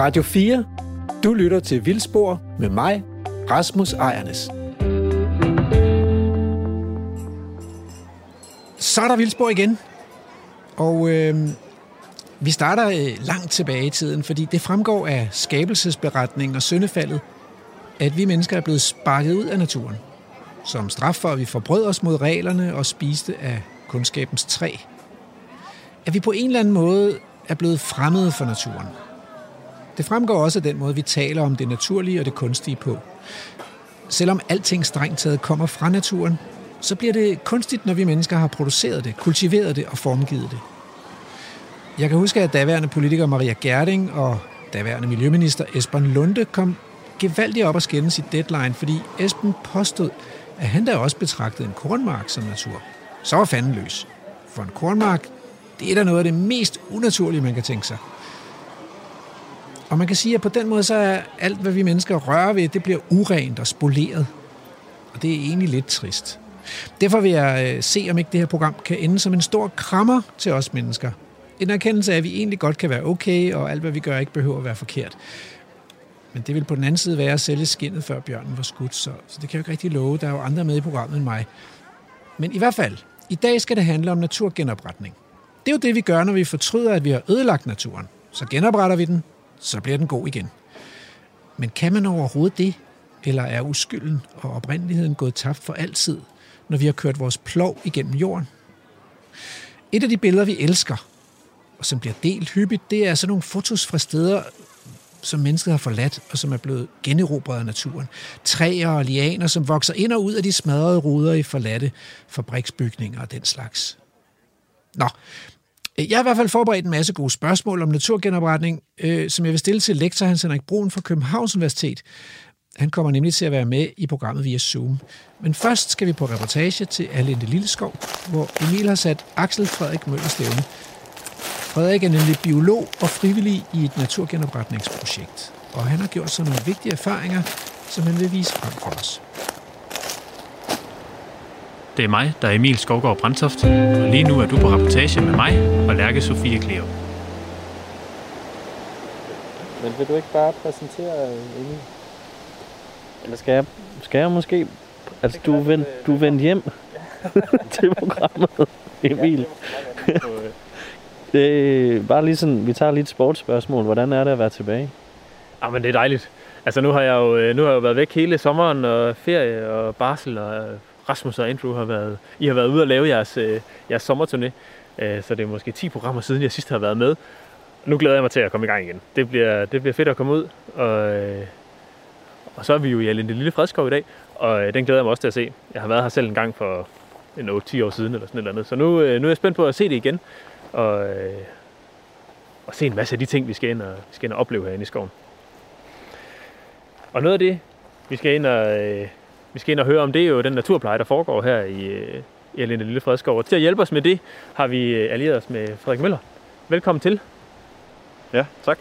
Radio 4. Du lytter til Vildspor med mig, Rasmus Ejernes. Så er der Vildspor igen. Og øh, vi starter øh, langt tilbage i tiden, fordi det fremgår af skabelsesberetningen og syndefaldet, at vi mennesker er blevet sparket ud af naturen. Som straf for, at vi forbrød os mod reglerne og spiste af kundskabens træ. At vi på en eller anden måde er blevet fremmede for naturen. Det fremgår også af den måde, vi taler om det naturlige og det kunstige på. Selvom alting strengt taget kommer fra naturen, så bliver det kunstigt, når vi mennesker har produceret det, kultiveret det og formgivet det. Jeg kan huske, at daværende politiker Maria Gerding og daværende miljøminister Esben Lunde kom gevaldigt op og skændes i deadline, fordi Esben påstod, at han da også betragtede en kornmark som natur. Så var fanden løs. For en kornmark, det er da noget af det mest unaturlige, man kan tænke sig. Og man kan sige, at på den måde så er alt, hvad vi mennesker rører ved, det bliver urent og spoleret. Og det er egentlig lidt trist. Derfor vil jeg øh, se, om ikke det her program kan ende som en stor krammer til os mennesker. En erkendelse af, at vi egentlig godt kan være okay, og alt, hvad vi gør, ikke behøver at være forkert. Men det vil på den anden side være at sælge skinnet, før bjørnen var skudt, så, så det kan jeg jo ikke rigtig love. Der er jo andre med i programmet end mig. Men i hvert fald, i dag skal det handle om naturgenopretning. Det er jo det, vi gør, når vi fortryder, at vi har ødelagt naturen. Så genopretter vi den, så bliver den god igen. Men kan man overhovedet det? Eller er uskylden og oprindeligheden gået tabt for altid, når vi har kørt vores plov igennem jorden? Et af de billeder, vi elsker, og som bliver delt hyppigt, det er sådan nogle fotos fra steder, som mennesket har forladt, og som er blevet generobret af naturen. Træer og lianer, som vokser ind og ud af de smadrede ruder i forladte fabriksbygninger og den slags. Nå, jeg har i hvert fald forberedt en masse gode spørgsmål om naturgenopretning, øh, som jeg vil stille til lektor Hans Henrik Brun fra Københavns Universitet. Han kommer nemlig til at være med i programmet via Zoom. Men først skal vi på reportage til Alente Lilleskov, hvor Emil har sat Axel Frederik Møller stævne. Frederik er nemlig biolog og frivillig i et naturgenopretningsprojekt, og han har gjort sig nogle vigtige erfaringer, som han vil vise frem for os. Det er mig, der er Emil Skovgaard Brandtoft, og lige nu er du på rapportage med mig og Lærke Sofie Kleo. Men vil du ikke bare præsentere Emil? Eller skal jeg, skal jeg måske... Altså, du er vendt, du er vendt hjem til programmet, Emil. det er bare lige sådan, vi tager lige et sportsspørgsmål. Hvordan er det at være tilbage? Ah, men det er dejligt. Altså, nu har jeg jo, nu har jeg jo været væk hele sommeren og ferie og barsel, og Rasmus og Andrew har været, I har været ude og lave jeres, øh, jeres sommerturné. Øh, så det er måske 10 programmer siden, jeg sidst har været med. Nu glæder jeg mig til at komme i gang igen. Det bliver, det bliver fedt at komme ud, og, øh, og så er vi jo i Alinde Lille Fredskov i dag, og den glæder jeg mig også til at se. Jeg har været her selv en gang for en 8-10 år siden, eller sådan et eller andet. Så nu, nu er jeg spændt på at se det igen, og, og se en masse af de ting, vi skal ind og, vi skal ind og opleve herinde i skoven. Og noget af det, vi skal ind og, vi skal ind og høre om, det er jo den naturpleje, der foregår her i, i Lille Fredskov. Og til at hjælpe os med det, har vi allieret os med Frederik Møller. Velkommen til. Ja, tak.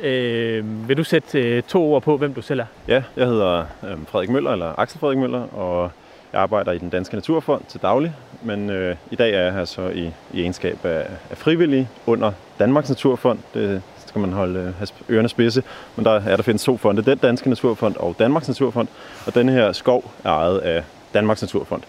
Øh, vil du sætte øh, to ord på, hvem du selv er? Ja, jeg hedder øh, Frederik Møller, eller Axel Frederik Møller, og jeg arbejder i den Danske Naturfond til daglig, men øh, i dag er jeg her så i, i egenskab af, af frivillig under Danmarks Naturfond. Det skal man holde øh, ørerne spidse, men der er der findes to fonde, den Danske Naturfond og Danmarks Naturfond, og denne her skov er ejet af Danmarks Naturfond.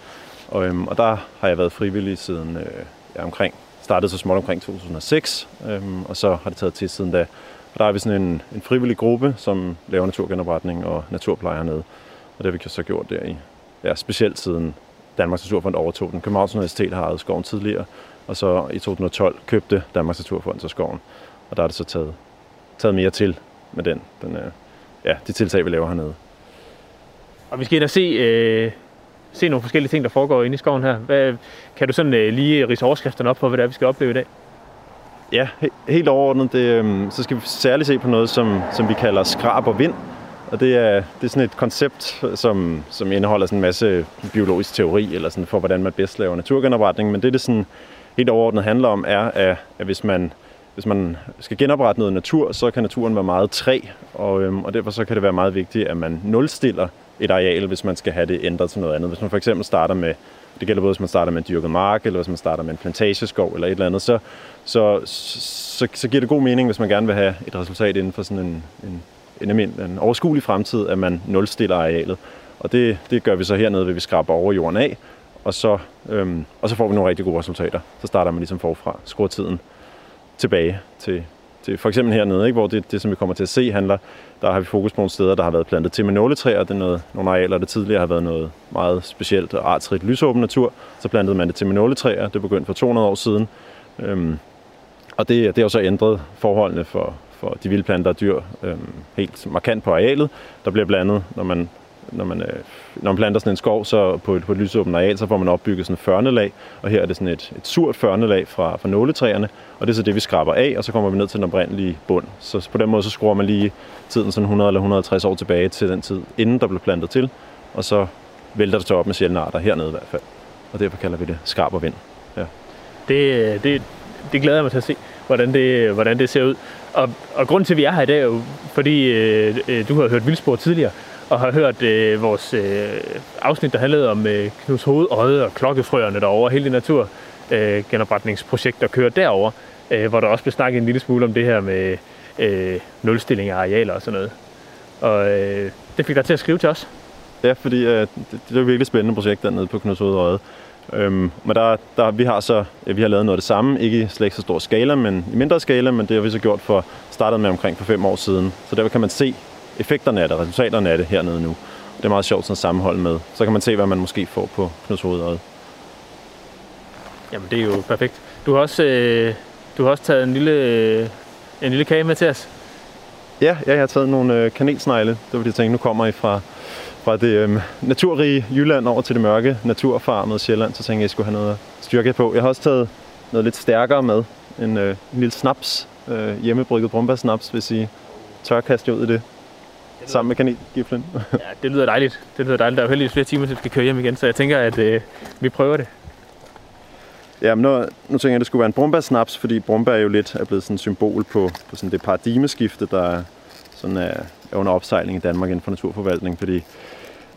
Og, øhm, og der har jeg været frivillig siden øh, ja, omkring, startede så småt omkring 2006, øhm, og så har det taget til siden da. Og der er vi sådan en, en frivillig gruppe, som laver naturgenopretning og naturpleje hernede. Og det har vi så gjort der i, ja, specielt siden Danmarks Naturfond overtog den. Københavns Universitet har ejet skoven tidligere, og så i 2012 købte Danmarks Naturfond så skoven. Og der er det så taget, taget mere til med den, den øh, ja, de tiltag, vi laver hernede. Og vi skal ind og se, øh, se nogle forskellige ting, der foregår inde i skoven her. Hvad, kan du sådan øh, lige rise overskrifterne op på, hvad det er, vi skal opleve i dag? Ja, he- helt overordnet, det, øh, så skal vi særligt se på noget, som, som vi kalder skrab og vind. Og det er, det er sådan et koncept, som, som indeholder sådan en masse biologisk teori, eller sådan for, hvordan man bedst laver naturgenopretning. Men det, det sådan helt overordnet handler om, er, at, at hvis man hvis man skal genoprette noget natur, så kan naturen være meget træ, og, øhm, og derfor så kan det være meget vigtigt, at man nulstiller et areal, hvis man skal have det ændret til noget andet. Hvis man for eksempel starter med Det gælder både, hvis man starter med en dyrket mark, eller hvis man starter med en plantageskov, eller et eller andet. Så, så, så, så giver det god mening, hvis man gerne vil have et resultat inden for sådan en, en, en, en, en overskuelig fremtid, at man nulstiller arealet. Og det, det gør vi så hernede, ved vi skraber over jorden af, og så, øhm, og så får vi nogle rigtig gode resultater. Så starter man ligesom forfra, skruer tiden tilbage til, til for eksempel hernede, ikke, hvor det, det, som vi kommer til at se, handler, der har vi fokus på nogle steder, der har været plantet til med nåletræer. Det er noget, nogle arealer, der tidligere har været noget meget specielt og artsrigt lysåben natur. Så plantede man det til med nåletræer. Det begyndte for 200 år siden. Øhm, og det, det har så ændret forholdene for, for de vilde planter og dyr øhm, helt markant på arealet. Der bliver blandet, når man når man, øh, når man planter sådan en skov, så på et, på et lysåbent areal, så får man opbygget sådan et førnelag, og her er det sådan et, et surt førnelag fra, fra nåletræerne, og det er så det, vi skraber af, og så kommer vi ned til den oprindelige bund. Så på den måde, så skruer man lige tiden sådan 100 eller 150 år tilbage til den tid, inden der blev plantet til, og så vælter det så op med sjældne arter, hernede i hvert fald. Og derfor kalder vi det skarp og vind. Ja. Det, det, det glæder jeg mig til at se, hvordan det, hvordan det ser ud. Og, og grunden til, at vi er her i dag, er jo, fordi øh, øh du har hørt Vildspor tidligere, og har hørt øh, vores øh, afsnit, der handlede om øh, Knuds Hoved, Øde og klokkefrøerne derovre, hele det naturgenopretningsprojekt, øh, der kører derover, øh, hvor der også blev snakket en lille smule om det her med øh, nulstilling af arealer og sådan noget. Og øh, det fik dig til at skrive til os. Ja, fordi øh, det, det er et virkelig spændende projekt dernede på Knuds Hoved Øde. Øhm, men der, der, vi har så ja, vi har lavet noget af det samme, ikke i slet ikke så stor skala, men i mindre skala, men det har vi så gjort for startet med omkring for fem år siden. Så der kan man se effekterne af det, resultaterne af det hernede nu. Det er meget sjovt sådan sammenhold med. Så kan man se, hvad man måske får på Knuds Hovedøjet. Jamen, det er jo perfekt. Du har også, øh, du har også taget en lille, øh, en lille kage med til os. Ja, jeg har taget nogle øh, kanelsnegle. Det var det, jeg tænkte, nu kommer I fra, fra det øh, naturrige Jylland over til det mørke naturfarmede Sjælland. Så tænkte jeg, jeg skulle have noget styrke på. Jeg har også taget noget lidt stærkere med. En, øh, en lille snaps. Øh, hjemmebrygget brumbærsnaps, hvis I tør kaste ud i det sammen med kanelgiflen. ja, det lyder dejligt. Det lyder dejligt. Der er jo heldigvis flere timer, til vi skal køre hjem igen, så jeg tænker, at øh, vi prøver det. Ja, men nu, nu tænker jeg, at det skulle være en brumbærsnaps, fordi brumbær jo lidt er blevet sådan et symbol på, på sådan det paradigmeskifte, der sådan er, er under opsejling i Danmark inden for naturforvaltning, fordi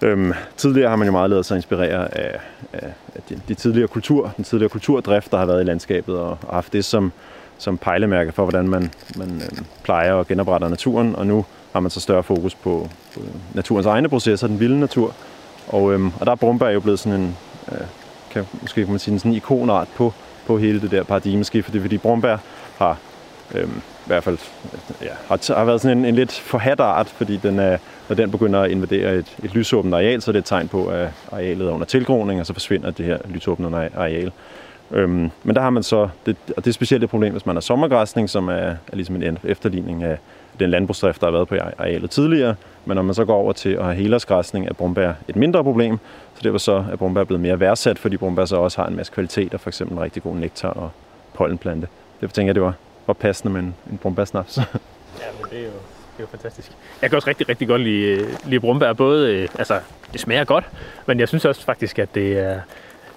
Øhm, tidligere har man jo meget lavet sig inspirere af, af, af de, de tidligere kultur, den tidligere kulturdrift, der har været i landskabet, og, og haft det som, som pejlemærke for, hvordan man, man øhm, plejer og genopretter naturen. Og nu har man så større fokus på, på naturens egne processer, den vilde natur. Og, øhm, og der er brumbær jo blevet sådan en, øh, kan, måske kan man sige, sådan en ikonart på, på hele det der paradigmeskift, fordi, fordi brumbær har øhm, i hvert fald ja, har, har været sådan en, en lidt forhat art, fordi den er, når den begynder at invadere et, et lysåbent areal, så er det et tegn på, at arealet er under tilgroning, og så forsvinder det her lysåbne areal. Øhm, men der har man så, det, og det er specielt et problem, hvis man har sommergræsning, som er, er ligesom en efterligning af, den landbrugsdrift, der har været på arealet tidligere. Men når man så går over til at have helårsgræsning, er brumbær et mindre problem. Så det var så, at brumbær blevet mere værdsat, fordi brumbær så også har en masse kvaliteter, f.eks. en rigtig god nektar og pollenplante. Derfor tænker jeg, det var, var passende med en, en brumbærsnaps. ja, men det er jo det er jo fantastisk. Jeg kan også rigtig, rigtig godt lide, lide brumbær. Både, øh, altså, det smager godt, men jeg synes også faktisk, at det er,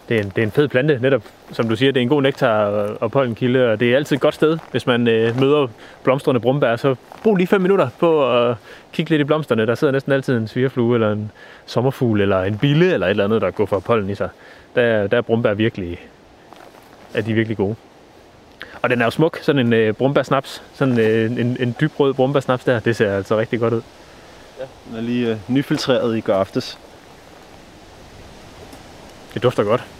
det er, en, det er en fed plante, netop som du siger, det er en god nektar og pollenkilde, og det er altid et godt sted, hvis man øh, møder blomstrende brumbær, så brug lige 5 minutter på at kigge lidt i blomsterne. Der sidder næsten altid en svirflue, eller en sommerfugl, eller en bille, eller et eller andet, der går for pollen i sig. Der, der er brumbær virkelig, er de virkelig gode. Og den er jo smuk, sådan en øh, brumbærsnaps, sådan øh, en, en dybrød brumbærsnaps der, det ser altså rigtig godt ud. Ja, den er lige øh, nyfiltreret i går aftes. Det dufter godt.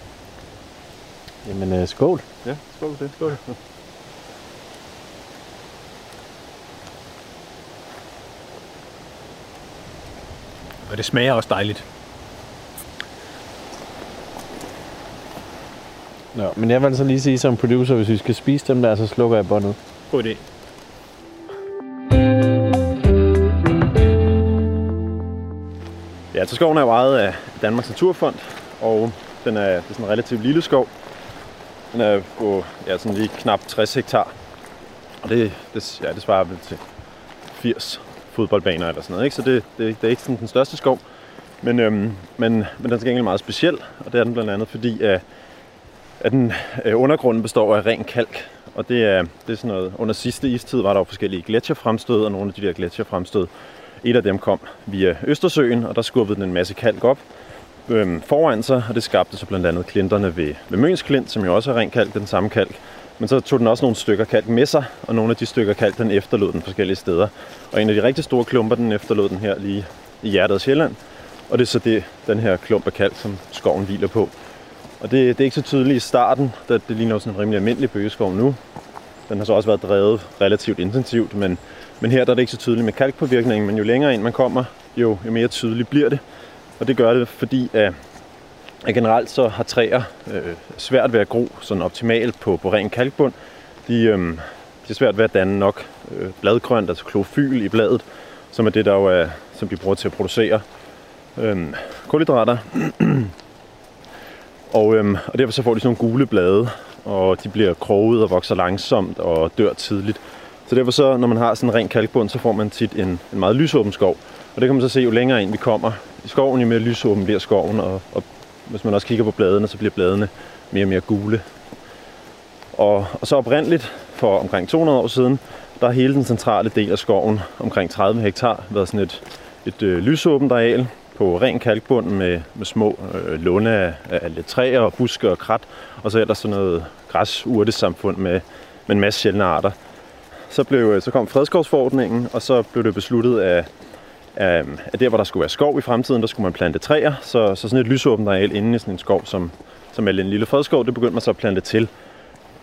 Jamen, øh, skål. Ja, skål det. Skål. Og det smager også dejligt. Nå, men jeg vil altså lige sige som producer, hvis vi skal spise dem der, så slukker jeg båndet. God idé. Ja, så skoven er jo ejet af Danmarks Naturfond, og den er, det er sådan en relativt lille skov. Den er på ja, sådan lige knap 60 hektar. Og det, det, ja, det svarer vel til 80 fodboldbaner eller sådan noget. Ikke? Så det, det, det er ikke sådan den største skov. Men, øhm, men, men den er til gengæld meget speciel, og det er den blandt andet fordi, at, at den øh, undergrunden består af ren kalk. Og det er, det er sådan noget, under sidste istid var der jo forskellige gletsjerfremstød, og nogle af de der gletsjerfremstød, et af dem kom via Østersøen, og der skubbede den en masse kalk op øh, foran sig, og det skabte så blandt andet klinterne ved, ved Møns Klint, som jo også er ren kalk, den samme kalk. Men så tog den også nogle stykker kalk med sig, og nogle af de stykker kalk, den efterlod den forskellige steder. Og en af de rigtig store klumper, den efterlod den her lige i hjertet af Sjælland. Og det er så det, den her klump af kalk, som skoven hviler på. Og det, det er ikke så tydeligt i starten, da det ligner sådan en rimelig almindelig bøgeskov nu. Den har så også været drevet relativt intensivt, men, men her der er det ikke så tydeligt med kalkpåvirkningen, men jo længere ind man kommer, jo, jo mere tydeligt bliver det. Og det gør det, fordi at, at generelt så har træer øh, svært ved at gro sådan optimalt på, på ren kalkbund. De, øh, de er svært ved at danne nok øh, bladgrønt, altså klofyl i bladet, som er det, der jo er, som de bruger til at producere øh, kulhydrater. og, øh, og derfor så får de sådan nogle gule blade, og de bliver kroget og vokser langsomt og dør tidligt. Så derfor så, når man har sådan en ren kalkbund, så får man tit en, en meget lysåben skov. Og det kan man så se, jo længere ind vi kommer i skoven, jo mere lysåben bliver skoven. Og, og hvis man også kigger på bladene, så bliver bladene mere og mere gule. Og, og så oprindeligt, for omkring 200 år siden, der har hele den centrale del af skoven, omkring 30 hektar, været sådan et, et øh, lysåbent areal på ren kalkbund med, med små øh, lunde af, af lidt træer og buske og krat, og så ellers sådan noget græsurtesamfund med, med en masse sjældne arter. Så, blev, øh, så kom fredskovsforordningen, og så blev det besluttet, at, at, at der, hvor der skulle være skov i fremtiden, der skulle man plante træer. Så, så sådan et lysåbent areal inde i sådan en skov, som, som er en lille fredskov, det begyndte man så at plante til.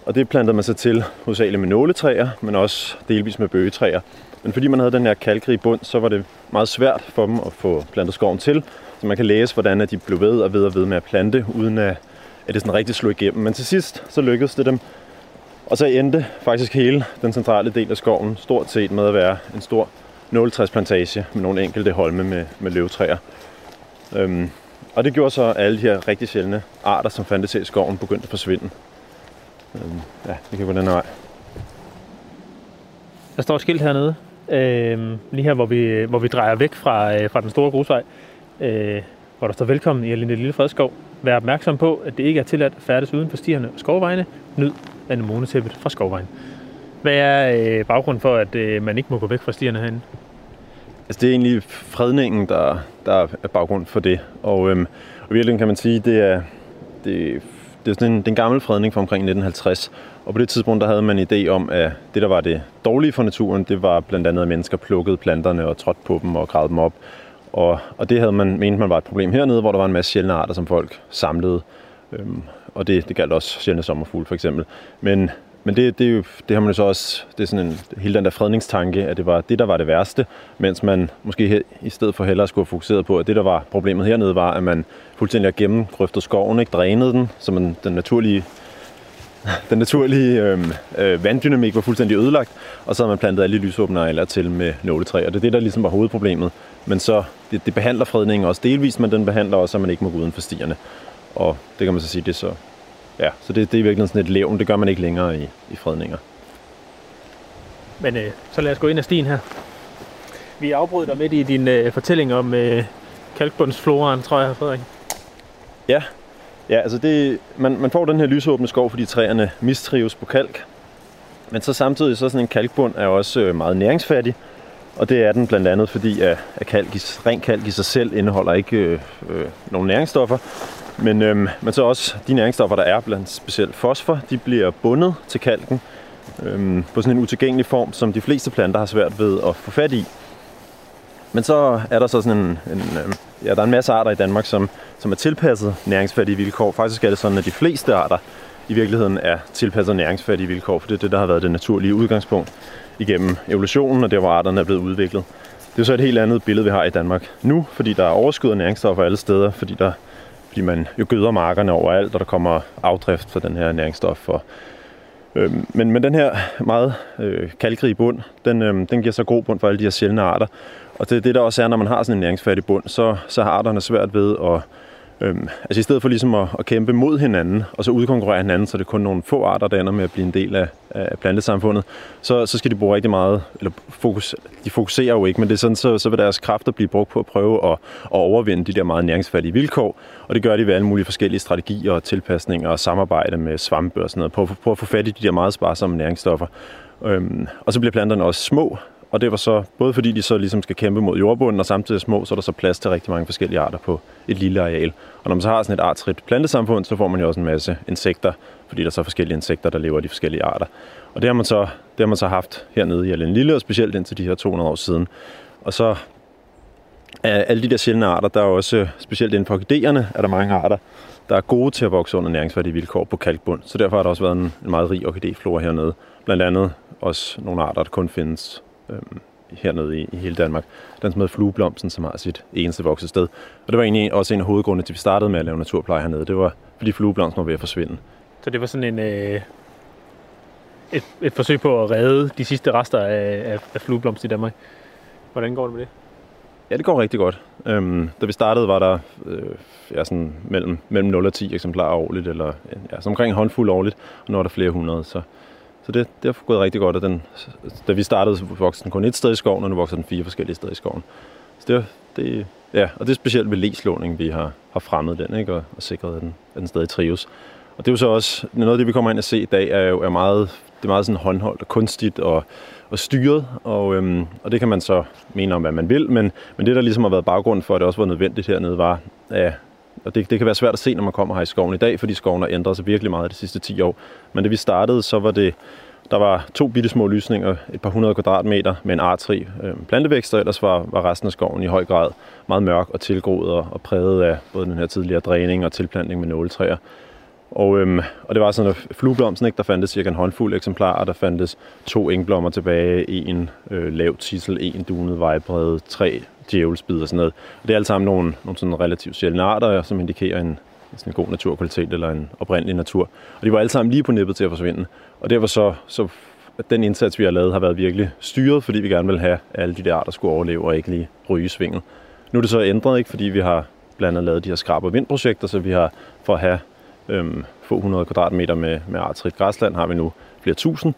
Og det plantede man så til hovedsageligt med nåletræer, men også delvis med bøgetræer. Men fordi man havde den her kalkrige bund, så var det meget svært for dem at få plantet skoven til. Så man kan læse, hvordan de blev ved og ved og ved med at plante, uden at, at det sådan rigtig slog igennem. Men til sidst, så lykkedes det dem. Og så endte faktisk hele den centrale del af skoven stort set med at være en stor nåletræsplantage med nogle enkelte holme med, med løvtræer. Øhm, og det gjorde så, at alle de her rigtig sjældne arter, som fandtes i skoven, begyndte at forsvinde. Øhm, ja, det kan gå den her vej. Der står et skilt hernede, øh, lige her, hvor vi, hvor vi drejer væk fra, øh, fra den store grusvej, øh, hvor der står velkommen i Alinde Lille Fredskov. Vær opmærksom på, at det ikke er tilladt at færdes uden for stierne og skovvejene. Nyd anemonetæppet fra skovvejen. Hvad er øh, baggrunden for, at øh, man ikke må gå væk fra stierne herinde? Altså, det er egentlig fredningen, der, der er baggrund for det. Og, øhm, og virkelig kan man sige, det er, det, det er sådan en, det er en gammel fredning fra omkring 1950. Og på det tidspunkt, der havde man en idé om, at det, der var det dårlige for naturen, det var blandt andet, at mennesker plukkede planterne og trådte på dem og gravede dem op. Og, og det havde man ment, man var et problem hernede, hvor der var en masse sjældne arter, som folk samlede. Øhm, og det, det galt også sjældne sommerfugle for eksempel. Men, men det, det, er jo, det har man jo så også, det er sådan en, hele den der fredningstanke, at det var det, der var det værste, mens man måske i stedet for hellere skulle have fokuseret på, at det, der var problemet hernede, var, at man fuldstændig har gennemgrøftet skoven, ikke drænede den, så man, den naturlige den naturlige øh, øh, vanddynamik var fuldstændig ødelagt, og så har man plantet alle de lysåbne til med nåletræ, og det er det, der ligesom var hovedproblemet. Men så, det, det behandler fredningen også delvist, men den behandler også, at man ikke må gå uden for stierne. Og det kan man så sige, det er så, ja, så det, det er i virkeligheden sådan et levn, det gør man ikke længere i, i fredninger. Men øh, så lad os gå ind ad stien her. Vi afbryder dig midt i din øh, fortælling om øh, kalkbundsfloraen, tror jeg, Frederik. Ja, ja altså det, man, man får den her lysåbne skov, fordi træerne mistrives på kalk. Men så samtidig så sådan en kalkbund er også øh, meget næringsfattig. Og det er den blandt andet, fordi at, at kalk, ren kalk i sig selv indeholder ikke øh, øh, nogen næringsstoffer. Men, øhm, men så også de næringsstoffer, der er blandt specielt fosfor, de bliver bundet til kalken øhm, på sådan en utilgængelig form, som de fleste planter har svært ved at få fat i. Men så er der så sådan en, en øhm, ja, der er en masse arter i Danmark, som, som er tilpasset næringsfattige vilkår. Faktisk er det sådan, at de fleste arter i virkeligheden er tilpasset næringsfattige vilkår, for det er det, der har været det naturlige udgangspunkt igennem evolutionen, og der hvor arterne er blevet udviklet. Det er så et helt andet billede, vi har i Danmark nu, fordi der er overskud af næringsstoffer alle steder, fordi, der, fordi man jo gøder markerne overalt, og der kommer afdrift for den her næringsstof. Og, øh, men, men den her meget øh, kalkrige bund, den, øh, den giver så god bund for alle de her sjældne arter. Og det er det, der også er, når man har sådan en næringsfattig bund, så, så har arterne svært ved at Øhm, altså i stedet for ligesom at, at kæmpe mod hinanden, og så udkonkurrere hinanden, så det er kun nogle få arter, der ender med at blive en del af, af plantesamfundet, så, så skal de bruge rigtig meget, eller fokus, de fokuserer jo ikke, men det er sådan, så, så vil deres kræfter blive brugt på at prøve at, at overvinde de der meget næringsfattige vilkår, og det gør de ved alle mulige forskellige strategier og tilpasninger og samarbejde med svampe og sådan noget, på, på at få fat i de der meget sparsomme næringsstoffer. Øhm, og så bliver planterne også små, og det var så, både fordi de så ligesom skal kæmpe mod jordbunden, og samtidig er små, så er der så plads til rigtig mange forskellige arter på et lille areal. Og når man så har sådan et artsrigt plantesamfund, så får man jo også en masse insekter, fordi der er så forskellige insekter, der lever af de forskellige arter. Og det har man så, det har man så haft hernede i Allen Lille, og specielt indtil de her 200 år siden. Og så af alle de der sjældne arter, der er også, specielt inden for orkidererne, er der mange arter, der er gode til at vokse under næringsværdige vilkår på kalkbund. Så derfor har der også været en, en meget rig orkidéflora hernede. Blandt andet også nogle arter, der kun findes øhm, hernede i, i hele Danmark. Den som hedder flueblomsten, som har sit eneste voksested. Og det var egentlig også en af hovedgrundene til, at vi startede med at lave naturpleje hernede. Det var, fordi flueblomsten var ved at forsvinde. Så det var sådan en, øh, et, et forsøg på at redde de sidste rester af, af, af flueblomst i Danmark. Hvordan går det med det? Ja, det går rigtig godt. Øhm, da vi startede, var der øh, ja, sådan mellem, mellem 0 og 10 eksemplarer årligt, eller ja, så omkring en håndfuld årligt, og nu er der flere hundrede. Så, så det, det har gået rigtig godt, at den, da vi startede, så voksede den kun et sted i skoven, og nu vokser den fire forskellige steder i skoven. Så det, det, ja, og det er specielt ved læslåning, vi har, har fremmet den, ikke, og, og sikret, at den, at den stadig trives. Og det er jo så også, noget af det, vi kommer ind og se i dag, er jo er meget, det er meget sådan håndholdt og kunstigt og, og styret, og, øhm, og det kan man så mene om, hvad man vil, men, men det, der ligesom har været baggrund for, at det også var nødvendigt hernede, var, at og det, det kan være svært at se, når man kommer her i skoven i dag, fordi skoven har ændret sig virkelig meget de sidste 10 år. Men da vi startede, så var det, der var to bitte små lysninger, et par hundrede kvadratmeter med en artrig øh, plantevækst, og ellers var, var resten af skoven i høj grad meget mørk og tilgroet og, og præget af både den her tidligere dræning og tilplantning med nåletræer. Og, øhm, og det var sådan, at flueblomsten, ikke, der fandtes cirka en håndfuld eksemplarer, der fandtes to engblommer tilbage, en øh, lav tissel, en dunet vejbred, tre djævelsbid og sådan noget. Og det er alt sammen nogle, nogle sådan relativt sjældne arter, som indikerer en, sådan en god naturkvalitet eller en oprindelig natur. Og de var alle sammen lige på nippet til at forsvinde. Og derfor så, så at den indsats, vi har lavet, har været virkelig styret, fordi vi gerne vil have, at alle de der arter skulle overleve og ikke lige ryge svinget. Nu er det så ændret, ikke, fordi vi har blandt andet lavet de her skrab- og vindprojekter, så vi har for at have øhm, få 100 kvadratmeter med, med artrigt græsland, har vi nu flere tusind.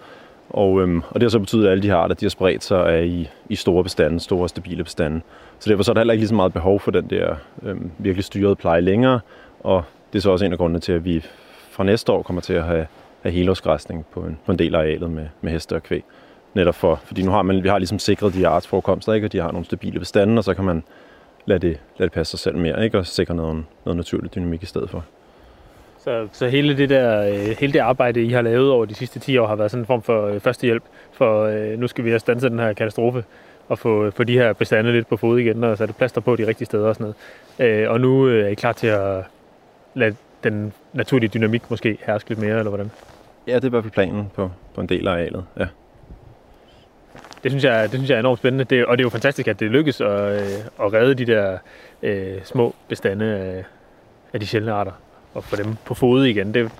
Og, øhm, og det har så betydet, at alle de her arter, de har spredt sig er i, i store bestande, store stabile bestande. Så derfor så er der heller ikke lige så meget behov for den der øhm, virkelig styrede pleje længere. Og det er så også en af grundene til, at vi fra næste år kommer til at have, have helårsgræsning på en, på en del af arealet med, med heste og kvæg. Netop for, fordi nu har man, vi har ligesom sikret de her artsforekomster, ikke? og de har nogle stabile bestande, og så kan man lade det, lade det passe sig selv mere, ikke? og sikre noget, noget naturlig dynamik i stedet for. Så, så hele, det der, øh, hele det arbejde, I har lavet over de sidste 10 år, har været sådan en form for øh, førstehjælp, for øh, nu skal vi have stanset den her katastrofe, og få, få de her bestande lidt på fod igen, og sætte plaster på de rigtige steder og sådan noget. Og nu er I klar til at lade den naturlige dynamik måske herske lidt mere, eller hvordan? Ja, det er i hvert fald planen på, på en del af arealet, ja. Det synes jeg, det synes jeg er enormt spændende, det, og det er jo fantastisk, at det lykkes at, at redde de der øh, små bestande af, af de sjældne arter og få dem på fod igen. Det,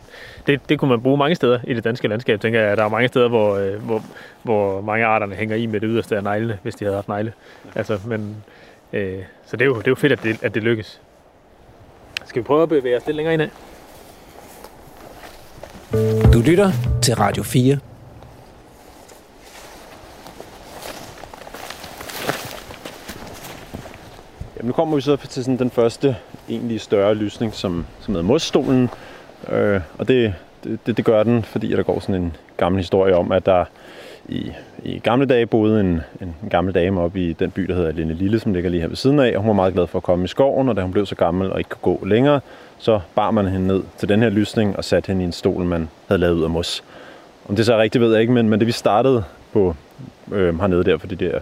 det, det kunne man bruge mange steder i det danske landskab, tænker jeg. Der er mange steder, hvor, øh, hvor, hvor mange arterne hænger i med det yderste af neglene, hvis de havde haft negle. Altså, men, øh, så det er, jo, det er jo fedt, at det, at det lykkes. Skal vi prøve at bevæge os lidt længere ind af? Du lytter til Radio 4. Jamen, nu kommer vi så til sådan den første egentlig større lysning, som, som hedder modstolen. Øh, og det, det, det gør den, fordi der går sådan en gammel historie om, at der i, i gamle dage boede en, en, en gammel dame op i den by, der hedder Linde Lille, som ligger lige her ved siden af, og hun var meget glad for at komme i skoven, og da hun blev så gammel og ikke kunne gå længere, så bar man hende ned til den her lysning og satte hende i en stol, man havde lavet ud af mos. Om det så er rigtigt, ved jeg ikke, men, men det vi startede på øh, hernede der for det der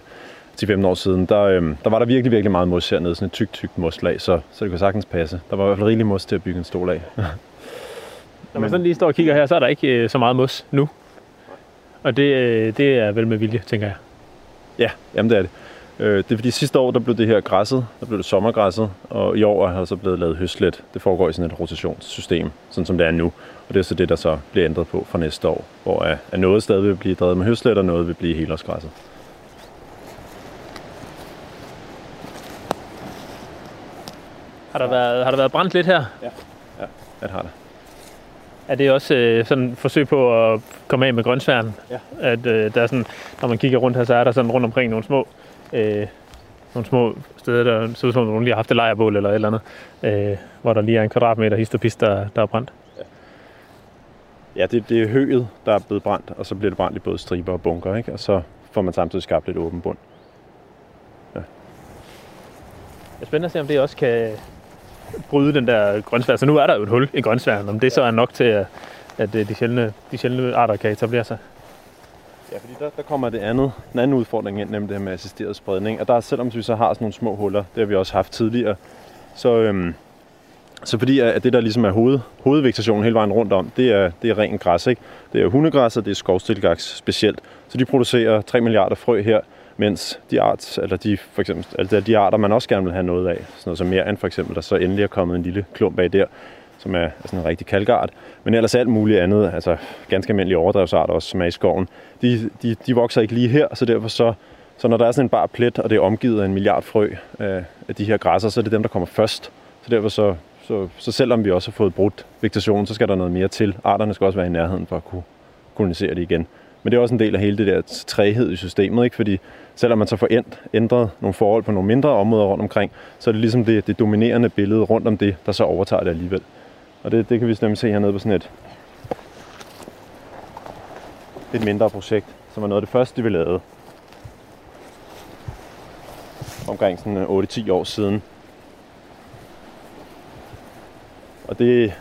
10-15 år siden, der, øh, der var der virkelig, virkelig meget mos hernede, sådan et tykt, tykt moslag, så, så det kunne sagtens passe. Der var i hvert fald rigelig mos til at bygge en stol af. Når man sådan lige står og kigger her, så er der ikke øh, så meget mos nu. Og det, øh, det er vel med vilje, tænker jeg. Ja, jamen det er det. Øh, det er fordi sidste år, der blev det her græsset, der blev det sommergræsset, og i år har der så blevet lavet høstlet. Det foregår i sådan et rotationssystem, sådan som det er nu. Og det er så det, der så bliver ændret på fra næste år, hvor at noget stadig vil blive drevet med høstlet, og noget vil blive helårsgræsset. Har der, været, har der været brændt lidt her? Ja, det har det. Er det også øh, sådan et forsøg på at komme af med grøntsværen? Ja. At øh, der er sådan, når man kigger rundt her, så er der sådan rundt omkring nogle små, øh, nogle små steder, der ser ud som, om nogen lige har haft et lejrbål eller et eller andet, øh, hvor der lige er en kvadratmeter hist og pist, der, der er brændt. Ja, det, det er høet, der er blevet brændt, og så bliver det brændt i både striber og bunker, ikke? Og så får man samtidig skabt lidt åben bund. Det er spændende at se, om det også kan bryde den der grønsvær. Så nu er der jo et hul i grønsværen, om det så er nok til, at, at øh, de, sjældne, de sjældne arter kan etablere sig. Ja, fordi der, der kommer det andet, den anden udfordring ind, nemlig det her med assisteret spredning. Og der, selvom vi så har sådan nogle små huller, det har vi også haft tidligere, så, øhm, så fordi at det, der ligesom er hoved, hovedvegetationen hele vejen rundt om, det er, det er ren græs. Ikke? Det er hundegræs, og det er skovstilgaks specielt. Så de producerer 3 milliarder frø her, mens de, arts, eller de, for eksempel, altså de arter, man også gerne vil have noget af, sådan noget som mere end for eksempel, der så endelig er kommet en lille klump af der, som er sådan en rigtig kalkart. Men ellers alt muligt andet, altså ganske almindelige overdrevsarter også, som er i skoven, de, de, de vokser ikke lige her, så derfor så, så når der er sådan en bar plet, og det er omgivet af en milliard frø øh, af de her græsser, så er det dem, der kommer først. Så derfor så, så, så selvom vi også har fået brudt vegetationen, så skal der noget mere til. Arterne skal også være i nærheden for at kunne kolonisere det igen. Men det er også en del af hele det der træhed i systemet, ikke? fordi selvom man så får ændret nogle forhold på nogle mindre områder rundt omkring, så er det ligesom det, det dominerende billede rundt om det, der så overtager det alligevel. Og det, det kan vi nemlig se hernede på sådan et, et mindre projekt, som var noget af det første, vi lavede. Omkring sådan øh, 8-10 år siden. Og det,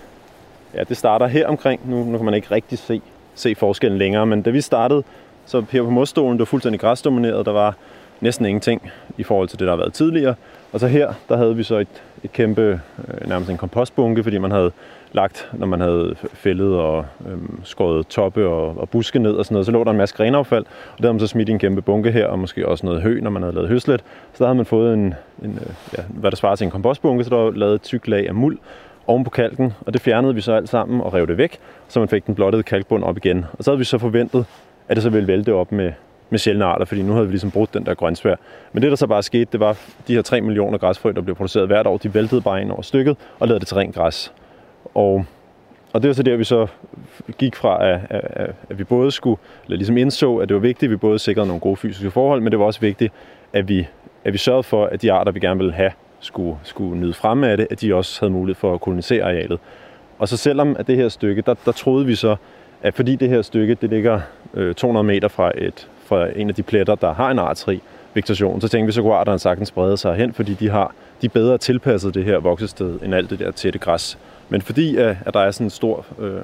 ja, det starter her omkring. Nu, nu kan man ikke rigtig se, se forskellen længere, men da vi startede, så her på modstolen, det var fuldstændig græsdomineret. Der var næsten ingenting i forhold til det, der har været tidligere. Og så her, der havde vi så et, et kæmpe, øh, nærmest en kompostbunke, fordi man havde lagt, når man havde fældet og øhm, skåret toppe og, og buske ned og sådan noget, så lå der en masse grenaffald, og der havde man så smidt i en kæmpe bunke her, og måske også noget hø, når man havde lavet høslet. Så der havde man fået en, en øh, ja, hvad der svarer til en kompostbunke, så der var lavet et tyk lag af muld oven på kalken, og det fjernede vi så alt sammen og rev det væk, så man fik den blottede kalkbund op igen. Og så havde vi så forventet, at det så ville vælte op med, med sjældne arter, fordi nu havde vi ligesom brudt den der grønsvær. Men det, der så bare skete, det var de her 3 millioner græsfrø, der blev produceret hvert år, de væltede bare ind over stykket og lavede det til rent græs. Og, og det var så der, vi så gik fra, at, at, at vi både skulle, eller ligesom indså, at det var vigtigt, at vi både sikrede nogle gode fysiske forhold, men det var også vigtigt, at vi, at vi sørgede for, at de arter, vi gerne ville have, skulle, skulle nyde frem af det, at de også havde mulighed for at kolonisere arealet. Og så selvom at det her stykke, der, der troede vi så, at fordi det her stykke, det ligger øh, 200 meter fra, et, fra en af de pletter, der har en artsrig vegetation, så tænkte vi, så kunne arterne sagtens sprede sig hen, fordi de har de bedre tilpasset det her voksested, end alt det der tætte græs. Men fordi at, at der er sådan en stor øh,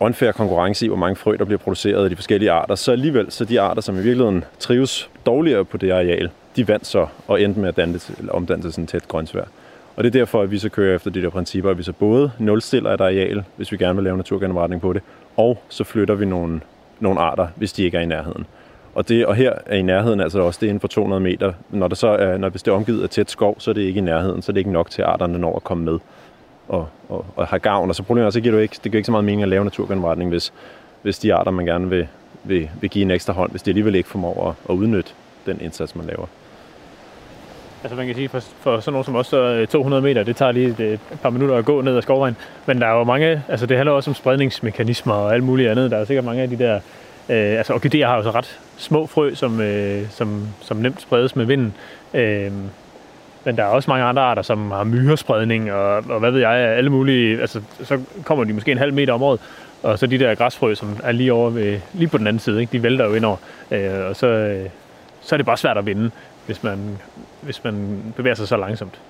unfair konkurrence i, hvor mange frø, der bliver produceret af de forskellige arter, så alligevel, så de arter, som i virkeligheden trives dårligere på det areal, de vandt så og endte med at danne eller omdanne til sådan en tæt grønsvær. Og det er derfor, at vi så kører efter de der principper, at vi så både nulstiller et areal, hvis vi gerne vil lave naturgenopretning på det, og så flytter vi nogle, nogle arter, hvis de ikke er i nærheden. Og, det, og her er i nærheden altså også det inden for 200 meter. Når, det så er, når hvis det er omgivet af tæt skov, så er det ikke i nærheden, så er det ikke nok til, at arterne når at komme med og, og, og have gavn. Og så problemet er, så giver det, ikke, det giver ikke så meget mening at lave naturgenopretning, hvis, hvis de arter, man gerne vil, vil, vil give en ekstra hånd, hvis de alligevel ikke formår at, at udnytte den indsats, man laver. Altså man kan sige, for, for sådan nogen som også 200 øh, meter, det tager lige et, et par minutter at gå ned ad skovvejen. Men der er jo mange, altså det handler også om spredningsmekanismer og alt muligt andet. Der er sikkert mange af de der, øh, altså orkideer har jo så ret små frø, som, øh, som, som nemt spredes med vinden. Øh, men der er også mange andre arter, som har myrespredning og, og hvad ved jeg, alle mulige, altså så kommer de måske en halv meter om året. Og så de der græsfrø, som er lige over ved, lige på den anden side, ikke? de vælter jo ind over. Øh, og så, øh, så er det bare svært at vinde, hvis man, hvis man bevæger sig så langsomt.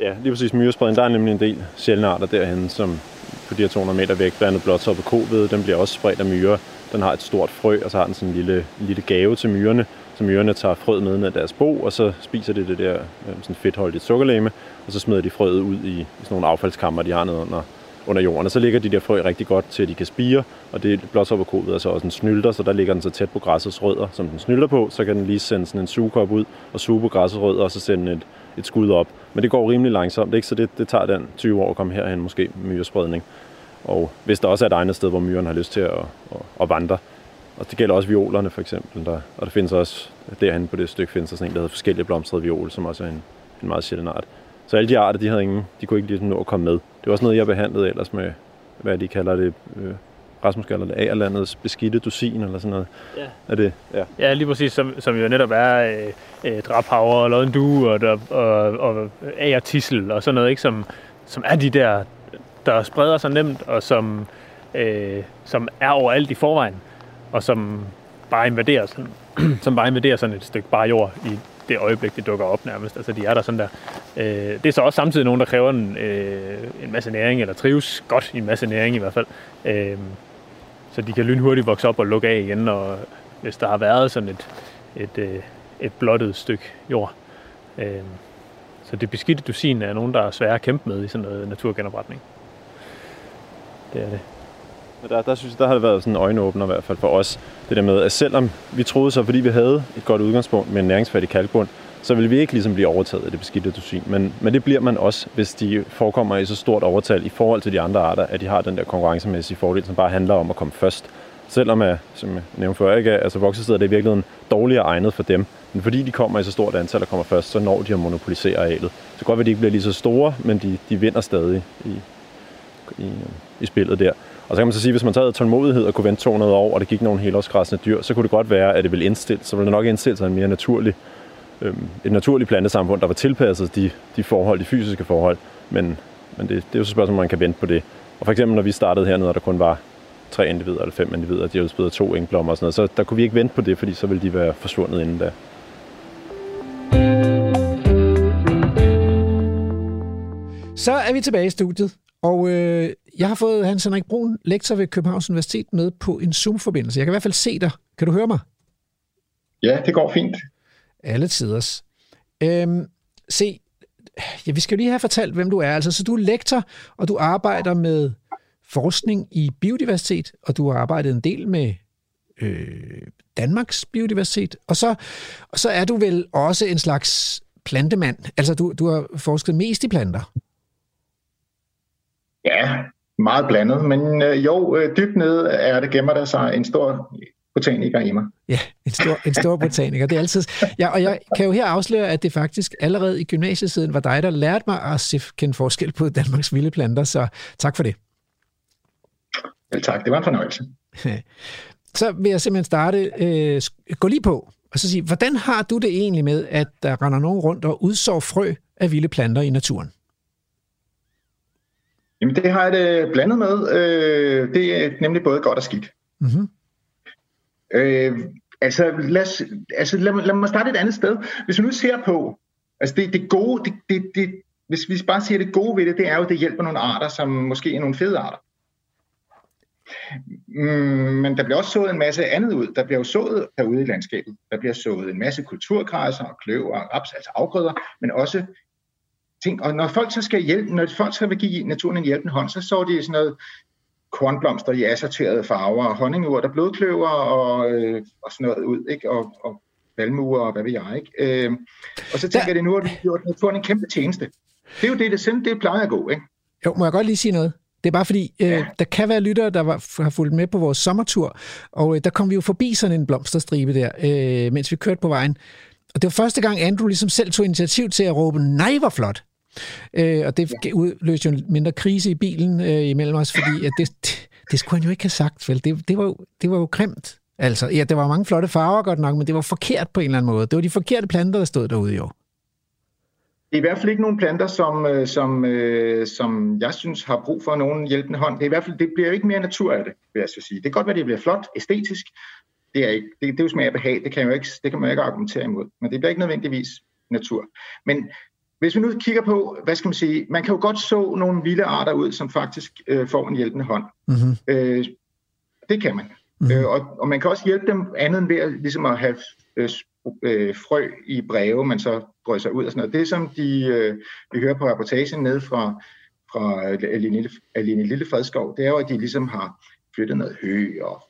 Ja, lige præcis myrespreden. Der er nemlig en del sjældne arter derhen, som på de her 200 meter væk, blandt andet blåtoppet koved, den bliver også spredt af myrer. Den har et stort frø, og så har den sådan en lille, lille gave til myrerne, så myrerne tager frøet med af deres bo, og så spiser de det der øh, sådan fedtholdigt sukkerlæme, og så smider de frøet ud i, i sådan nogle affaldskammer, de har nede under, under jorden. Og så ligger de der frø rigtig godt til, at de kan spire, og det blåtopperkodet er så altså også en snylter, så der ligger den så tæt på græssets rødder, som den snylter på, så kan den lige sende sådan en sugekop ud og suge på græssets rødder, og så sende et, et skud op. Men det går rimelig langsomt, ikke? så det, det tager den 20 år at komme herhen, måske myrespredning. Og hvis der også er et egnet sted, hvor myren har lyst til at, at, at vandre, og det gælder også violerne for eksempel. Der, og der findes også, derhen på det stykke findes der sådan en, der hedder forskellige blomstrede viol, som også er en, en meget sjælden art. Så alle de arter, de havde ingen, de kunne ikke lige nå at komme med. Det var også noget, jeg behandlede ellers med, hvad de kalder det, øh, Rasmus kalder det A-landets beskidte dusin eller sådan noget. Ja. Er det? Ja, ja lige præcis, som, som jo netop er øh, øh, drabhaver og lodden due og, og, og, og agertissel og sådan noget, ikke? Som, som er de der, der spreder sig nemt og som, øh, som er overalt i forvejen og som bare invaderer sådan, som bare invaderer sådan et stykke bare jord i det øjeblik, det dukker op nærmest. Altså, de er der sådan der. Øh, det er så også samtidig nogen, der kræver en, øh, en masse næring, eller trives godt i en masse næring i hvert fald. Øh, så de kan lynhurtigt vokse op og lukke af igen, og hvis der har været sådan et, et, øh, et blottet stykke jord. Øh, så det beskidte dusin er nogen, der er svære at kæmpe med i sådan noget naturgenopretning. Det er det. Der, der synes jeg, der har det været sådan en øjenåbner i hvert fald for os. Det der med, at selvom vi troede så, fordi vi havde et godt udgangspunkt med en næringsfattig kalkbund, så vil vi ikke ligesom blive overtaget af det beskidte dusin. Men, men det bliver man også, hvis de forekommer i så stort overtal i forhold til de andre arter, at de har den der konkurrencemæssige fordel, som bare handler om at komme først. Selvom, at, som jeg nævnte før, ikke, altså voksesteder det er i virkeligheden dårligere egnet for dem. Men fordi de kommer i så stort antal og kommer først, så når de at monopolisere arealet. Så det godt være, at de ikke bliver lige så store, men de, de vinder stadig i, i, i spillet der. Og så kan man så sige, at hvis man tager tålmodighed og kunne vente 200 år, og det gik nogle helårsgræsende dyr, så kunne det godt være, at det ville indstille, så ville det nok indstille sig en mere naturlig, øh, et naturligt plantesamfund, der var tilpasset de, de forhold, de fysiske forhold. Men, men det, det er jo så spørgsmålet, om man kan vente på det. Og for eksempel, når vi startede hernede, og der kun var tre individer eller fem individer, de har udspillet to engblommer og sådan noget, så der kunne vi ikke vente på det, fordi så ville de være forsvundet inden da. Så er vi tilbage i studiet, og øh, jeg har fået Hans Henrik Brun, lektor ved Københavns Universitet, med på en Zoom-forbindelse. Jeg kan i hvert fald se dig. Kan du høre mig? Ja, det går fint. Alle tiders. Øhm, se, ja, vi skal jo lige have fortalt, hvem du er. Altså, så du er lektor, og du arbejder med forskning i biodiversitet, og du har arbejdet en del med øh, Danmarks biodiversitet. Og så, og så er du vel også en slags plantemand. Altså, du, du har forsket mest i planter. Ja, meget blandet, men øh, jo, øh, dybt nede er det gemmer der sig en stor botaniker i mig. Ja, en stor, en stor botaniker. Det er altid... Ja, og jeg kan jo her afsløre, at det faktisk allerede i gymnasietiden var dig, der lærte mig at kende forskel på Danmarks vilde planter, så tak for det. Vel tak, det var en fornøjelse. Så vil jeg simpelthen starte, øh, gå lige på, og så sige, hvordan har du det egentlig med, at der render nogen rundt og udsår frø af vilde planter i naturen? Jamen, det har jeg det blandet med. Øh, det er nemlig både godt og skidt. Mm-hmm. Øh, altså, lad, os, altså lad, lad mig starte et andet sted. Hvis vi nu ser på, altså det, det gode, det, det, det, hvis vi bare siger det gode ved det, det er jo, at det hjælper nogle arter, som måske er nogle fede arter. Mm, men der bliver også sået en masse andet ud. Der bliver jo sået derude i landskabet. Der bliver sået en masse kulturgræsser og kløver og raps, altså afgrøder, men også ting. Og når folk så skal hjælpe, når folk skal give naturen en hjælpende hånd, så så de sådan noget kornblomster i assorterede farver, og honningurt og blodkløver og, øh, og sådan noget ud, ikke? Og, og valmuer og hvad ved jeg, ikke? Øh, og så tænker jeg, det nu har vi gjort naturen en kæmpe tjeneste. Det er jo det, det, det, det plejer at gå, ikke? Jo, må jeg godt lige sige noget? Det er bare fordi, øh, ja. der kan være lyttere, der var, har fulgt med på vores sommertur, og øh, der kom vi jo forbi sådan en blomsterstribe der, øh, mens vi kørte på vejen. Og det var første gang, Andrew ligesom selv tog initiativ til at råbe, nej, hvor flot. Øh, og det ja. udløste jo en mindre krise i bilen øh, imellem os, fordi at det, det, det skulle han jo ikke have sagt, vel? Det, det, var, jo, det var jo grimt. Altså, ja, der var mange flotte farver godt nok, men det var forkert på en eller anden måde. Det var de forkerte planter, der stod derude jo. Det er i hvert fald ikke nogen planter, som, øh, som, øh, som jeg synes har brug for nogen hjælpende hånd. Det, er i hvert fald, det bliver jo ikke mere natur af det, vil jeg så sige. Det kan godt være, det bliver flot, æstetisk. Det er, ikke, det, det er jo smag af behag, det kan, jo ikke, det kan man jo ikke argumentere imod. Men det bliver ikke nødvendigvis natur. Men hvis vi nu kigger på, hvad skal man sige, man kan jo godt så nogle vilde arter ud, som faktisk øh, får en hjælpende hånd. Mm-hmm. Øh, det kan man. Mm-hmm. Øh, og, og man kan også hjælpe dem andet end ved at, ligesom at have øh, øh, frø i breve, man så drøser ud og sådan noget. Det som de, øh, vi hører på reportagen ned fra, fra Aline, Aline Lille Fredskov, det er jo, at de ligesom har flyttet noget hø og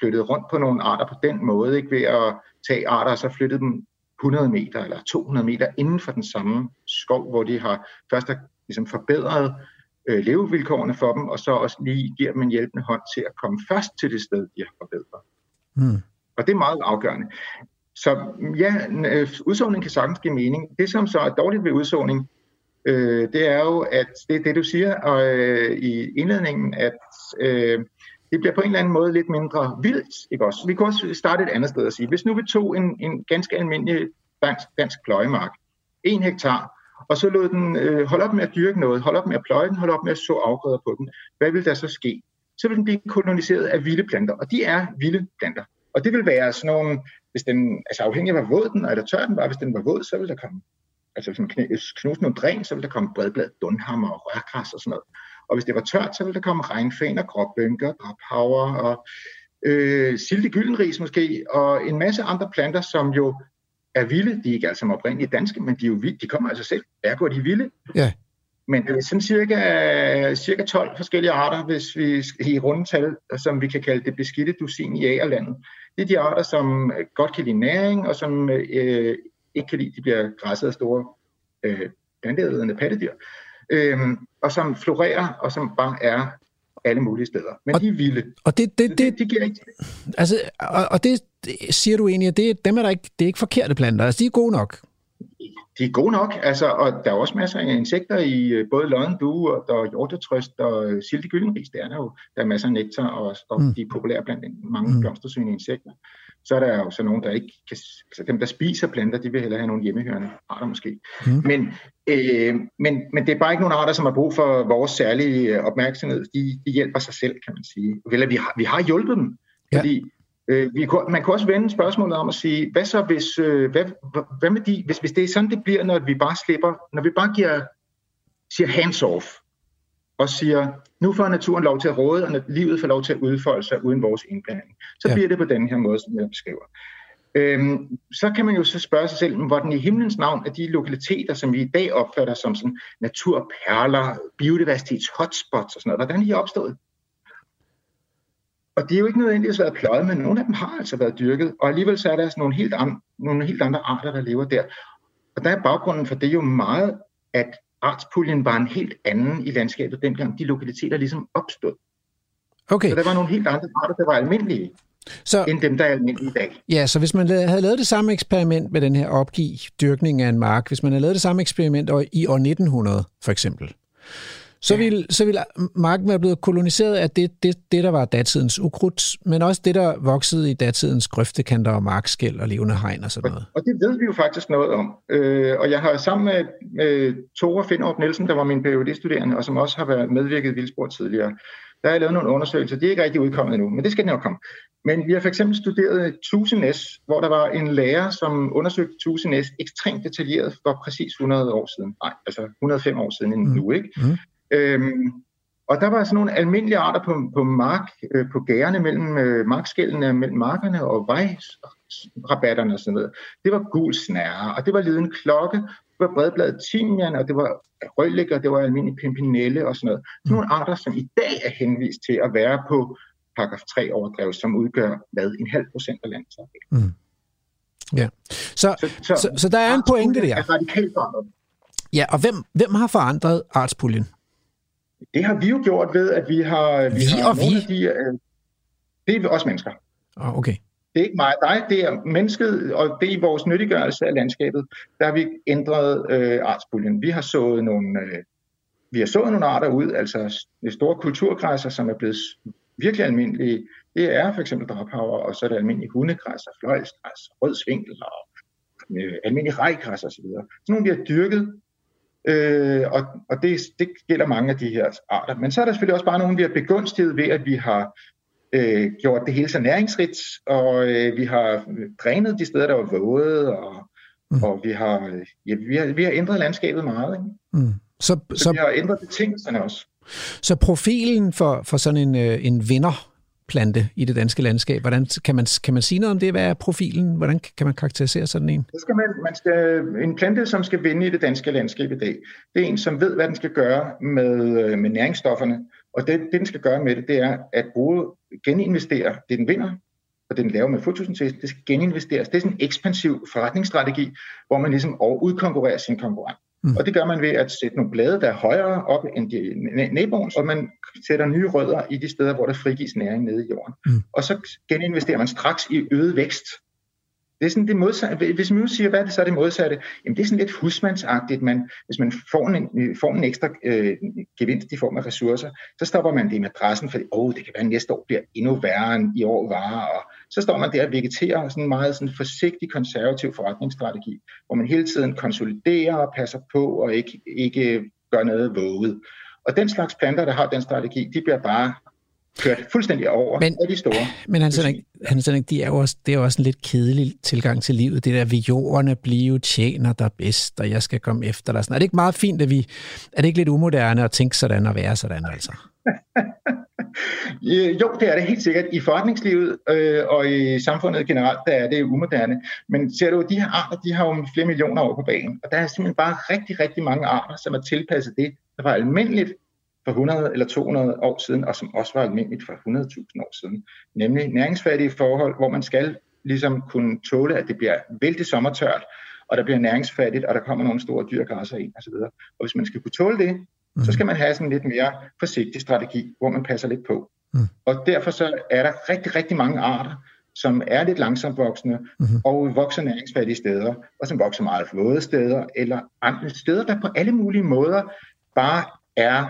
flyttet rundt på nogle arter på den måde, ikke ved at tage arter og så flyttet dem 100 meter eller 200 meter inden for den samme skov, hvor de har først har ligesom forbedret øh, levevilkårene for dem, og så også lige giver dem en hjælpende hånd til at komme først til det sted, de har forbedret. Mm. Og det er meget afgørende. Så ja, øh, udsåning kan sagtens give mening. Det, som så er dårligt ved udsåning, øh, det er jo, at det er det, du siger og, øh, i indledningen, at øh, det bliver på en eller anden måde lidt mindre vildt. Ikke også? Vi kan også starte et andet sted og sige, hvis nu vi tog en, en ganske almindelig dansk, dansk pløjemark, en hektar, og så lod den øh, holde op med at dyrke noget, holde op med at pløje den, holde op med at så afgrøder på den, hvad vil der så ske? Så vil den blive koloniseret af vilde planter, og de er vilde planter. Og det vil være sådan nogle, hvis den, altså afhængig af hvor våd den eller tør den var, hvis den var våd, så vil der komme, altså hvis man knuse nogle dræn, så vil der komme bredblad, dunhammer og rørgræs og sådan noget. Og hvis det var tørt, så vil der komme regnfan og gråbønker, gråbhaver og øh, silte gyldenris måske, og en masse andre planter, som jo er vilde. De er ikke alle sammen oprindeligt danske, men de, er jo vilde. de kommer altså selv. Ergo er de vilde. Ja. Men det er sådan cirka, cirka 12 forskellige arter, hvis vi i rundetal, som vi kan kalde det beskidte dusin i Agerlandet. Det er de arter, som godt kan lide næring, og som øh, ikke kan lide, de bliver græsset af store øh, planteædende pattedyr, øh, og som florerer, og som bare er alle mulige steder. Men og, de er vilde. Og det, det, det, det, de giver ikke... Altså, og, og det, det siger du egentlig, at det, dem er der ikke, det er ikke forkerte planter. Altså, de er gode nok de er gode nok, altså, og der er også masser af insekter i øh, både due og der er hjortetrøst og øh, silte gyldenris, der er der jo. Der er masser af nektar, og, og mm. de er populære blandt mange mm. blomstersøgende insekter. Så er der jo så nogen, der ikke kan, altså dem, der spiser planter, de vil hellere have nogle hjemmehørende arter måske. Mm. Men, øh, men, men det er bare ikke nogle arter, som har brug for vores særlige øh, opmærksomhed. De, de hjælper sig selv, kan man sige. Eller vi har, vi har hjulpet dem, ja. fordi Øh, vi man kunne også vende spørgsmålet om at sige, hvad så hvis, øh, hvad, hvad med de, hvis, hvis det er sådan, det bliver, når vi bare slipper, når vi bare giver, siger hands off, og siger, nu får naturen lov til at råde, og livet får lov til at udfolde sig uden vores indblanding. Så ja. bliver det på den her måde, som jeg beskriver. Øhm, så kan man jo så spørge sig selv, hvordan i himlens navn er de lokaliteter, som vi i dag opfatter som sådan naturperler, biodiversitets hotspots og sådan noget, hvordan er de opstået? Og det er jo ikke nødvendigvis været pløjet, men nogle af dem har altså været dyrket, og alligevel så er der altså nogle helt, andre, nogle helt andre arter, der lever der. Og der er baggrunden for det jo meget, at artspuljen var en helt anden i landskabet dengang de lokaliteter ligesom opstod. Okay. Så der var nogle helt andre arter, der var almindelige, så, end dem, der er almindelige i dag. Ja, så hvis man havde lavet det samme eksperiment med den her opgiv dyrkning af en mark, hvis man havde lavet det samme eksperiment i år 1900 for eksempel, så, vil, så vil marken være blevet koloniseret af det, det, det, der var datidens ukrudt, men også det, der voksede i datidens grøftekanter og markskæld og levende hegn og sådan noget. Og det ved vi jo faktisk noget om. Øh, og jeg har sammen med, med Tore Finderup Nielsen, der var min PhD-studerende, og som også har været medvirket i Vildspor tidligere, der har jeg lavet nogle undersøgelser. De er ikke rigtig udkommet endnu, men det skal nok komme. Men vi har for eksempel studeret Tusenæs, hvor der var en lærer, som undersøgte Tusenæs ekstremt detaljeret for præcis 100 år siden. Nej, altså 105 år siden mm. nu, ikke? Mm. Øhm, og der var sådan nogle almindelige arter på, på mark, øh, på gærene mellem øh, markskældene, mellem markerne og vejrabatterne og sådan noget. Det var gul snære, og det var liden klokke, det var bredbladet timian, og det var rødlæg, og det var almindelig pimpinelle og sådan noget. Sådan nogle arter, som i dag er henvist til at være på paragraf 3 overdrev, som udgør hvad, en halv procent af landets mm. Ja, så, så, så, så, så der er en pointe der. Er radikalt forandret. Ja, og hvem, hvem har forandret artspuljen? Det har vi jo gjort ved, at vi har... Vi, vi har og vi? De, øh, det er også mennesker. Oh, okay. Det er ikke mig dig, det er mennesket, og det er vores nyttiggørelse af landskabet. Der har vi ændret øh, artspuljen. Vi har sået nogle, øh, vi har sået nogle arter ud, altså store kulturgræsser, som er blevet virkelig almindelige. Det er for eksempel draphaver, og så er der almindelige hundegræsser, fløjlsgræs, rød svinkel og øh, almindelige rejgræs osv. Så nogle, vi har dyrket Øh, og og det, det gælder mange af de her arter. Men så er der selvfølgelig også bare nogle, vi har begunstiget ved, at vi har øh, gjort det hele så næringsrigt, og øh, vi har drænet de steder, der var våde, og, mm. og vi, har, ja, vi, har, vi har ændret landskabet meget. Ikke? Mm. Så, så, så vi har ændret betingelserne også. Så profilen for, for sådan en, øh, en vinder plante i det danske landskab. Hvordan kan man, kan man sige noget om det? Hvad er profilen? Hvordan kan man karakterisere sådan en? Det skal man, man skal, en plante, som skal vinde i det danske landskab i dag, det er en, som ved, hvad den skal gøre med, øh, med næringsstofferne. Og det, det, den skal gøre med det, det er at bruge, geninvestere det, den vinder, og det, den laver med fotosyntesen, det skal geninvesteres. Det er sådan en ekspansiv forretningsstrategi, hvor man ligesom udkonkurrerer sin konkurrent. Mm. Og det gør man ved at sætte nogle blade, der er højere op end de naboens, og man sætter nye rødder i de steder, hvor der frigives næring nede i jorden. Mm. Og så geninvesterer man straks i øget vækst. Det er sådan det modsatte. Hvis man nu siger, hvad er det så er det modsatte? Jamen det er sådan lidt husmandsagtigt. Man, hvis man får en, øh, får en ekstra øh, gevinst i form af ressourcer, så stopper man det i madrassen, fordi oh, det kan være, at næste år bliver endnu værre end i år var. Og så står man der og vegeterer sådan en meget sådan forsigtig konservativ forretningsstrategi, hvor man hele tiden konsoliderer og passer på og ikke, ikke gør noget våget. Og den slags planter, der har den strategi, de bliver bare kørt fuldstændig over Men- af de store. Men Hans Henrik, Hans Henrik de er jo også, det er jo også en lidt kedelig tilgang til livet. Det der, vi jorderne blive tjener der bedst, og jeg skal komme efter dig. Er det ikke meget fint, at vi... Er det ikke lidt umoderne at tænke sådan og være sådan, altså? Jo, det er det helt sikkert. I forretningslivet øh, og i samfundet generelt, der er det umoderne. Men ser du, de her arter, de har jo flere millioner år på banen. Og der er simpelthen bare rigtig, rigtig mange arter, som er tilpasset det, der var almindeligt for 100 eller 200 år siden, og som også var almindeligt for 100.000 år siden. Nemlig næringsfattige forhold, hvor man skal ligesom kunne tåle, at det bliver vældig sommertørt, og der bliver næringsfattigt, og der kommer nogle store dyr græsser ind osv. Og hvis man skal kunne tåle det, så skal man have sådan en lidt mere forsigtig strategi, hvor man passer lidt på. Mm. Og derfor så er der rigtig, rigtig mange arter, som er lidt langsomt voksende, Mhm. og vokser næringsfattige steder, og som vokser meget våde steder, eller andre steder, der på alle mulige måder bare er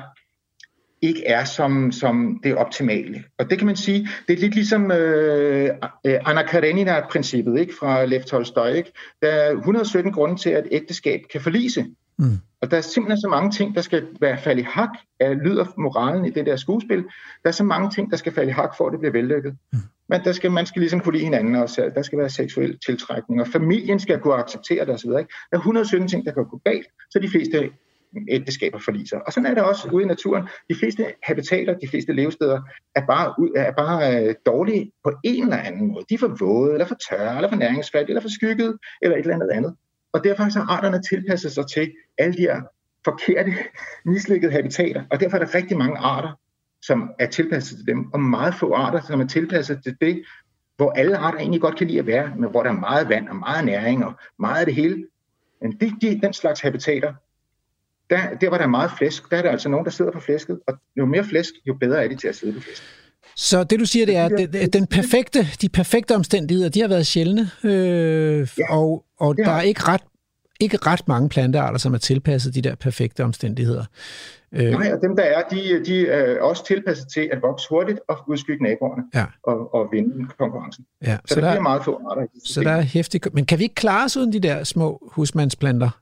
ikke er som, som det optimale. Og det kan man sige, det er lidt ligesom øh, øh, Anna Karenina-princippet ikke, fra Lev Tolstoy. Ikke? Der er 117 grunde til, at ægteskab kan forlise. Mm. Og der er simpelthen så mange ting, der skal være falde i hak, af lyder moralen i det der skuespil. Der er så mange ting, der skal falde i hak, for at det bliver vellykket. Mm. Men der skal, man skal ligesom kunne lide hinanden også. Der skal være seksuel tiltrækning, og familien skal kunne acceptere det osv. Ikke? Der er 117 ting, der kan gå galt, så de fleste ægteskaber forliser. Og sådan er det også ude i naturen. De fleste habitater, de fleste levesteder, er bare, ud- er bare øh, dårlige på en eller anden måde. De er for våde, eller for tørre, eller for næringsfattige, eller for skygget, eller et eller andet andet. Og derfor så har arterne tilpasset sig til alle de her forkerte, mislykkede habitater. Og derfor er der rigtig mange arter, som er tilpasset til dem, og meget få arter, som er tilpasset til det, hvor alle arter egentlig godt kan lide at være, men hvor der er meget vand og meget næring og meget af det hele. Men det, de, den slags habitater, der, der hvor der er meget flæsk, der er der altså nogen, der sidder på flæsket, og jo mere flæsk, jo bedre er de til at sidde på flæsket. Så det du siger, det er, at den, perfekte, de perfekte omstændigheder, de har været sjældne, øh, Ja, og, og det der er ikke ret, ikke ret mange plantearter, som er tilpasset de der perfekte omstændigheder. Øh, Nej, og dem der er, de, de er også tilpasset til at vokse hurtigt og udskygge naboerne Ja. og, og vinde konkurrencen. ja, Så, så, der, bliver der, meget få arter så der er hæftig... Men kan vi ikke klare os uden de der små husmandsplanter?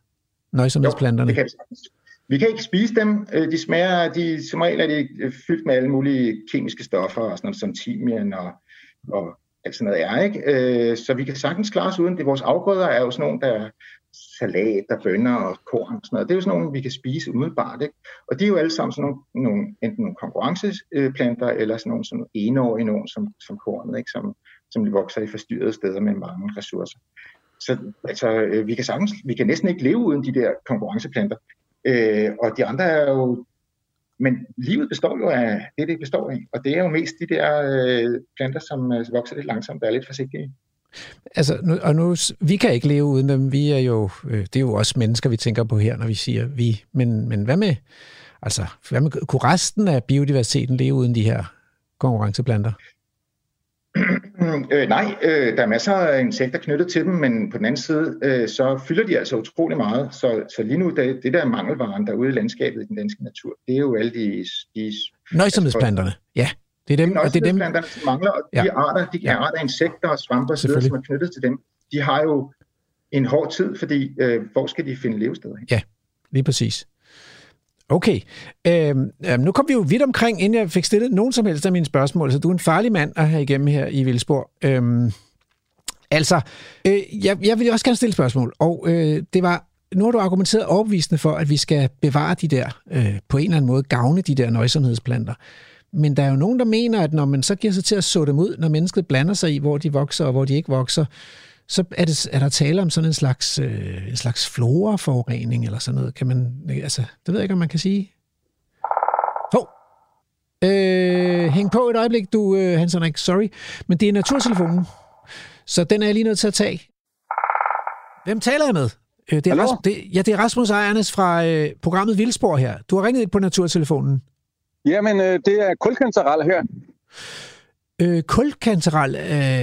Nøjsomhedsplanterne? det kan vi sagtens. Vi kan ikke spise dem. Øh, de smager, de, som regel er de øh, fyldt med alle mulige kemiske stoffer, og sådan noget, som timian og, og alt sådan noget er. Ikke? Øh, så vi kan sagtens klare os uden det. Vores afgrøder er jo sådan nogle, der salat og bønner og korn og sådan noget. Det er jo sådan nogle, vi kan spise umiddelbart. Ikke? Og de er jo alle sammen sådan nogle, nogle enten nogle konkurrenceplanter, eller sådan nogle sådan enårige nogen, som, som kornet, ikke? Som, som vokser i forstyrrede steder med mange ressourcer. Så altså, øh, vi kan sagtens, vi kan næsten ikke leve uden de der konkurrenceplanter. Øh, og de andre er jo... Men livet består jo af det, det består af. Og det er jo mest de der øh, planter, som øh, vokser lidt langsomt og er lidt forsigtige. Altså, nu, og nu, vi kan ikke leve uden dem. Vi er jo, øh, det er jo også mennesker, vi tænker på her, når vi siger vi. Men, men hvad med, altså, hvad med, kunne resten af biodiversiteten leve uden de her konkurrenceplanter? Øh, nej, øh, der er masser af insekter knyttet til dem, men på den anden side, øh, så fylder de altså utrolig meget. Så, så lige nu, det, det der er mangelvaren derude i landskabet i den danske natur, det er jo alle de, de Nøjsomhedsplanterne, ja. Det er dem, og det er dem, planterne, som mangler, og de Ja. arter, de Ja. arter af insekter og svampe og Selvfølgelig. som er knyttet til dem, de har jo en hård tid, fordi øh, hvor skal de finde levesteder hen? Lige præcis. Okay. Øhm, øhm, nu kom vi jo vidt omkring, inden jeg fik stillet nogen som helst af mine spørgsmål, så du er en farlig mand at have igennem her i Vildsborg. Øhm, altså, øh, jeg, jeg vil også gerne stille et spørgsmål, og øh, det var, nu har du argumenteret overbevisende for, at vi skal bevare de der, øh, på en eller anden måde, gavne de der nøjsomhedsplanter. Men der er jo nogen, der mener, at når man så giver sig til at så dem ud, når mennesket blander sig i, hvor de vokser og hvor de ikke vokser, så er, det, er der tale om sådan en slags, øh, en slags floraforurening eller sådan noget. Kan man, altså, det ved jeg ikke, om man kan sige. Hov! Øh, hæng på et øjeblik, du, øh, Hans Henrik, sorry. Men det er naturtelefonen, så den er jeg lige nødt til at tage. Hvem taler jeg med? Øh, det er Hallo? Rasmus, det, ja, det er Rasmus Ejernes fra øh, programmet Vildspor her. Du har ringet ind på naturtelefonen. Jamen, øh, det er kulkantarel her. Øh, kulkanteral, øh,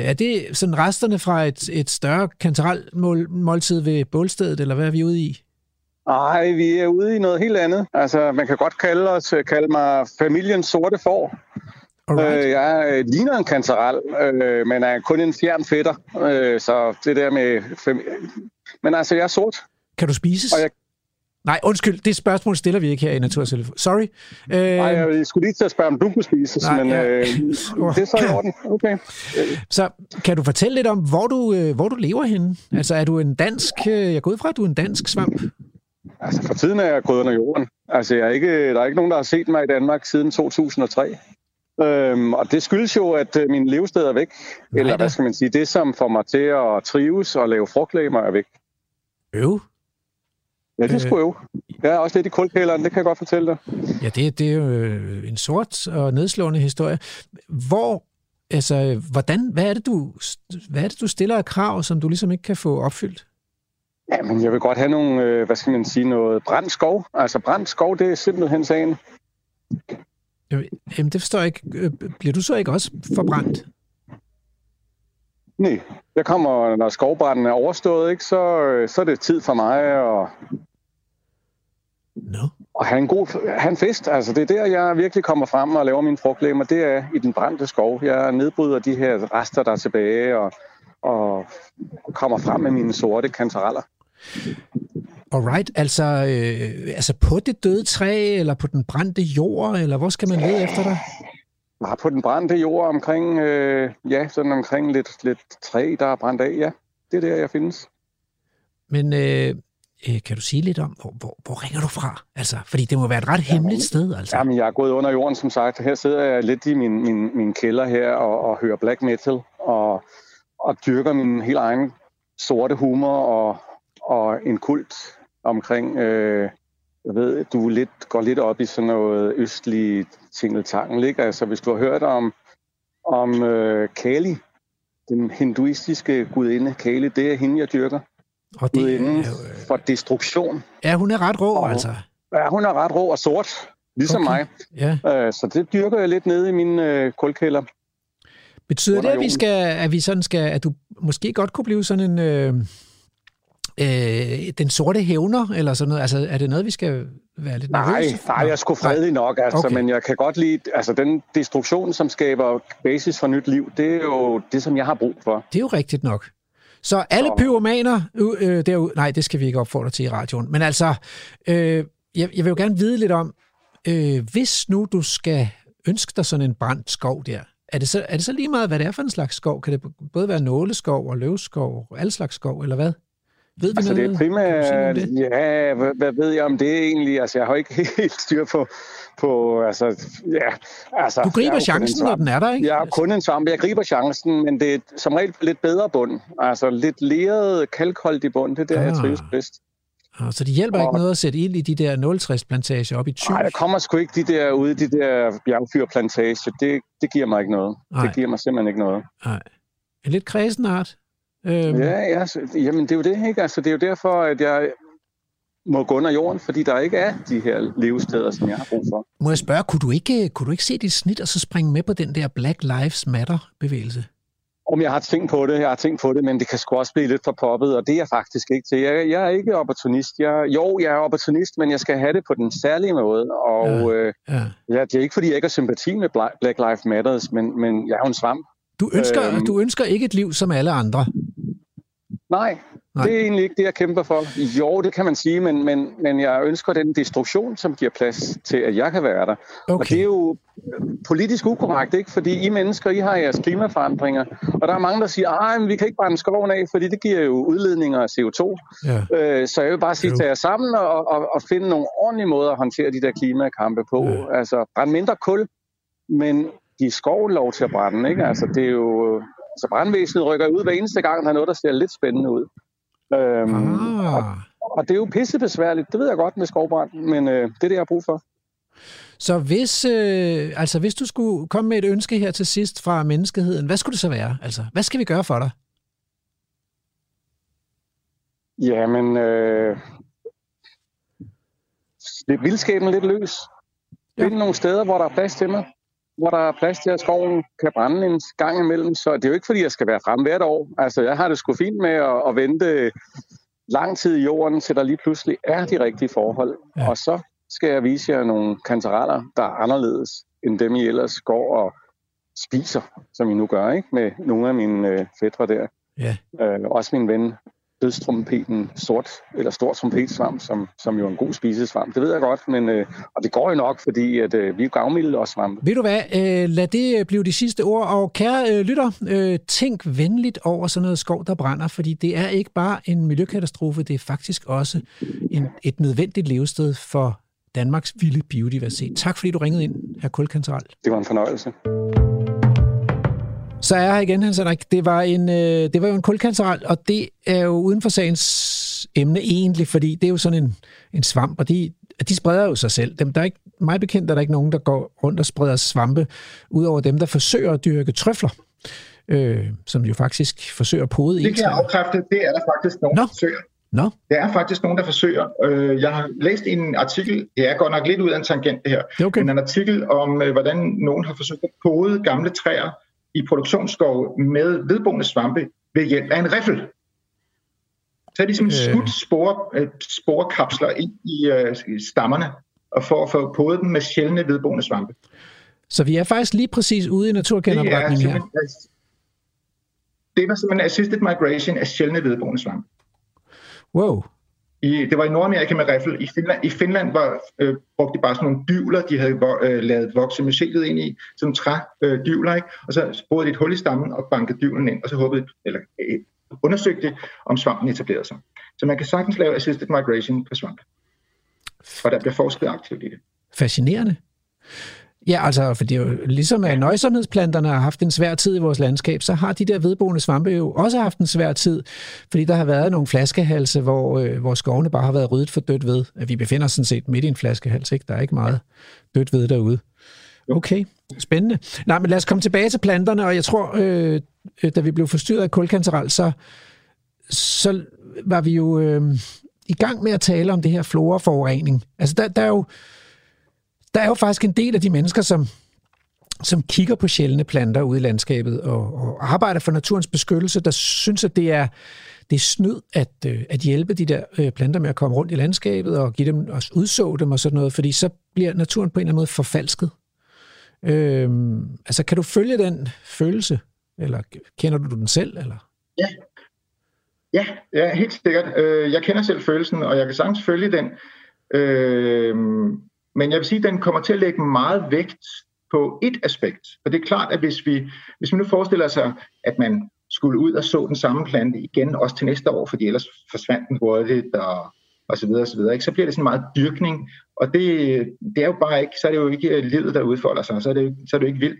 er det sådan resterne fra et, et større kanteralmåltid ved bålstedet, eller hvad er vi ude i? Nej, vi er ude i noget helt andet. Altså, man kan godt kalde os, kalde mig familiens sorte får. Alright. Øh, jeg øh, ligner en kantarel, øh, men er kun en fjern fætter. Øh, så det der med... Fam- men altså, jeg er sort. Kan du spises? Og jeg- Nej, undskyld, det spørgsmål stiller vi ikke her i Naturself. Sorry. Øh, Nej, jeg skulle lige til at spørge, om du kunne spise, nej, men ja. øh, det er så i orden. Okay. Så kan du fortælle lidt om, hvor du, øh, hvor du lever henne? Altså, er du en dansk... Øh, jeg går ud fra, at du er en dansk svamp. Altså, for tiden er jeg gået under jorden. Altså, jeg er ikke, der er ikke nogen, der har set mig i Danmark siden 2003. Øhm, og det skyldes jo, at øh, min levested er væk. Nej, Eller hvad skal man sige, det som får mig til at trives og lave frugtlægmer er væk. Øv? Ja, det skulle jo. Jeg er også lidt i kulkælderen, det kan jeg godt fortælle dig. Ja, det, det er jo øh, en sort og nedslående historie. Hvor, altså, hvordan, hvad er det, du, hvad er det, du stiller af krav, som du ligesom ikke kan få opfyldt? Ja, men jeg vil godt have nogle, øh, hvad skal man sige, noget brændt skov. Altså brændt skov, det er simpelthen sagen. Jamen, det forstår jeg ikke. Øh, bliver du så ikke også forbrændt? Nej, jeg kommer, når skovbranden er overstået, ikke, så, øh, så er det tid for mig at, no. at have en god have en fest. Altså, det er der, jeg virkelig kommer frem og laver mine frugtlemmer. Det er i den brændte skov. Jeg nedbryder de her rester, der er tilbage, og, og kommer frem med mine sorte kantareller. Alright, altså, øh, altså på det døde træ, eller på den brændte jord, eller hvor skal man lede efter dig? Bare på den brændte jord omkring, øh, ja, sådan omkring lidt, lidt træ, der er brændt af, ja. Det er der, jeg findes. Men øh, øh, kan du sige lidt om, hvor, hvor, hvor ringer du fra? Altså, fordi det må være et ret hemmeligt sted, altså. Jamen, jeg er gået under jorden, som sagt. Her sidder jeg lidt i min, min, min kælder her og, og hører black metal, og, og dyrker min helt egen sorte humor og, og en kult omkring, øh, jeg ved, du lidt, går lidt op i sådan noget østlig tingeltangel, ikke? Altså, hvis du har hørt om, om øh, Kali, den hinduistiske gudinde Kali, det er hende, jeg dyrker. Og det øh, for destruktion. Ja, hun er ret rå, og, altså. Ja, hun er ret rå og sort, ligesom okay. mig. Ja. Øh, så det dyrker jeg lidt nede i min øh, kulkælder. Betyder det, at vi, skal, at vi sådan skal, at du måske godt kunne blive sådan en, øh, øh, den sorte hævner, eller sådan noget? Altså, er det noget, vi skal være lidt nej, nervøse Nej, jeg er sgu fredelig nok, altså, okay. men jeg kan godt lide, altså den destruktion, som skaber basis for nyt liv, det er jo det, som jeg har brug for. Det er jo rigtigt nok. Så alle pyromaner øh, derude, nej, det skal vi ikke opfordre til i radioen, men altså, øh, jeg, jeg vil jo gerne vide lidt om, øh, hvis nu du skal ønske dig sådan en brændt skov der, er det, så, er det så lige meget, hvad det er for en slags skov? Kan det både være nåleskov og løvskov og alle slags skov, eller hvad? Ved vi altså, noget? det er primært, ja, hvad, hvad ved jeg om det egentlig? Altså, jeg har ikke helt styr på, på altså, ja, altså... Du griber chancen, når den er der, ikke? Jeg er kun en svamp. Jeg griber chancen, men det er som regel lidt bedre bund. Altså, lidt leret, kalkholdt i bund, det er der, ah. jeg trives bedst. Ah, så det hjælper og... ikke noget at sætte ind i de der 060 plantager op i 20? Nej, der kommer sgu ikke de der ude, de der bjergfyrplantager. Det, det giver mig ikke noget. Ej. Det giver mig simpelthen ikke noget. Nej. En lidt kredsen art? Øhm. Ja, ja, jamen det er jo det, ikke? Altså, det er jo derfor, at jeg må gå under jorden, fordi der ikke er de her levesteder, som jeg har brug for. Må jeg spørge, kunne du ikke, kunne du ikke se dit snit og så springe med på den der Black Lives Matter-bevægelse? Om jeg har tænkt på det, jeg har tænkt på det, men det kan sgu også blive lidt for poppet, og det er jeg faktisk ikke til. Jeg, jeg er ikke opportunist. Jeg, jo, jeg er opportunist, men jeg skal have det på den særlige måde. Og ja, øh, ja. Ja, det er ikke, fordi jeg ikke har sympati med Black Lives Matters, men, men jeg er jo en svamp. Du ønsker, øhm, du ønsker ikke et liv som alle andre? Nej, Nej, det er egentlig ikke det, jeg kæmper for. Jo, det kan man sige, men, men, men jeg ønsker den destruktion, som giver plads til, at jeg kan være der. Okay. Og det er jo politisk ukorrekt, ikke? Fordi I mennesker, I har jeres klimaforandringer, og der er mange, der siger, at vi kan ikke brænde skoven af, fordi det giver jo udledninger af CO2. Ja. Øh, så jeg vil bare sige, tag jer sammen og, og, og finde nogle ordentlige måder at håndtere de der klimakampe på. Ja. Altså, brænd mindre kul, men give skoven lov til at brænde, ikke? Altså, det er jo så brandvæsenet rykker ud hver eneste gang, der er noget, der ser lidt spændende ud. Øhm, ah. og, og det er jo pissebesværligt, det ved jeg godt med skovbrand, men øh, det er det, jeg har brug for. Så hvis, øh, altså hvis du skulle komme med et ønske her til sidst fra menneskeheden, hvad skulle det så være? Altså, hvad skal vi gøre for dig? Jamen, øh, det vildskaben lidt løs. Find ja. nogle steder, hvor der er plads til mig hvor der er plads til, at skoven kan brænde en gang imellem. Så det er jo ikke, fordi jeg skal være frem hvert år. Altså, jeg har det sgu fint med at, at vente lang tid i jorden, til der lige pludselig er de rigtige forhold. Ja. Og så skal jeg vise jer nogle kantereller, der er anderledes, end dem I ellers går og spiser, som I nu gør, ikke? Med nogle af mine øh, fædre der. Ja. Øh, også min ven dødstrumpeten sort eller stor trompetsvamp, som, som jo er en god spisesvamp. Det ved jeg godt, men øh, og det går jo nok, fordi at, øh, vi er gavmilde og svampe. Ved du hvad, øh, lad det blive de sidste ord. Og kære øh, lytter, øh, tænk venligt over sådan noget skov, der brænder, fordi det er ikke bare en miljøkatastrofe, det er faktisk også en, et nødvendigt levested for Danmarks vilde biodiversitet. Tak fordi du ringede ind, her Kulkanteral. Det var en fornøjelse. Så er jeg her igen, Hans Henrik. Det var, en, øh, det var jo en kulkanceral, og det er jo uden for sagens emne egentlig, fordi det er jo sådan en, en svamp, og de, de spreder jo sig selv. Dem, der er ikke, mig bekendt er der ikke nogen, der går rundt og spreder svampe, udover dem, der forsøger at dyrke trøfler, øh, som jo faktisk forsøger at pode Det kan jeg afkræfte, det er der faktisk nogen, Nå. der forsøger. Nå. Der er faktisk nogen, der forsøger. Øh, jeg har læst en artikel, det er godt nok lidt ud af en tangent det her, okay. men en artikel om, øh, hvordan nogen har forsøgt at pode gamle træer i produktionsskov med vedboende svampe ved hjælp af en riffel. Så er de simpelthen øh. skudt spore, sporekapsler ind i, i stammerne, og for at få podet dem med sjældne vedboende svampe. Så vi er faktisk lige præcis ude i naturgenopretning her. Det var simpelthen assisted migration af sjældne vedboende svampe. Wow. I, det var i Nordamerika med riffel. I Finland, i Finland var, øh, brugte de bare sådan nogle dyvler, de havde øh, lavet vokse myceliet ind i, sådan træ øh, dyvler, ikke? og så borede de et hul i stammen og bankede dyvlen ind, og så håbede, eller øh, undersøgte, om svampen etablerede sig. Så man kan sagtens lave assisted migration på svamp. Og der bliver forsket aktivt i det. Fascinerende. Ja, altså, for det er jo ligesom at nøjsomhedsplanterne har haft en svær tid i vores landskab, så har de der vedboende svampe jo også haft en svær tid, fordi der har været nogle flaskehalse, hvor, øh, hvor skovene bare har været ryddet for dødt ved. Vi befinder os sådan set midt i en flaskehals, ikke? Der er ikke meget dødt ved derude. Okay, spændende. Nej, men lad os komme tilbage til planterne, og jeg tror, øh, øh da vi blev forstyrret af kulkanteral, så, så var vi jo øh, i gang med at tale om det her floraforurening. Altså, der, der er jo der er jo faktisk en del af de mennesker, som, som kigger på sjældne planter ude i landskabet og, og arbejder for naturens beskyttelse, der synes, at det er, det er snyd at, øh, at hjælpe de der øh, planter med at komme rundt i landskabet og give dem og udså dem og sådan noget, fordi så bliver naturen på en eller anden måde forfalsket. Øhm, altså, kan du følge den følelse, eller kender du den selv? Eller? Ja. Ja, ja, helt sikkert. Øh, jeg kender selv følelsen, og jeg kan sagtens følge den. Øh, men jeg vil sige, at den kommer til at lægge meget vægt på et aspekt. Og det er klart, at hvis vi, hvis vi nu forestiller sig, at man skulle ud og så den samme plante igen, også til næste år, fordi ellers forsvandt den hurtigt, og, og så videre, og så videre, ikke? så bliver det sådan meget dyrkning, og det, det er jo bare ikke, så er det jo ikke livet, der udfolder sig, så er det, så er det jo ikke vildt.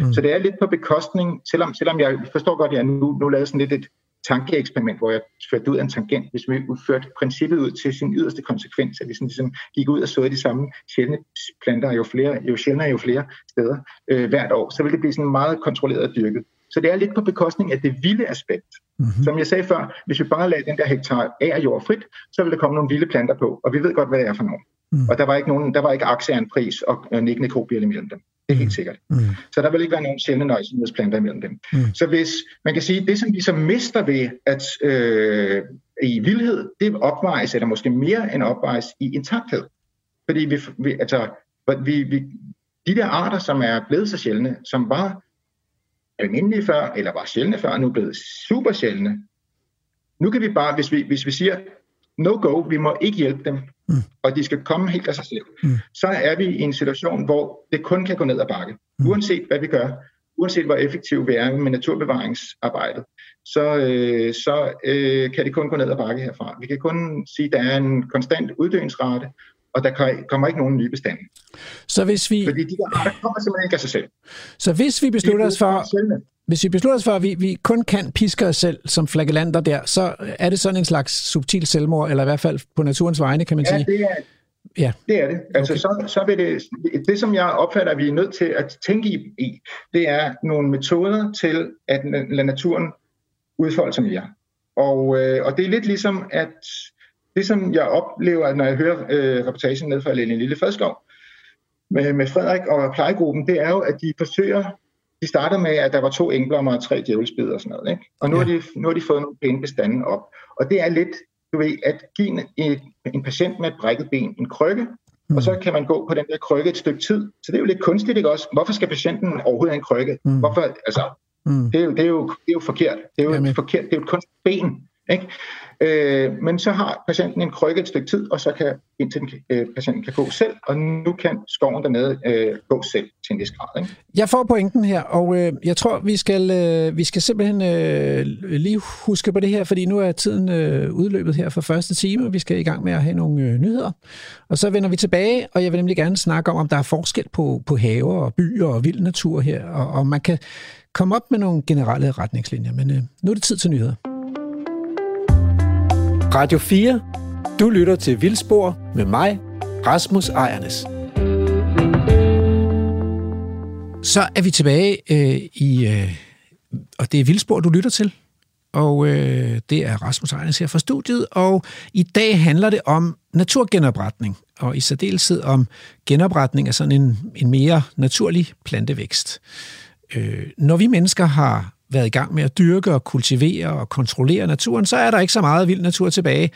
Mm. Så det er lidt på bekostning, selvom, selvom jeg forstår godt, at jeg nu, nu lavede sådan lidt et, tankeeksperiment, hvor jeg førte ud af en tangent, hvis vi førte princippet ud til sin yderste konsekvens, at vi sådan ligesom gik ud og så de samme sjældne planter, jo, flere, jo sjældnere jo flere steder øh, hvert år, så vil det blive sådan meget kontrolleret og dyrket. Så det er lidt på bekostning af det vilde aspekt. Mm-hmm. Som jeg sagde før, hvis vi bare lader den der hektar af jord frit, så vil der komme nogle vilde planter på, og vi ved godt, hvad det er for nogle. Mm. Og der var ikke, nogen, der var ikke aktieanpris og øh, nikkende kobiel imellem dem. Det er helt sikkert. Mm. Så der vil ikke være nogen sjældne nøjsomhedsplanter imellem dem. Mm. Så hvis man kan sige, det som vi så mister ved at øh, i vildhed, det opvejes, eller måske mere end opvejes i intakthed. Fordi vi, vi, altså, vi, vi, de der arter, som er blevet så sjældne, som var almindelige før, eller var sjældne før, nu er blevet super sjældne. Nu kan vi bare, hvis vi, hvis vi siger, no go, vi må ikke hjælpe dem, mm. og de skal komme helt af sig selv, mm. så er vi i en situation, hvor det kun kan gå ned ad bakke. Mm. Uanset hvad vi gør, uanset hvor effektiv vi er med naturbevaringsarbejdet, så, øh, så øh, kan det kun gå ned ad bakke herfra. Vi kan kun sige, at der er en konstant uddøingsrate, og der kommer ikke nogen nye bestande. Så hvis vi... Fordi de der arter kommer simpelthen ikke af sig selv. Så hvis vi beslutter os for... Hvis vi beslutter os for, at vi, vi kun kan piske os selv som flagellanter der, så er det sådan en slags subtil selvmord, eller i hvert fald på naturens vegne, kan man ja, sige. Det er, ja, det er det. Altså, okay. så, så vil det, det, som jeg opfatter, at vi er nødt til at tænke i, det er nogle metoder til at lade naturen udfolde sig mere. Og, øh, og det er lidt ligesom, at det som jeg oplever, når jeg hører øh, reportagen ned fra Lille Lille Fredskov med, med Frederik og plejegruppen, det er jo, at de forsøger de starter med, at der var to engblommer og tre djævelsbid og sådan noget. Ikke? Og nu, ja. har de, nu har de fået nogle pæne bestande op. Og det er lidt, du ved, at give en, en patient med et brækket ben en krykke, mm. og så kan man gå på den der krykke et stykke tid. Så det er jo lidt kunstigt, ikke også? Hvorfor skal patienten overhovedet have en krykke? Mm. Hvorfor, altså, mm. det, er jo, det, er jo, det er jo forkert. Det er jo Jamen. forkert. Det er jo et kunstigt ben. Ikke? Øh, men så har patienten en krykke et stykke tid, og så kan indtil den, øh, patienten kan gå selv, og nu kan skoven dernede øh, gå selv til en vis grad. Ikke? Jeg får pointen her, og øh, jeg tror, vi skal, øh, vi skal simpelthen øh, lige huske på det her, fordi nu er tiden øh, udløbet her for første time, og vi skal i gang med at have nogle øh, nyheder. Og så vender vi tilbage, og jeg vil nemlig gerne snakke om, om der er forskel på, på haver og byer og vild natur her, og om man kan komme op med nogle generelle retningslinjer. Men øh, nu er det tid til nyheder. Radio 4. Du lytter til Vildspor med mig, Rasmus Ejernes. Så er vi tilbage øh, i, øh, og det er Vildspor, du lytter til. Og øh, det er Rasmus Ejernes her fra studiet, og i dag handler det om naturgenopretning, og i særdeleshed om genopretning af sådan en, en mere naturlig plantevækst. Øh, når vi mennesker har været i gang med at dyrke og kultivere og kontrollere naturen, så er der ikke så meget vild natur tilbage.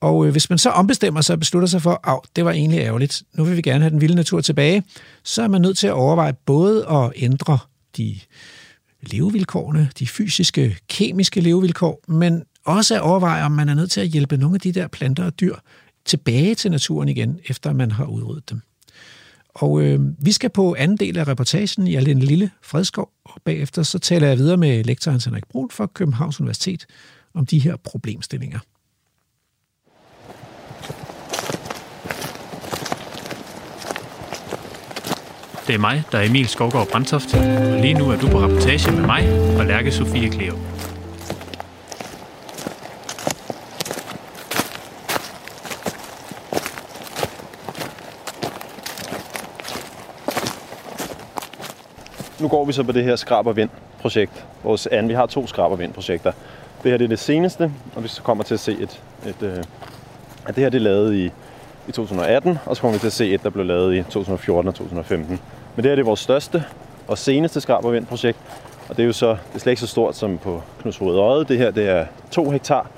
Og øh, hvis man så ombestemmer sig og beslutter sig for, at det var egentlig ærgerligt, nu vil vi gerne have den vilde natur tilbage, så er man nødt til at overveje både at ændre de levevilkårene, de fysiske, kemiske levevilkår, men også at overveje, om man er nødt til at hjælpe nogle af de der planter og dyr tilbage til naturen igen, efter man har udryddet dem. Og øh, vi skal på anden del af reportagen i en Lille Fredskov, og bagefter så taler jeg videre med lektor Hans Henrik Brun fra Københavns Universitet om de her problemstillinger. Det er mig, der er Emil Skovgaard Brandtoft, og lige nu er du på reportage med mig og Lærke Sofie Kleo. Nu går vi så på det her skrab og vind projekt. Vores anden, vi har to skrab og vind projekter. Det her det er det seneste, og vi så kommer til at se et, et øh, et at det her det er lavet i, i 2018, og så kommer vi til at se et, der blev lavet i 2014 og 2015. Men det her det er vores største og seneste skrab og vind projekt, og det er jo så det er slet ikke så stort som på Knudshoved Øje. Det her det er 2 hektar.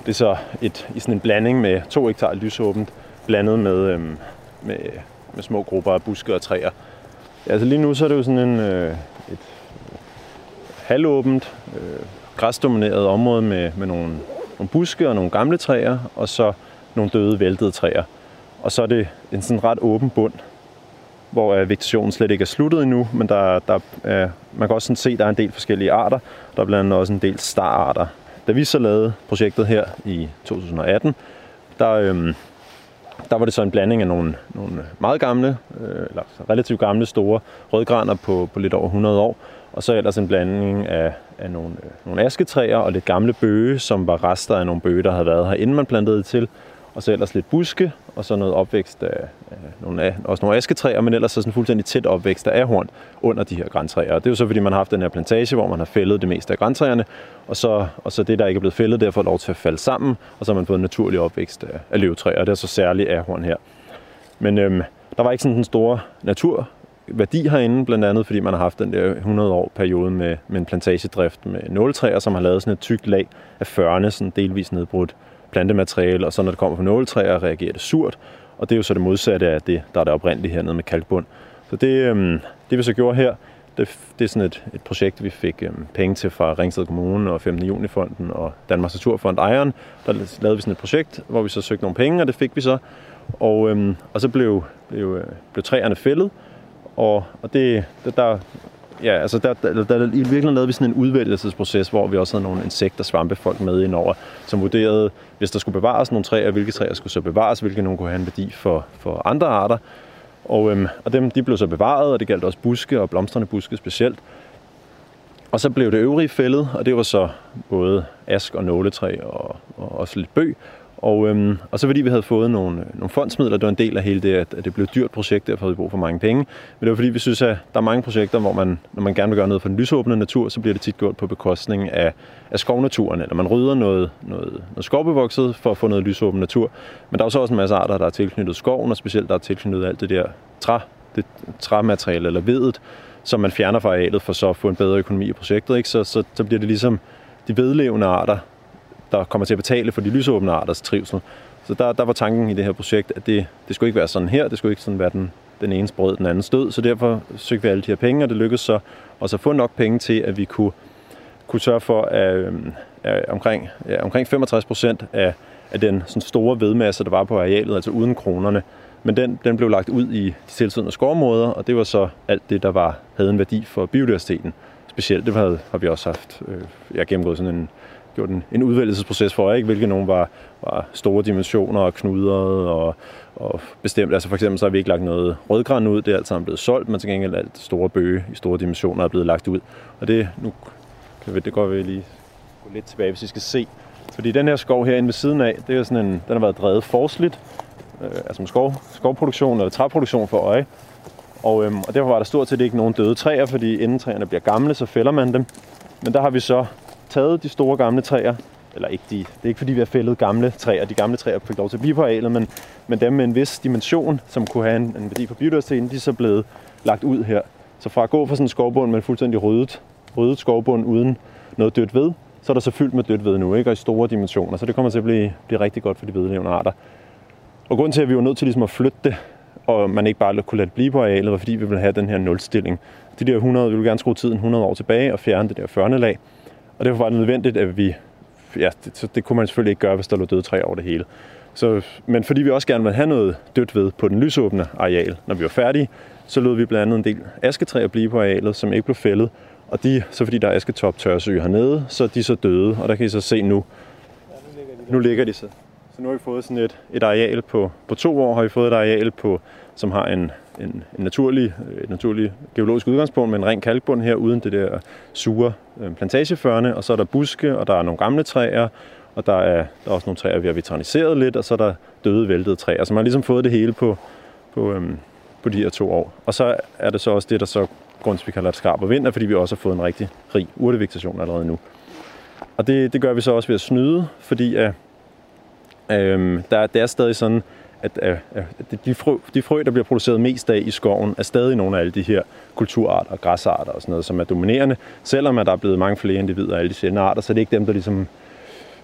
Det er så et, i sådan en blanding med 2 hektar lysåbent, blandet med, øhm, med, med små grupper af buske og træer. Ja, altså lige nu så er det jo sådan en, øh, et halvåbent, øh, græsdomineret område med, med nogle, nogle buske og nogle gamle træer, og så nogle døde, væltede træer. Og så er det en sådan ret åben bund, hvor øh, vegetationen slet ikke er sluttet endnu, men der, der øh, man kan også sådan se, at der er en del forskellige arter. Der er blandt andet også en del stararter. Da vi så lavede projektet her i 2018, der, øh, der var det så en blanding af nogle, nogle meget gamle, øh, eller relativt gamle store rødgraner på, på lidt over 100 år, og så ellers en blanding af, af nogle, øh, nogle asketræer og lidt gamle bøge, som var rester af nogle bøge, der havde været her, inden man plantede det til, og så ellers lidt buske, og så noget opvækst af, øh, nogle, af, også nogle asketræer, men ellers så sådan fuldstændig tæt opvækst af ahorn under de her græntræer. Og det er jo så, fordi man har haft den her plantage, hvor man har fældet det meste af græntræerne, og så, og så det, der ikke er blevet fældet, der får lov til at falde sammen, og så har man fået en naturlig opvækst af, af løvtræer, og det er så særligt ahorn her. Men øhm, der var ikke sådan en stor natur værdi herinde, blandt andet fordi man har haft den der 100 år periode med, med en plantagedrift med nåletræer, som har lavet sådan et tykt lag af førne, sådan delvis nedbrudt plantemateriale, og så når det kommer fra nåletræer, reagerer det surt, og det er jo så det modsatte af det, der er det oprindelige hernede med kalkbund. Så det, øhm, det vi så gjorde her, det, det er sådan et, et projekt, vi fik øhm, penge til fra Ringsted Kommune og 15. juni-fonden og Danmarks Naturfond Ejeren. Der lavede vi sådan et projekt, hvor vi så søgte nogle penge, og det fik vi så. Og, øhm, og så blev, blev, øh, blev træerne fældet, og, og det, der, ja, altså der, der, der, i virkeligheden lavede vi sådan en udvælgelsesproces, hvor vi også havde nogle insekter, svampefolk med indover, som vurderede, hvis der skulle bevares nogle træer, hvilke træer skulle så bevares, hvilke nogle kunne have en værdi for, for andre arter. Og, øhm, og dem de blev så bevaret, og det galt også buske og blomstrende buske specielt. Og så blev det øvrige fældet, og det var så både ask og nåletræ og, og også lidt bøg. Og, øhm, og så fordi vi havde fået nogle, øh, nogle fondsmidler, det var en del af hele det, at, at det blev et dyrt projekt, derfor havde vi brug for mange penge. Men det var fordi, vi synes, at der er mange projekter, hvor man, når man gerne vil gøre noget for den lysåbne natur, så bliver det tit gjort på bekostning af, af skovnaturen, eller man rydder noget, noget, noget skovbevokset for at få noget lysåben natur. Men der er jo så også en masse arter, der er tilknyttet skoven, og specielt der er tilknyttet alt det der træ, det træmateriale eller vedet, som man fjerner fra arealet for så at få en bedre økonomi i projektet. Ikke? Så, så, så bliver det ligesom de vedlevende arter, der kommer til at betale for de lysåbne arters trivsel. Så der, der var tanken i det her projekt, at det, det skulle ikke være sådan her, det skulle ikke sådan være den, den ene brød, den anden stød, så derfor søgte vi alle de her penge, og det lykkedes så også at få nok penge til, at vi kunne kunne sørge for, at, øhm, at omkring, ja, omkring 65 procent af, af den sådan store vedmasse, der var på arealet, altså uden kronerne, men den, den blev lagt ud i de tilsødende skovområder, og det var så alt det, der var, havde en værdi for biodiversiteten. Specielt, det havde, har vi også haft, øh, jeg har gennemgået sådan en, gjort en, en udvælgelsesproces for, ikke? hvilke nogen var, var store dimensioner og knudrede og, og bestemt. Altså for eksempel så har vi ikke lagt noget rødgræn ud, det er alt sammen blevet solgt, men til gengæld alt store bøge i store dimensioner er blevet lagt ud. Og det, nu kan vi, det går vi lige gå lidt tilbage, hvis I skal se. Fordi den her skov herinde ved siden af, det er sådan en, den har været drevet forsligt, øh, altså med skov, skovproduktion eller træproduktion for øje. Og, øhm, og derfor var der stort set ikke nogen døde træer, fordi inden træerne bliver gamle, så fælder man dem. Men der har vi så taget de store gamle træer, eller ikke de, det er ikke fordi vi har fældet gamle træer, de gamle træer fik lov til at blive på arealet, men, men dem med en vis dimension, som kunne have en, en værdi for biodiversiteten, de er så blevet lagt ud her. Så fra at gå fra sådan en skovbund med fuldstændig ryddet, ryddet skovbund uden noget dødt ved, så er der så fyldt med dødt ved nu, ikke? og i store dimensioner. Så det kommer til at blive, blive rigtig godt for de vedlevende arter. Og grunden til, at vi var nødt til ligesom at flytte det, og man ikke bare kunne lade det blive på arealet, var fordi vi ville have den her nulstilling. De der 100, vi ville gerne skrue tiden 100 år tilbage og fjerne det der førnelag. Og derfor var det nødvendigt, at vi... Ja, det, så det kunne man selvfølgelig ikke gøre, hvis der lå døde træer over det hele. Så, men fordi vi også gerne ville have noget dødt ved på den lysåbne areal, når vi var færdige, så lod vi blandt andet en del asketræer blive på arealet, som ikke blev fældet. Og de, så fordi der er asketop tørsø hernede, så er de så døde, og der kan I så se nu. Nu ligger de så. Så nu har vi fået sådan et, et areal på, på to år, har vi fået et areal på, som har en, en, en naturlig, øh, et naturligt geologisk udgangspunkt med en ren kalkbund her, uden det der sure øh, plantageførne, og så er der buske, og der er nogle gamle træer, og der er, der er også nogle træer, vi har vitaliseret lidt, og så er der døde, væltede træer. Så man har ligesom fået det hele på, på, øhm, på de her to år. Og så er det så også det, der så grund til, vi kalder det skarp og vinter, fordi vi også har fået en rigtig rig urtevegetation allerede nu. Og det, det gør vi så også ved at snyde, fordi at, øh, øhm, der, det er stadig sådan, at, at, at de, frø, de frø, der bliver produceret mest af i skoven, er stadig nogle af alle de her kulturarter og græsarter og sådan noget, som er dominerende. Selvom at der er blevet mange flere individer af alle de sjældne arter, så er det ikke dem, der ligesom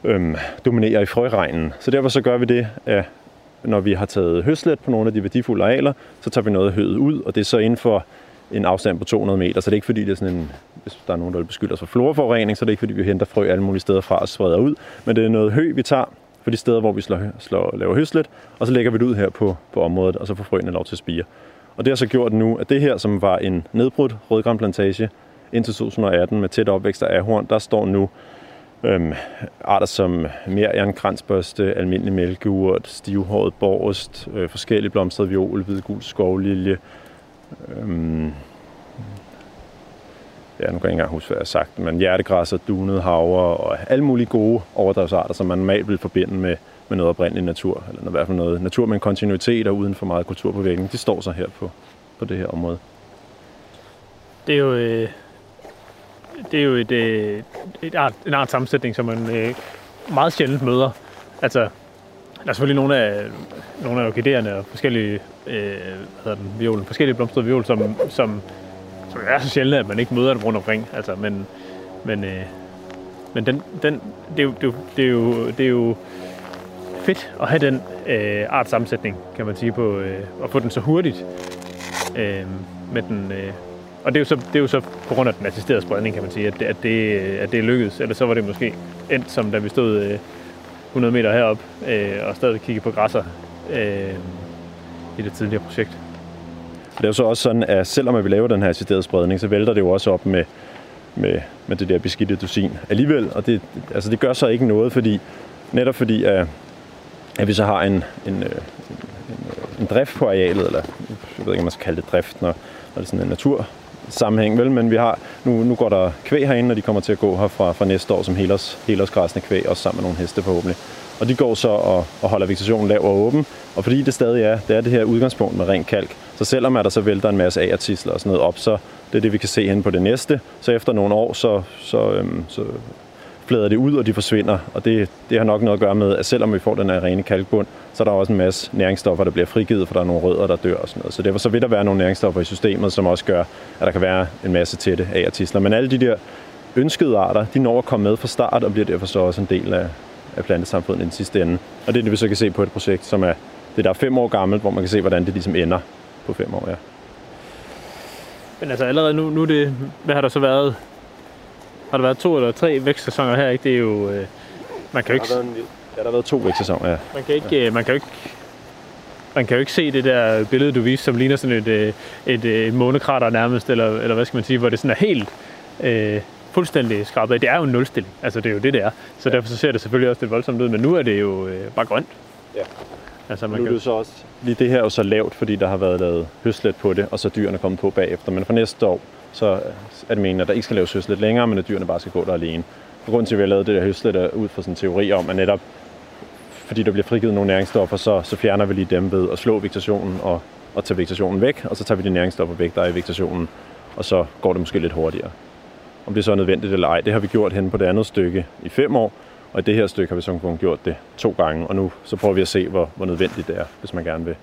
øhm, dominerer i frøregnen. Så derfor så gør vi det, at når vi har taget høslet på nogle af de værdifulde arealer, så tager vi noget af høet ud, og det er så inden for en afstand på 200 meter, så det er ikke fordi, det er sådan en, hvis der er nogen, der vil beskylde os for floraforurening, så det er ikke fordi, vi henter frø alle mulige steder fra og spreder ud, men det er noget hø, vi tager for de steder, hvor vi slår, slår, laver høslet, og så lægger vi det ud her på, på området, og så får frøene lov til at spire. Og det har så gjort nu, at det her, som var en nedbrudt rødgranplantage indtil 2018 med tæt opvækst af ahorn, der står nu øhm, arter som mere kransbørste, almindelig mælkeurt, stivhåret borst, øh, forskellige blomstrede viol, hvidgul skovlilje, øhm, ja, nu kan jeg ikke engang huske, hvad jeg har sagt, men hjertegræsser, dunet havre og alle mulige gode overdrevsarter, som man normalt vil forbinde med, med noget oprindelig natur, eller i hvert fald noget natur med en kontinuitet og uden for meget kulturpåvirkning, de står så her på, på det her område. Det er jo, øh, det er jo et, øh, et art, en art sammensætning, som man øh, meget sjældent møder. Altså, der er selvfølgelig nogle af, nogle af orkiderne og forskellige, øh, hvad hedder den, violen, forskellige blomstrede viol, som, som som er så sjældent, at man ikke møder dem rundt omkring. Altså, men, men, øh, men den, den, det, er jo, det, er jo, det, er jo, det er jo fedt at have den øh, art sammensætning, kan man sige, på, øh, og få den så hurtigt øh, med den, øh, og det er, jo så, det er jo så på grund af den assisterede spredning, kan man sige, at det, at det, at det er lykkedes. Eller så var det måske endt som, da vi stod øh, 100 meter herop øh, og stadig kiggede på græsser øh, i det tidligere projekt. Det er jo så også sådan, at selvom vi laver den her assisterede spredning, så vælter det jo også op med, med, med det der beskidte dusin alligevel. Og det, altså det gør så ikke noget, fordi netop fordi, at, at vi så har en, en, øh, en, en drift på arealet, eller jeg ved ikke, om man skal kalde det drift, når, når det er sådan en natur sammenhæng, vel? men vi har, nu, nu går der kvæg herinde, og de kommer til at gå her fra, fra næste år som helårs, helårsgræsende kvæg, også sammen med nogle heste forhåbentlig. Og de går så og, og holder vegetationen lav og åben, og fordi det stadig er, det er det her udgangspunkt med ren kalk, så selvom at der så vælter en masse agertisler og sådan noget op, så det er det, vi kan se hen på det næste. Så efter nogle år, så, så, øhm, så flader det ud, og de forsvinder. Og det, det har nok noget at gøre med, at selvom vi får den her rene kalkbund, så er der også en masse næringsstoffer, der bliver frigivet, for der er nogle rødder, der dør og sådan noget. Så derfor så vil der være nogle næringsstoffer i systemet, som også gør, at der kan være en masse tætte agertisler. Men alle de der ønskede arter, de når at komme med fra start, og bliver derfor så også en del af, af plantesamfundet i den sidste ende. Og det er det, vi så kan se på et projekt, som er det der er fem år gammelt, hvor man kan se, hvordan det ligesom ender på fem år, ja. Men altså allerede nu, nu det, hvad har der så været? har der været to eller tre vækstsæsoner her, ikke? Det er jo... Øh, man kan jo ikke... Der har været en, ja, der har været to vækstsæsoner, ja. Man kan ikke, ja. man kan jo ikke man kan jo ikke se det der billede, du viste, som ligner sådan et, et, et, et månekrater nærmest, eller, eller hvad skal man sige, hvor det sådan er helt øh, fuldstændig skrabet af. Det er jo en nulstilling, altså det er jo det, det er. Så ja. derfor så ser det selvfølgelig også lidt voldsomt ud, men nu er det jo øh, bare grønt. Ja. Altså, man nu er det så også, lige det her er jo så lavt, fordi der har været lavet høslet på det, og så dyrene er kommet på bagefter. Men for næste år, så er det meningen, at der ikke skal laves høslet længere, men at dyrene bare skal gå der alene. Og grunden til, at vi har lavet det der høslet, er ud fra sådan en teori om, at netop fordi der bliver frigivet nogle næringsstoffer, så, så fjerner vi lige dem ved at slå vegetationen og, og tage vegetationen væk, og så tager vi de næringsstoffer væk, der er i vegetationen, og så går det måske lidt hurtigere. Om det så er nødvendigt eller ej, det har vi gjort hen på det andet stykke i fem år, og i det her stykke har vi som kun gjort det to gange, og nu så prøver vi at se, hvor, hvor nødvendigt det er, hvis man gerne vil.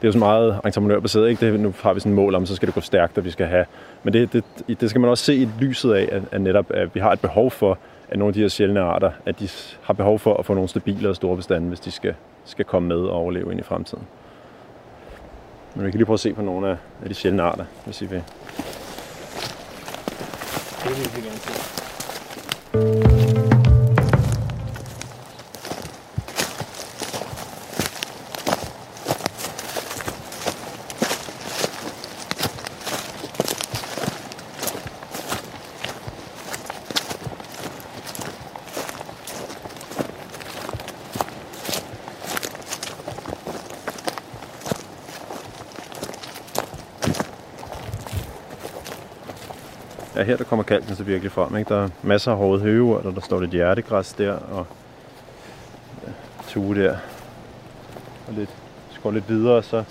Det er jo så meget entreprenørbaseret, ikke? Det, nu har vi sådan et mål om, så skal det gå stærkt, og vi skal have. Men det, det, det skal man også se i lyset af, at, at netop at vi har et behov for, at nogle af de her sjældne arter, at de har behov for at få nogle stabile og store bestande, hvis de skal, skal komme med og overleve ind i fremtiden. Men vi kan lige prøve at se på nogle af, af de sjældne arter, hvis I vil. Det vil vi gerne se. Er her der kommer kalken så virkelig frem. Ikke? Der er masser af hårde høveurter, og der står lidt hjertegræs der, og ja, tue der. Og lidt, så går lidt videre, så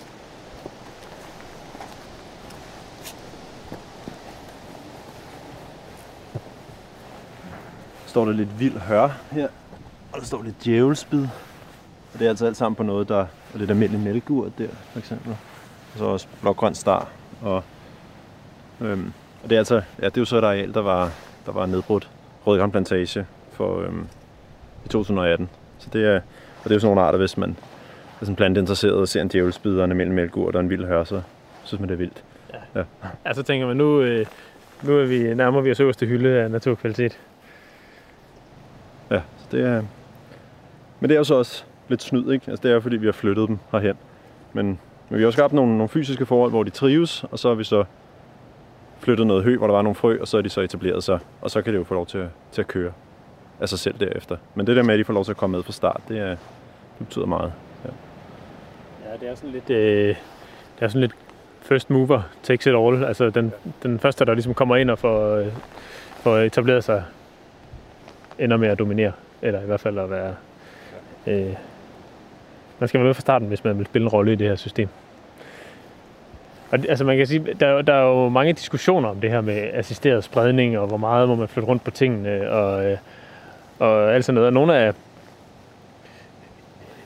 står der lidt vild hør her, og der står lidt djævelsbid. Og det er altså alt sammen på noget, der er lidt almindelig mælkeurt der, for eksempel. Og så også blågrøn star, og øhm, og det er altså, ja, det er jo så et areal, der var, der var nedbrudt rødgran plantage for, øhm, i 2018. Så det er, og det er jo sådan nogle arter, hvis man hvis en plante interesseret og ser en djævelsbider, en mellem mælkeurt og en vild hør, så synes man, det er vildt. Ja. ja. Altså tænker man, nu, øh, nu er vi nærmer vi os øverste hylde af naturkvalitet. Ja, så det er... Men det er jo så også lidt snyd, ikke? Altså det er fordi, vi har flyttet dem herhen. Men, men vi har også skabt nogle, nogle fysiske forhold, hvor de trives, og så har vi så flyttet noget hø, hvor der var nogle frø, og så er de så etableret sig, og så kan det jo få lov til, til at køre af sig selv derefter. Men det der med, at de får lov til at komme med fra start, det, er, det betyder meget. Ja. ja, det er sådan lidt, øh, det er sådan lidt first mover takes it all. Altså den, den første, der ligesom kommer ind og får, øh, får etableret sig, ender med at dominere. Eller i hvert fald at være... Øh, man skal være med fra starten, hvis man vil spille en rolle i det her system. Og, altså man kan sige, der, der er jo mange diskussioner om det her med assisteret spredning, og hvor meget må man flytte rundt på tingene, og, øh, og alt sådan noget. Og nogle af,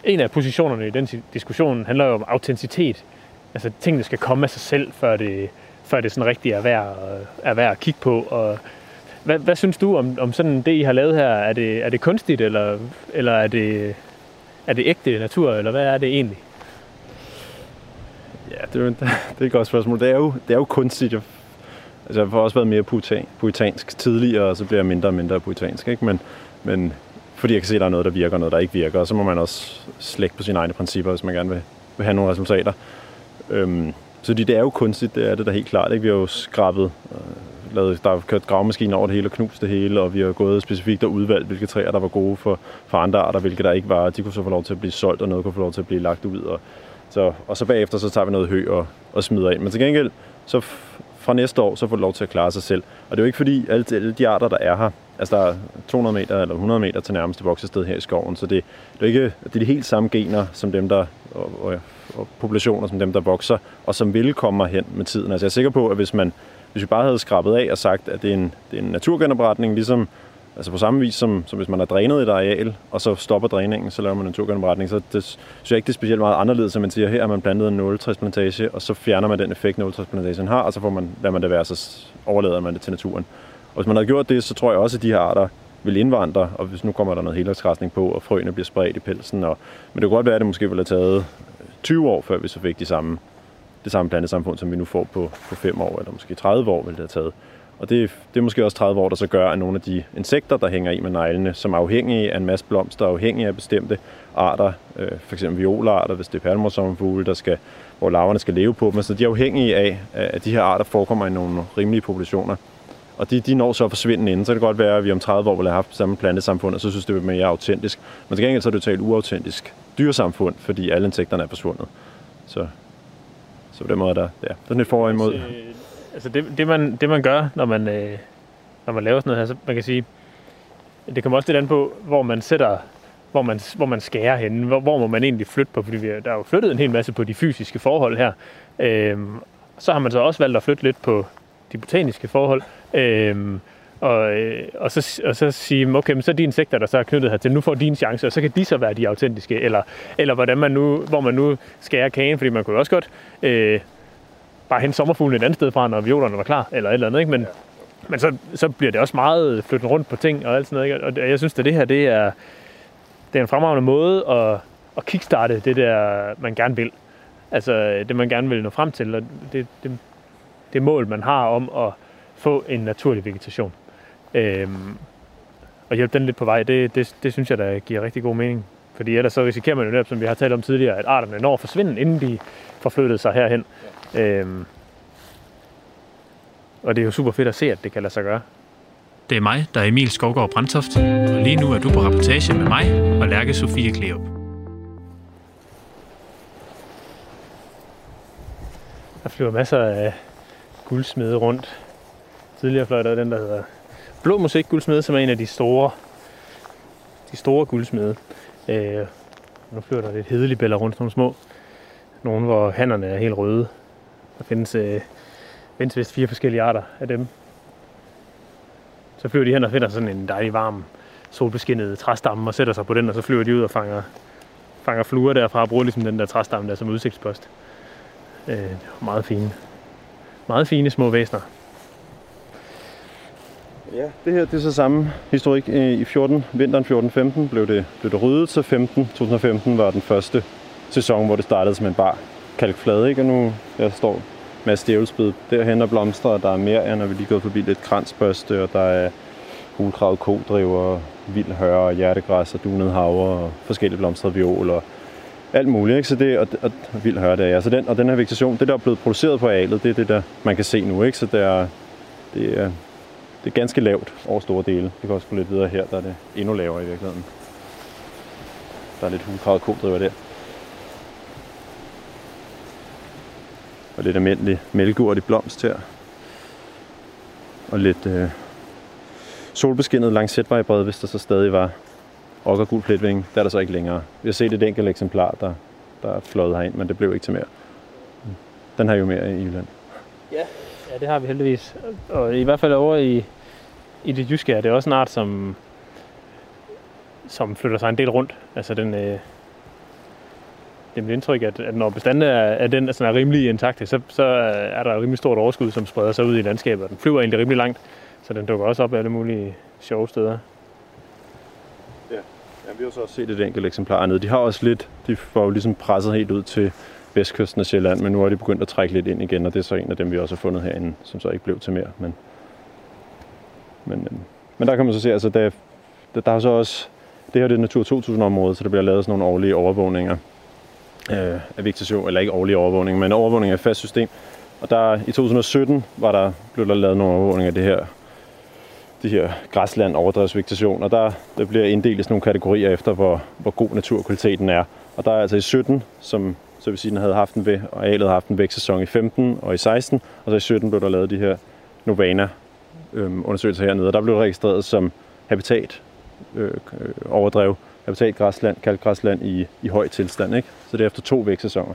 en af positionerne i den diskussion handler jo om autenticitet. Altså tingene skal komme af sig selv, før det, før det sådan rigtigt er værd, er værd at kigge på. Og hvad, hvad synes du om, om sådan det, I har lavet her? Er det, er det kunstigt, eller, eller er, det, er det ægte natur, eller hvad er det egentlig? Ja, det er, jo, det er et godt spørgsmål. Det er jo, det er jo kunstigt. Jeg, altså, jeg har også været mere puritansk tidligere, og så bliver jeg mindre og mindre puritansk. Ikke? Men, men fordi jeg kan se, at der er noget, der virker, og noget, der ikke virker. Og så må man også slække på sine egne principper, hvis man gerne vil, vil have nogle resultater. Øhm, så det er jo kunstigt, det er det da helt klart. Ikke? Vi har jo skrabet, øh, lavet, der er kørt gravemaskiner over det hele og knust det hele, og vi har gået specifikt og udvalgt, hvilke træer, der var gode for, for andre arter, hvilke der ikke var. De kunne så få lov til at blive solgt, og noget kunne få lov til at blive lagt ud. Og, så, og så bagefter så tager vi noget hø og, og smider ind. Men til gengæld, så fra næste år, så får du lov til at klare sig selv. Og det er jo ikke fordi, alle, alle de arter, der er her, altså der er 200 meter eller 100 meter til nærmeste voksested her i skoven, så det, det er ikke det er de helt samme gener som dem, der, og, og, og populationer som dem, der vokser, og som vil komme hen med tiden. Altså jeg er sikker på, at hvis man hvis vi bare havde skrabet af og sagt, at det er en, det er en naturgenopretning, ligesom Altså på samme vis som, som hvis man har drænet et areal, og så stopper dræningen, så laver man en naturgenopretning. Så det, synes jeg ikke, det er specielt meget anderledes, som man siger, her har man plantet en 0 plantage, og så fjerner man den effekt, 0 plantagen har, og så får man, lader man det være, så overlader man det til naturen. Og hvis man havde gjort det, så tror jeg også, at de her arter vil indvandre, og hvis nu kommer der noget helårsgræsning på, og frøene bliver spredt i pelsen. Og, men det kunne godt være, at det måske ville have taget øh, 20 år, før vi så fik de samme, det samme plantesamfund, som vi nu får på, på 5 år, eller måske 30 år ville det have taget. Og det, det er måske også 30 år, der så gør, at nogle af de insekter, der hænger i med neglene, som er afhængige af en masse blomster, afhængige af bestemte arter, øh, f.eks. violarter, hvis det er palmersommerfugle, der skal, hvor larverne skal leve på dem, så de er afhængige af, at de her arter forekommer i nogle rimelige populationer. Og de, de når så at forsvinde inden, så kan det godt være, at vi om 30 år vil have haft samme plantesamfund, og så synes det vil mere autentisk. Men til gengæld så er det totalt uautentisk dyresamfund, fordi alle insekterne er forsvundet. Så, så på den måde er der, ja, der er sådan for imod. Altså, Altså, det, det, man, det man gør, når man, øh, når man laver sådan noget her, så man kan sige, det kommer også lidt an på, hvor man sætter hvor man, hvor man skærer henne. Hvor, hvor må man egentlig flytte på? Fordi vi, der er jo flyttet en hel masse på de fysiske forhold her. Øhm, så har man så også valgt at flytte lidt på de botaniske forhold. Øhm, og, øh, og, så, og så sige, okay, men så er de insekter, der så er knyttet hertil, nu får de en chance, og så kan de så være de autentiske, eller, eller hvordan man nu, hvor man nu skærer kagen, fordi man kunne også godt øh, bare hente sommerfuglen et andet sted fra, når violerne var klar, eller et eller andet, ikke? Men, ja. men så, så bliver det også meget flyttet rundt på ting og alt sådan noget, ikke? Og jeg synes, at det her, det er, det er en fremragende måde at, at kickstarte det der, man gerne vil. Altså det, man gerne vil nå frem til, og det, det, det mål, man har om at få en naturlig vegetation. Øhm, og hjælpe den lidt på vej, det, det, det synes jeg, der giver rigtig god mening. Fordi ellers så risikerer man jo netop, som vi har talt om tidligere, at arterne når at forsvinde, inden de får flyttet sig herhen. Øhm, og det er jo super fedt at se, at det kan lade sig gøre. Det er mig, der er Emil Skovgaard Brandtoft, og lige nu er du på rapportage med mig og Lærke Sofie Kleop. Der flyver masser af guldsmede rundt. Tidligere fløj der den, der hedder Blå Musik Guldsmede, som er en af de store, de store guldsmede. Øh, nu flyver der lidt hedelibeller rundt, nogle små. Nogle, hvor hannerne er helt røde. Der findes, øh, findes vist fire forskellige arter af dem. Så flyver de hen og finder sådan en dejlig varm solbeskinnet træstamme og sætter sig på den, og så flyver de ud og fanger, fanger fluer derfra og bruger ligesom den der træstamme der som udsigtspost. Øh, meget fine. Meget fine små væsner. Ja, det her det er så samme historik. I 14, vinteren 14-15 blev det, blev det ryddet, så 15, 2015 var den første sæson, hvor det startede som en bar kalkflade, ikke? Og nu jeg står med stjævelsbid derhen og blomster, og der er mere, end når vi lige gået forbi lidt kransbørste, og der er hulkravet kodriver, vild høre og hjertegræs og dunet havre og forskellige blomster, viol og alt muligt. Ikke? Så det, og, og vild høre det er. Så den, og den her vegetation, det der er blevet produceret på alet, det er det, der man kan se nu. Ikke? Så det er, det er, det er ganske lavt over store dele. Vi kan også gå lidt videre her, der er det endnu lavere i virkeligheden. Der er lidt hulkravet kodriver der. og lidt almindelig mælkeurt i blomst her. Og lidt øh, solbeskinnet langsætvejbred, hvis der så stadig var okkergul pletving. Der er der så ikke længere. Vi har set et enkelt eksemplar, der, der er fløjet herind, men det blev ikke til mere. Den har jo mere i Jylland. Ja, ja det har vi heldigvis. Og i hvert fald over i, i det jyske er det også en art, som, som flytter sig en del rundt. Altså den, øh, det er mit indtryk, at, at når bestanden er, er, den, altså er rimelig intakte, så, så er der et rimelig stort overskud, som spreder sig ud i landskabet, og den flyver egentlig rimelig langt, så den dukker også op alle mulige sjove steder. Ja, ja vi har så også set et enkelt eksemplar nede. De har også lidt, de får jo ligesom presset helt ud til vestkysten af Sjælland, men nu er de begyndt at trække lidt ind igen, og det er så en af dem, vi også har fundet herinde, som så ikke blev til mere. Men, men, øhm, men der kan man så se, altså der, der, der er så også, det her det er Natur 2000-område, så der bliver lavet sådan nogle årlige overvågninger øh, af vegetation, eller ikke årlige overvågning, men overvågning af et fast system. Og der i 2017 var der, blev der lavet nogle overvågninger af det her, det her græsland overdrevsvegetation, og der, der bliver inddelt i sådan nogle kategorier efter, hvor, hvor god naturkvaliteten er. Og der er altså i 17, som så vil sige, den havde haft en og alet havde haft en vækstsæson i 15 og i 16, og så i 17 blev der lavet de her Novana øh, undersøgelser hernede, og der blev det registreret som habitat øh, øh overdrev habitatgræsland, kalkgræsland i, i høj tilstand. Ikke? Så det er efter to vækstsæsoner.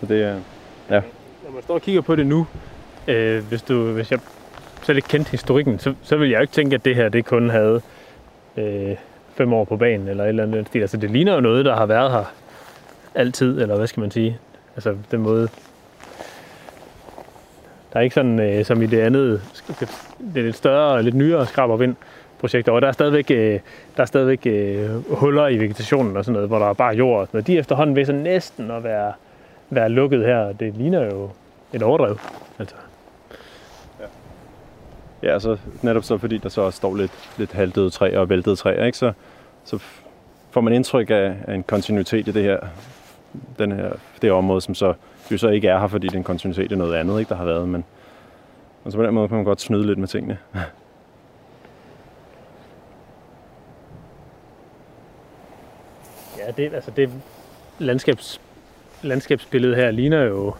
Så det er, ja. Når man står og kigger på det nu, øh, hvis, du, hvis jeg selv ikke kendte historikken, så, så vil jeg jo ikke tænke, at det her det kun havde øh, fem år på banen, eller et eller andet stil. Altså det ligner jo noget, der har været her altid, eller hvad skal man sige? Altså den måde... Der er ikke sådan, øh, som i det andet, det er lidt større og lidt nyere skrabervind, projekter, og der er stadigvæk, øh, der er stadigvæk øh, huller i vegetationen og sådan noget, hvor der er bare jord og sådan noget. De efterhånden vil så næsten at være, være lukket her. Det ligner jo et overdrev. Altså. Ja. Ja, så netop så fordi der så også står lidt, lidt halvdøde træer og væltede træer, ikke? Så, så får man indtryk af, af en kontinuitet i det her, den her, det område, som så jo så ikke er her, fordi det er kontinuitet er noget andet, ikke, der har været. Men, og så på den måde kan man godt snyde lidt med tingene. Ja, det, altså det landskabs, landskabsbillede her ligner jo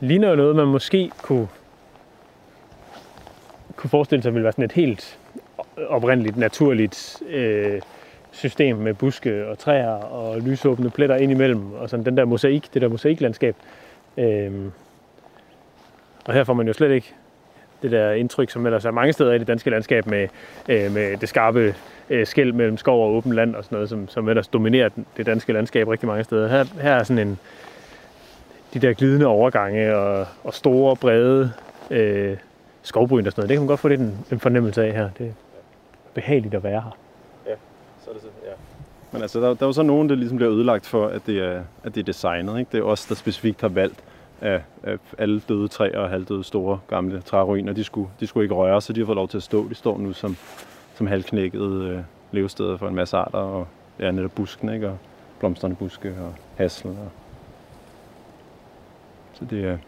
ligner jo noget, man måske kunne, kunne forestille sig ville være sådan et helt oprindeligt, naturligt øh, system med buske og træer og lysåbne pletter ind imellem, og sådan den der mosaik, det der mosaiklandskab. Øhm, og her får man jo slet ikke det der indtryk, som ellers er mange steder i det danske landskab med, øh, med det skarpe øh, skæld mellem skov og åbent land og sådan noget, som, som ellers dominerer det danske landskab rigtig mange steder. Her, her er sådan en, de der glidende overgange og, og store, brede øh, skovbryn og sådan noget. Det kan man godt få lidt en, en fornemmelse af her. Det er behageligt at være her. Ja, så er det så, ja. Men altså, der, der er jo så nogen, der ligesom bliver ødelagt for, at det er, at det er designet. Ikke? Det er os, der specifikt har valgt, af, af alle døde træer og halvdøde store gamle træruiner. De skulle, de skulle ikke røre, så de har fået lov til at stå. De står nu som, som halvknækkede øh, levesteder for en masse arter, og ja, netop busken, ikke? og blomstrende buske og hassel. Og... Så det er...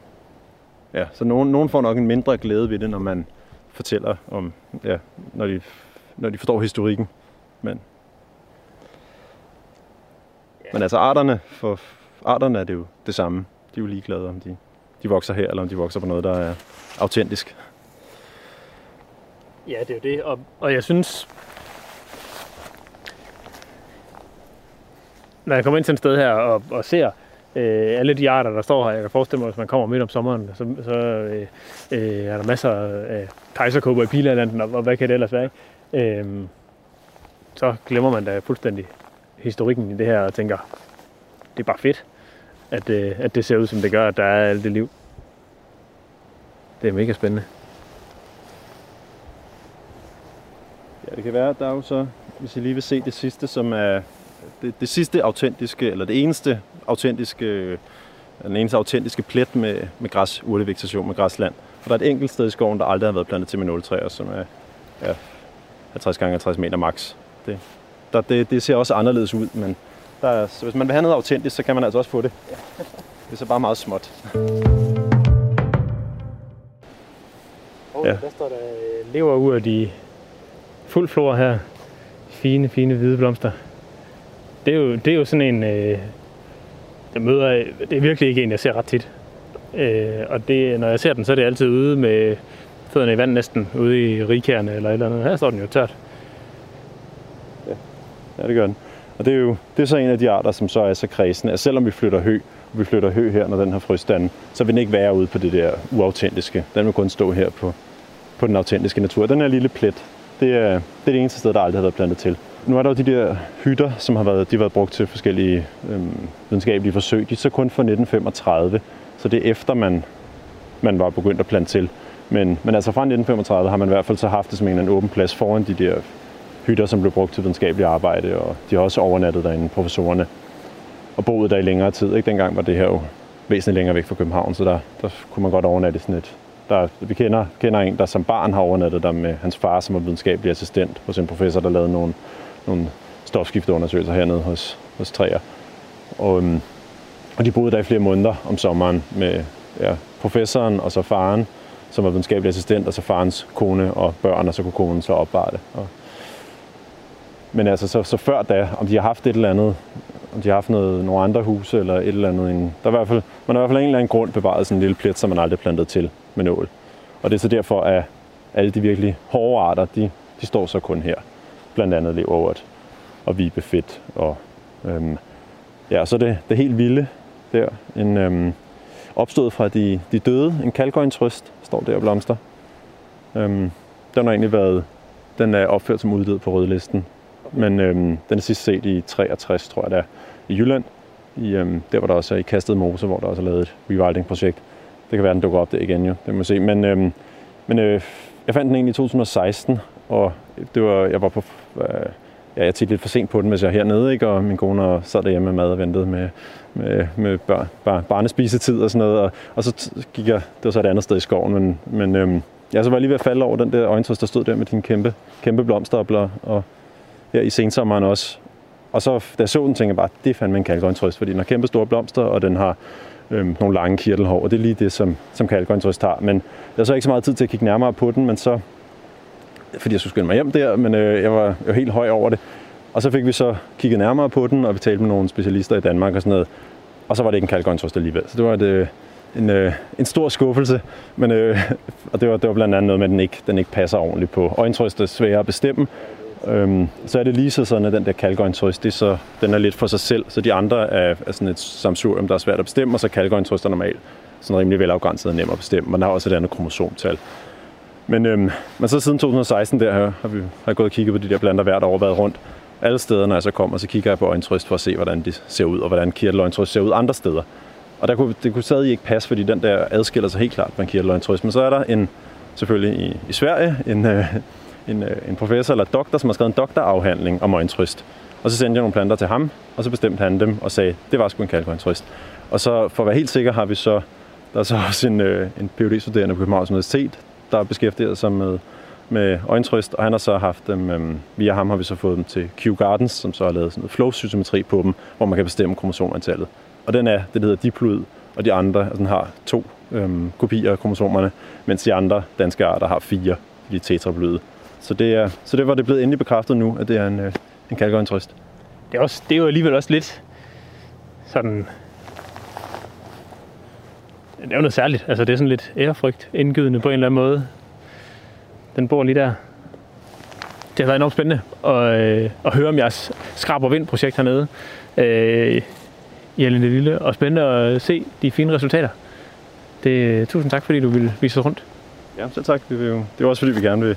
Ja, så nogen, nogen får nok en mindre glæde ved det, når man fortæller om, ja, når de, når de forstår historikken. Men, men altså arterne, for arterne er det jo det samme. De er jo ligeglade, om de, de vokser her, eller om de vokser på noget, der er autentisk. Ja, det er jo det. Og, og jeg synes, når jeg kommer ind til et sted her og, og ser øh, alle de arter, der står her, jeg kan forestille mig, hvis man kommer midt om sommeren, så, så øh, øh, er der masser af kejserkåber i Pilalanden, og, og hvad kan det ellers være, ikke? Øh, så glemmer man da fuldstændig historikken i det her og tænker, det er bare fedt, at, øh, at det ser ud, som det gør, at der er alt det liv. Det er mega spændende. Ja, det kan være, at der er jo så, hvis I lige vil se det sidste, som er det, det sidste autentiske, eller det eneste autentiske, øh, den eneste autentiske plet med, med græs, urtevegetation med græsland. Og der er et enkelt sted i skoven, der aldrig har været plantet til med nåletræer, som er ja, 50 gange 50 meter max. Det, der, det, det ser også anderledes ud, men der er, så hvis man vil have noget autentisk, så kan man altså også få det. Det er så bare meget småt. Og ja. der står der lever i fuld flor her. Fine, fine hvide blomster. Det er jo, det er jo sådan en, øh, jeg møder, det er virkelig ikke en, jeg ser ret tit. Øh, og det, når jeg ser den, så er det altid ude med fødderne i vand næsten, ude i rikærne eller et eller andet. Her står den jo tørt. Ja, det gør den. Og det er jo det er så en af de arter, som så er så kredsen, at selvom vi flytter hø, og vi flytter hø her, når den har frøstanden, så vil den ikke være ude på det der uautentiske. Den vil kun stå her på, på den autentiske natur. Den her lille plet, det er, det er det eneste sted, der aldrig har været plantet til. Nu er der jo de der hytter, som har været, de har været brugt til forskellige øhm, videnskabelige forsøg. De er så kun fra 1935, så det er efter, man, man var begyndt at plante til. Men, men altså fra 1935 har man i hvert fald så haft det som en eller anden åben plads foran de der hytter, som blev brugt til videnskabeligt arbejde, og de har også overnattet derinde, professorerne, og boet der i længere tid. Ikke? Dengang var det her jo væsentligt længere væk fra København, så der, der kunne man godt overnatte sådan et. Der, vi kender, kender en, der som barn har overnattet der med hans far, som var videnskabelig assistent hos en professor, der lavede nogle, nogle stofskifteundersøgelser hernede hos, hos træer. Og, øhm, og de boede der i flere måneder om sommeren med ja, professoren og så faren, som var videnskabelig assistent, og så farens kone og børn, og så kunne konen så opbare det. Og men altså, så, så før da, om de har haft et eller andet, om de har haft noget, nogle andre huse eller et eller andet, en, der er i hvert fald, man har i hvert fald en eller anden grund bevaret sådan en lille plet, som man aldrig plantet til med nål. Og det er så derfor, at alle de virkelig hårde arter, de, de står så kun her. Blandt andet leverort og vibefedt og øhm, ja, så det, det helt vilde der. En øhm, opstået fra de, de døde, en kalkøjentrøst, står der og blomster. Øhm, den har egentlig været, den er opført som uddød på rødlisten men øhm, den er sidst set i 63, tror jeg det er, i Jylland. I, øhm, der hvor der også er i Kastet Mose, hvor der også er lavet et rewilding-projekt. Det kan være, den dukker op der igen jo, det må se. Men, øhm, men øh, jeg fandt den egentlig i 2016, og det var, jeg var på, øh, ja, jeg lidt for sent på den, hvis jeg er hernede, ikke? og min kone sad derhjemme med mad og ventede med, med, med bar, bar, barnespisetid og sådan noget, og, og så gik jeg, det var så et andet sted i skoven, men, men øhm, ja, så var jeg lige ved at falde over den der øjentrøst, der stod der med dine kæmpe, kæmpe blomster og her i sensommeren også. Og så da jeg så den, tænkte jeg bare, det er fandme en kalkøjentrøst, fordi den har kæmpe store blomster, og den har øhm, nogle lange kirtelhår, og det er lige det, som, som kalkgrøntrøst har. Men jeg så ikke så meget tid til at kigge nærmere på den, men så, fordi jeg skulle skynde mig hjem der, men øh, jeg, var, jeg var helt høj over det. Og så fik vi så kigget nærmere på den, og vi talte med nogle specialister i Danmark og sådan noget. Og så var det ikke en kalkgrøntrøst alligevel. Så det var et, øh, en, øh, en stor skuffelse, men, øh, og det var, det var blandt andet noget med, at den ikke, den ikke passer ordentligt på. Øjentrøst er svære at bestemme, Øhm, så er det lige så sådan, at den der kalkøjentrøst, det er så, den er lidt for sig selv, så de andre er, er sådan et samsurium, der er svært at bestemme, og så kalkøjentrøst er normalt sådan rimelig velafgrænset og nem at bestemme. Man har også et andet kromosomtal. Men, øhm, men så siden 2016 der har, vi har gået og kigget på de der planter hvert år været rundt. Alle steder, når jeg så kommer, så kigger jeg på øjentrøst for at se, hvordan de ser ud, og hvordan kirteløjentrøst ser ud andre steder. Og der kunne, det kunne stadig ikke passe, fordi den der adskiller sig helt klart fra en kirteløjentrøst. Men så er der en, selvfølgelig i, i Sverige, en, øh, en, øh, en professor eller doktor, som har skrevet en doktorafhandling om øjentrøst. Og så sendte jeg nogle planter til ham, og så bestemte han dem og sagde, det var sgu en kalkøjentrøst. Og så for at være helt sikker har vi så, der er så også en, øh, en Ph.D.-studerende på Københavns Universitet, der beskæftiget sig med, med øjentrøst, og han har så haft dem, øhm, via ham har vi så fået dem til Q Gardens, som så har lavet sådan noget flow-systemetri på dem, hvor man kan bestemme kromosomantallet. Og den er, det hedder diploid, og de andre altså, har to øhm, kopier af kromosomerne, mens de andre danske arter har fire, de tetraploide. Så det, er, så det var det blevet endelig bekræftet nu, at det er en, øh, en kalkøjentrøst. Det er, også, det er jo alligevel også lidt sådan... Det er jo noget særligt. Altså, det er sådan lidt ærefrygt indgydende på en eller anden måde. Den bor lige der. Det har været enormt spændende at, øh, at høre om jeres skrab og vind-projekt hernede øh, i Alene Lille, og spændende at se de fine resultater. Det, tusind tak, fordi du ville vise os rundt. Ja, selv tak. Det er, jo, det er også fordi, vi gerne vil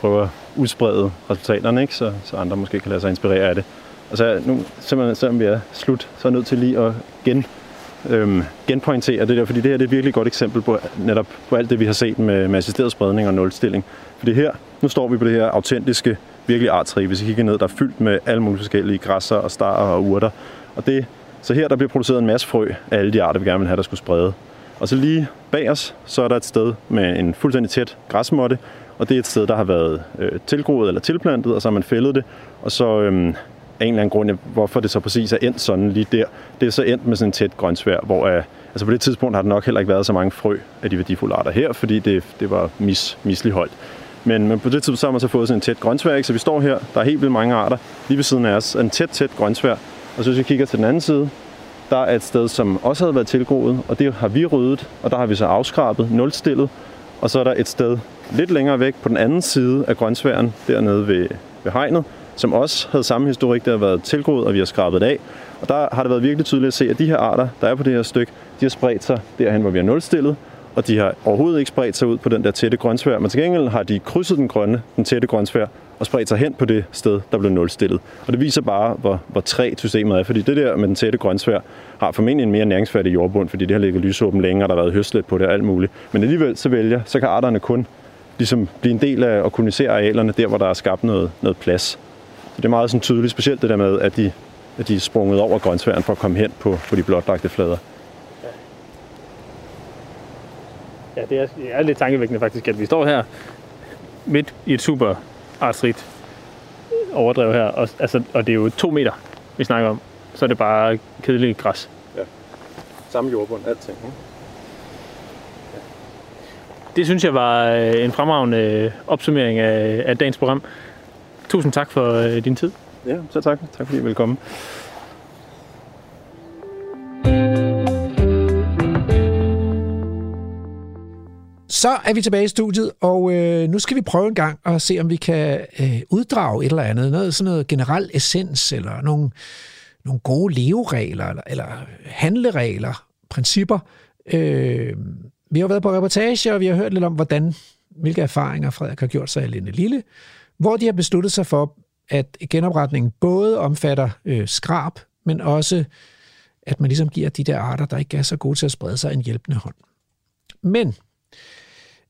prøve at udsprede resultaterne, ikke? Så, så andre måske kan lade sig inspirere af det. Og så nu, simpelthen, selvom vi er slut, så er jeg nødt til lige at gen, øhm, genpointere det der, fordi det her det er et virkelig godt eksempel på netop på alt det, vi har set med, med assisteret spredning og nulstilling. Fordi her, nu står vi på det her autentiske, virkelig artrige, Hvis I kigger ned, der er fyldt med alle mulige forskellige græsser og starer og urter. Og det, så her der bliver produceret en masse frø af alle de arter, vi gerne vil have, der skulle sprede. Og så lige bag os, så er der et sted med en fuldstændig tæt græsmåtte, og det er et sted, der har været øh, tilgroet eller tilplantet, og så har man fældet det, og så øh, af en eller anden grund, hvorfor det så præcis er endt sådan lige der, det er så endt med sådan en tæt grøntsvær, hvor øh, altså på det tidspunkt har der nok heller ikke været så mange frø af de værdifulde arter her, fordi det, det var mis, misligeholdt. Men, men på det tidspunkt så har man så fået sådan en tæt grøntsvær, ikke? så vi står her, der er helt vildt mange arter, lige ved siden af os, en tæt, tæt grøntsvær, og så hvis vi kigger til den anden side, der er et sted, som også havde været tilgroet, og det har vi ryddet, og der har vi så afskrabet, nulstillet, og så er der et sted lidt længere væk på den anden side af grøntsværen, dernede ved, ved hegnet, som også havde samme historik, der har været tilgroet, og vi har skrabet af. Og der har det været virkelig tydeligt at se, at de her arter, der er på det her stykke, de har spredt sig derhen, hvor vi har nulstillet, og de har overhovedet ikke spredt sig ud på den der tætte grøntsvær, men til gengæld har de krydset den grønne, den tætte grøntsvær, og spredt sig hen på det sted, der blev nulstillet. Og det viser bare, hvor, hvor træt systemet er, fordi det der med den tætte grøntsvær har formentlig en mere næringsfattig jordbund, fordi det har ligget lysåben længere, der har været høstlet på det og alt muligt. Men alligevel så vælger, så kan arterne kun ligesom blive en del af at kolonisere arealerne der, hvor der er skabt noget, noget plads. Så det er meget sådan tydeligt, specielt det der med, at de, at de er sprunget over grøntsværen for at komme hen på, på de blotlagte flader. Ja, det er, det er lidt tankevækkende faktisk, at vi står her midt i et super artsrigt overdrev her, og, altså, og det er jo to meter, vi snakker om. Så er det bare kedeligt græs. Ja. Samme jordbund, alting. Ikke? Det synes jeg var øh, en fremragende øh, opsummering af, af dagens program. Tusind tak for øh, din tid. Ja, så tak. Tak fordi I ville komme. Så er vi tilbage i studiet, og øh, nu skal vi prøve en gang at se, om vi kan øh, uddrage et eller andet. Noget, sådan noget generel essens, eller nogle, nogle gode leveregler, eller, eller handleregler, principper. Øh, vi har været på reportage, og vi har hørt lidt om, hvordan, hvilke erfaringer Frederik har gjort sig i Linde Lille, hvor de har besluttet sig for, at genopretningen både omfatter øh, skrab, men også, at man ligesom giver de der arter, der ikke er så gode til at sprede sig, en hjælpende hånd. Men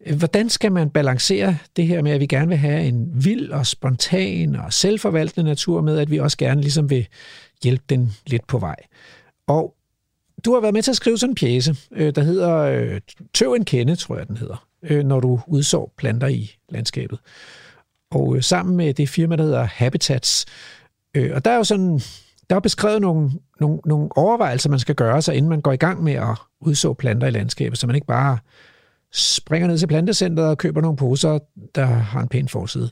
øh, hvordan skal man balancere det her med, at vi gerne vil have en vild og spontan og selvforvaltende natur med, at vi også gerne ligesom vil hjælpe den lidt på vej? Og du har været med til at skrive sådan en pjæse, øh, der hedder øh, Tøv en kende, tror jeg, den hedder. øh, når du udsår planter i landskabet. Og øh, sammen med det firma, der hedder Habitats, øh, og der er jo sådan, der er beskrevet nogle, nogle, nogle overvejelser, man skal gøre sig, inden man går i gang med at udså planter i landskabet, så man ikke bare springer ned til plantecenteret og køber nogle poser, der har en pæn forside.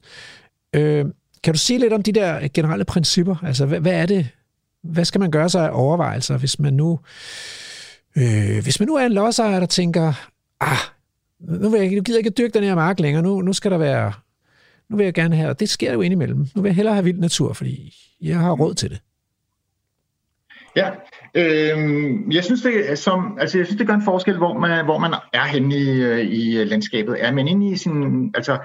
Øh, kan du sige lidt om de der generelle principper? Altså, hvad, hvad er det? Hvad skal man gøre sig af overvejelser, hvis man nu, øh, hvis man nu er en lodsejer, der tænker, ah, nu, vil jeg, nu gider jeg ikke dyrke den her mark længere, nu, nu skal der være, nu vil jeg gerne have, og det sker jo indimellem, nu vil jeg hellere have vild natur, fordi jeg har råd til det. Ja, øh, jeg synes det som, altså jeg synes det gør en forskel, hvor man, hvor man er henne i, øh, i øh, landskabet. Er man inde i sin, altså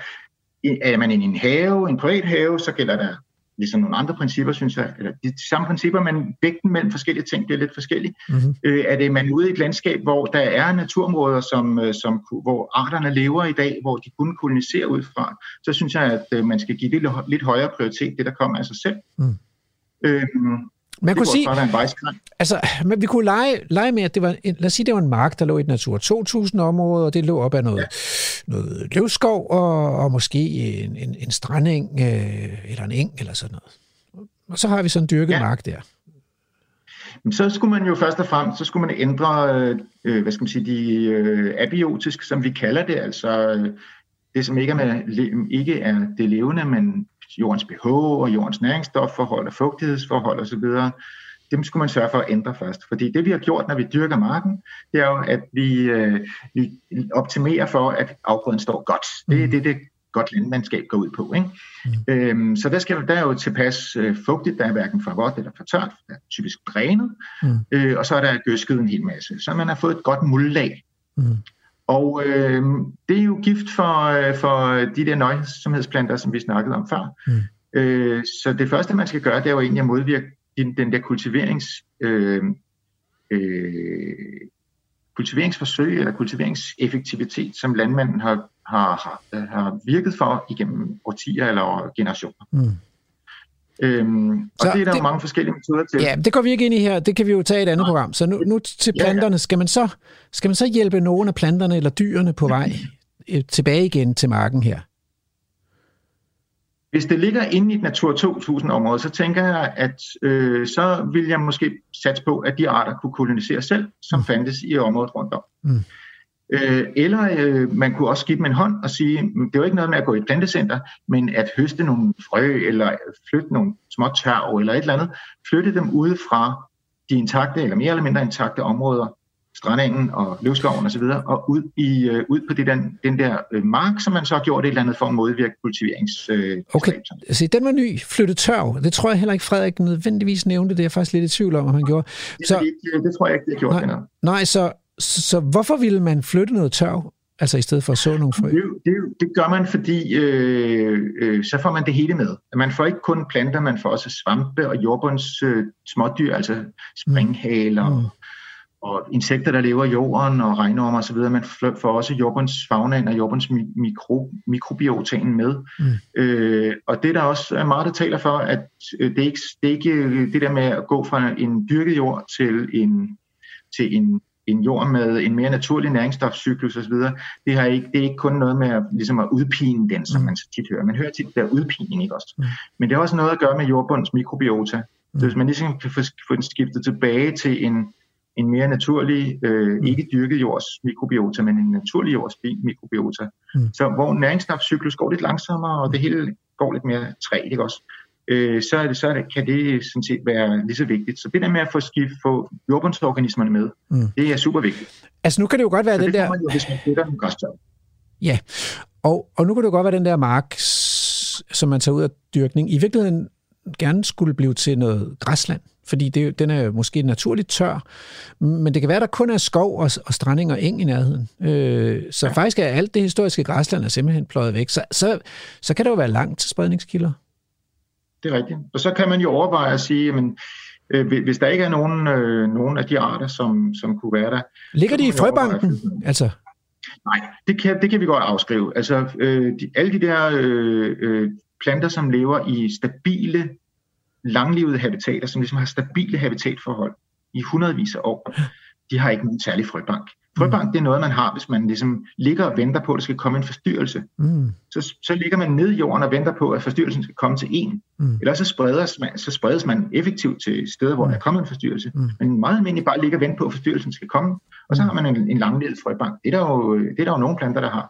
er man inde i en have, en privat have, så gælder der ligesom nogle andre principper, synes jeg, eller de samme principper, men vægten mellem forskellige ting bliver lidt forskellig. Mm-hmm. Øh, er det man ude i et landskab, hvor der er naturområder, som, øh, som, hvor arterne lever i dag, hvor de kunne kolonisere ud fra, så synes jeg, at øh, man skal give det lidt højere prioritet, det der kommer af sig selv. Mm. Øh, man kunne sige, altså, men vi kunne lege, lege med, at det var, en, lad os sige, det var en mark, der lå i et Natur 2000 område, og det lå op af noget, ja. noget løvskov, og, og måske en, en, en strandeng, øh, eller en eng, eller sådan noget. Og så har vi sådan en dyrket ja. mark der. Så skulle man jo først og fremmest, så skulle man ændre, øh, hvad skal man sige, de øh, abiotiske, som vi kalder det, altså øh, det, som ikke er, med, ikke er det levende, men jordens pH og jordens næringsstofforhold og fugtighedsforhold osv., dem skulle man sørge for at ændre først. Fordi det vi har gjort, når vi dyrker marken, det er jo, at vi, øh, vi optimerer for, at afgrøden står godt. Det er mm. det, det godt landmandskab går ud på. Ikke? Mm. Øhm, så der, skal, der er jo tilpas øh, fugtigt, der er hverken for vådt eller for tørt, der er typisk drænet, mm. øh, og så er der gøsket en hel masse. Så man har fået et godt muldlag. Mm. Og øh, det er jo gift for, øh, for de der nøjsomhedsplanter, som vi snakkede om før. Mm. Øh, så det første, man skal gøre, det er jo egentlig at modvirke den, den der kultiverings, øh, øh, kultiveringsforsøg eller kultiveringseffektivitet, som landmanden har, har, har, har virket for igennem årtier eller generationer. Mm. Øhm, og så det er der det, jo mange forskellige metoder til. Ja, det går vi ikke ind i her. Det kan vi jo tage i et andet program. Så nu, nu til planterne. Ja, ja. Skal, man så, skal man så hjælpe nogle af planterne eller dyrene på vej øh, tilbage igen til marken her? Hvis det ligger inde i et Natur 2000-område, så tænker jeg, at øh, så vil jeg måske satse på, at de arter kunne kolonisere selv, som mm. fandtes i området rundt om. Mm. Øh, eller øh, man kunne også give dem en hånd og sige, mm, det er jo ikke noget med at gå i et plantecenter, men at høste nogle frø, eller flytte nogle små tørv, eller et eller andet, flytte dem ud fra de intakte, eller mere eller mindre intakte områder, strandengen og løvskoven osv., og, og ud, i, øh, ud på det der, den der øh, mark, som man så har gjort et eller andet for at modvirke kultiverings... Øh, okay, så den var ny, flyttet tørv. Det tror jeg heller ikke, Frederik nødvendigvis nævnte. Det er jeg faktisk lidt i tvivl om, om han gjorde. Så, det, det tror jeg ikke, det har gjort. Nej, nej så så, så hvorfor ville man flytte noget tørv, altså i stedet for at så nogle frø? Det, det, det gør man, fordi øh, øh, så får man det hele med. Man får ikke kun planter, man får også svampe og jordbunds øh, smådyr, altså springhaler mm. og insekter, der lever i jorden og regnormer osv. Man får også jordbundsfaunaen og jordbunds mikro, mikrobiotaen med. Mm. Øh, og det er der også meget, der taler for, at øh, det er ikke det, er ikke det der med at gå fra en dyrket jord til en til en en jord med en mere naturlig næringsstofcyklus osv., det, har ikke, det er ikke kun noget med at, ligesom at udpine den, som mm. man så tit hører. Man hører tit der udpining, ikke også? Mm. Men det har også noget at gøre med jordbundens mikrobiota. Mm. Så hvis man ligesom kan få, den skiftet tilbage til en, en mere naturlig, øh, ikke dyrket jords mikrobiota, men en naturlig jords mikrobiota. Mm. Så hvor næringsstofcyklus går lidt langsommere, og det hele går lidt mere træt, ikke også? Øh, så, er det, så er det, kan det sådan set være lige så vigtigt. Så det der med at få, skift, få jordbundsorganismerne med, mm. det er super vigtigt. Altså nu kan det jo godt være så den det der... Man jo, hvis man flytter den græstørv. Ja, og, og nu kan det jo godt være den der mark, som man tager ud af dyrkning, i virkeligheden gerne skulle blive til noget græsland, fordi det, den er måske naturligt tør, men det kan være, der kun er skov og, og stranding og eng i nærheden. Øh, så ja. faktisk er alt det historiske græsland er simpelthen pløjet væk. Så, så, så kan der jo være langt til spredningskilder det er rigtigt. Og så kan man jo overveje at sige, men øh, hvis der ikke er nogen, øh, nogen af de arter, som, som kunne være der... Ligger de i frøbanken? Altså? Nej, det kan, det kan vi godt afskrive. Altså, øh, de, alle de der øh, øh, planter, som lever i stabile, langlevede habitater, som ligesom har stabile habitatforhold i hundredvis af år, de har ikke nogen særlig frøbank. Frøbank, det er noget, man har, hvis man ligesom ligger og venter på, at der skal komme en forstyrrelse. Mm. Så, så ligger man ned i jorden og venter på, at forstyrrelsen skal komme til en. Mm. Eller så spredes, man, så spredes man effektivt til steder, hvor mm. der er kommet en forstyrrelse. Mm. Men meget almindeligt bare ligger og venter på, at forstyrrelsen skal komme. Og så mm. har man en, en langledet frøbank. Det er, der jo, det er der jo nogle planter, der har.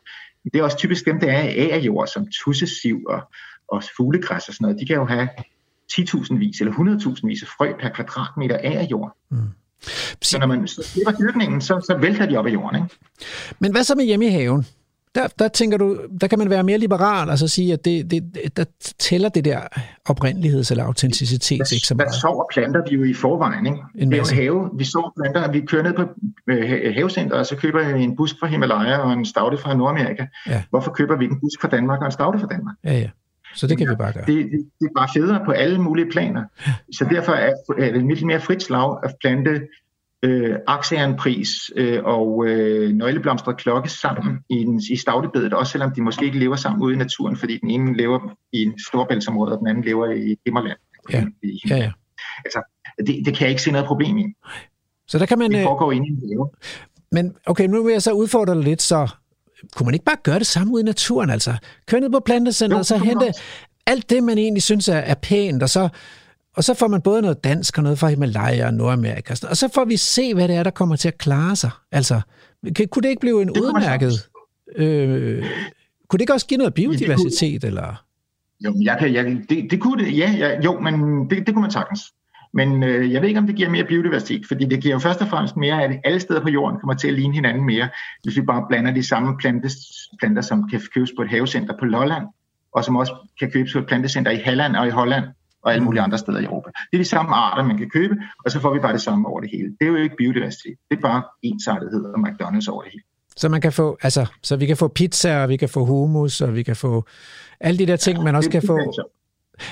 Det er også typisk dem, der er af jord, som tussesiv og, og fuglegræs og sådan noget. De kan jo have 10.000 vis eller 100.000 vis af frø per kvadratmeter af jord. Mm. Så når man slipper dyrkningen, så, så vælter de op af jorden. Ikke? Men hvad så med hjemme i haven? Der, der tænker du, der kan man være mere liberal og så sige, at det, det, der tæller det der oprindeligheds- eller autenticitet der, ikke så meget. Der sover planter vi jo i forvejen. Ikke? En det er en have. Vi så planter, vi kører ned på øh, havecenter, og så køber vi en busk fra Himalaya og en staude fra Nordamerika. Ja. Hvorfor køber vi en busk fra Danmark og en staude fra Danmark? Ja, ja. Så det kan vi bare gøre. Det, det, det er bare federe på alle mulige planer. Så derfor er, er det lidt mere frit slag at plante øh, aktieanpris øh, og øh, nøgleblomstret klokke sammen i, en, i stavlebedet, også selvom de måske ikke lever sammen ude i naturen, fordi den ene lever i en storbæltsområde, og den anden lever i Himmerland. Ja, ja, ja. Altså, det, det kan jeg ikke se noget problem i. Så der kan man... Det foregår inde i en have. Men okay, nu vil jeg så udfordre dig lidt, så kunne man ikke bare gøre det samme ude i naturen, altså? Køre ned på plantecenteret, og så hente alt det, man egentlig synes er, er pænt, og så, og så får man både noget dansk og noget fra Himalaya og Nordamerika, og så får vi se, hvad det er, der kommer til at klare sig. Altså, kunne det ikke blive en det udmærket... Øh, kunne det ikke også give noget biodiversitet, ja, det kunne, eller? Jo, jeg kan, jeg, det, det kunne det, ja, ja jo, men det, det kunne man sagtens. Men øh, jeg ved ikke, om det giver mere biodiversitet, fordi det giver jo først og fremmest mere, at alle steder på jorden kommer til at ligne hinanden mere, hvis vi bare blander de samme plantes, planter, som kan købes på et havecenter på Lolland, og som også kan købes på et plantecenter i Halland og i Holland og alle mulige andre steder i Europa. Det er de samme arter, man kan købe, og så får vi bare det samme over det hele. Det er jo ikke biodiversitet, det er bare ensartethed og McDonald's over det hele. Så man kan få, altså, så vi kan få pizza, og vi kan få hummus, og vi kan få alle de der ting, ja, man også kan få.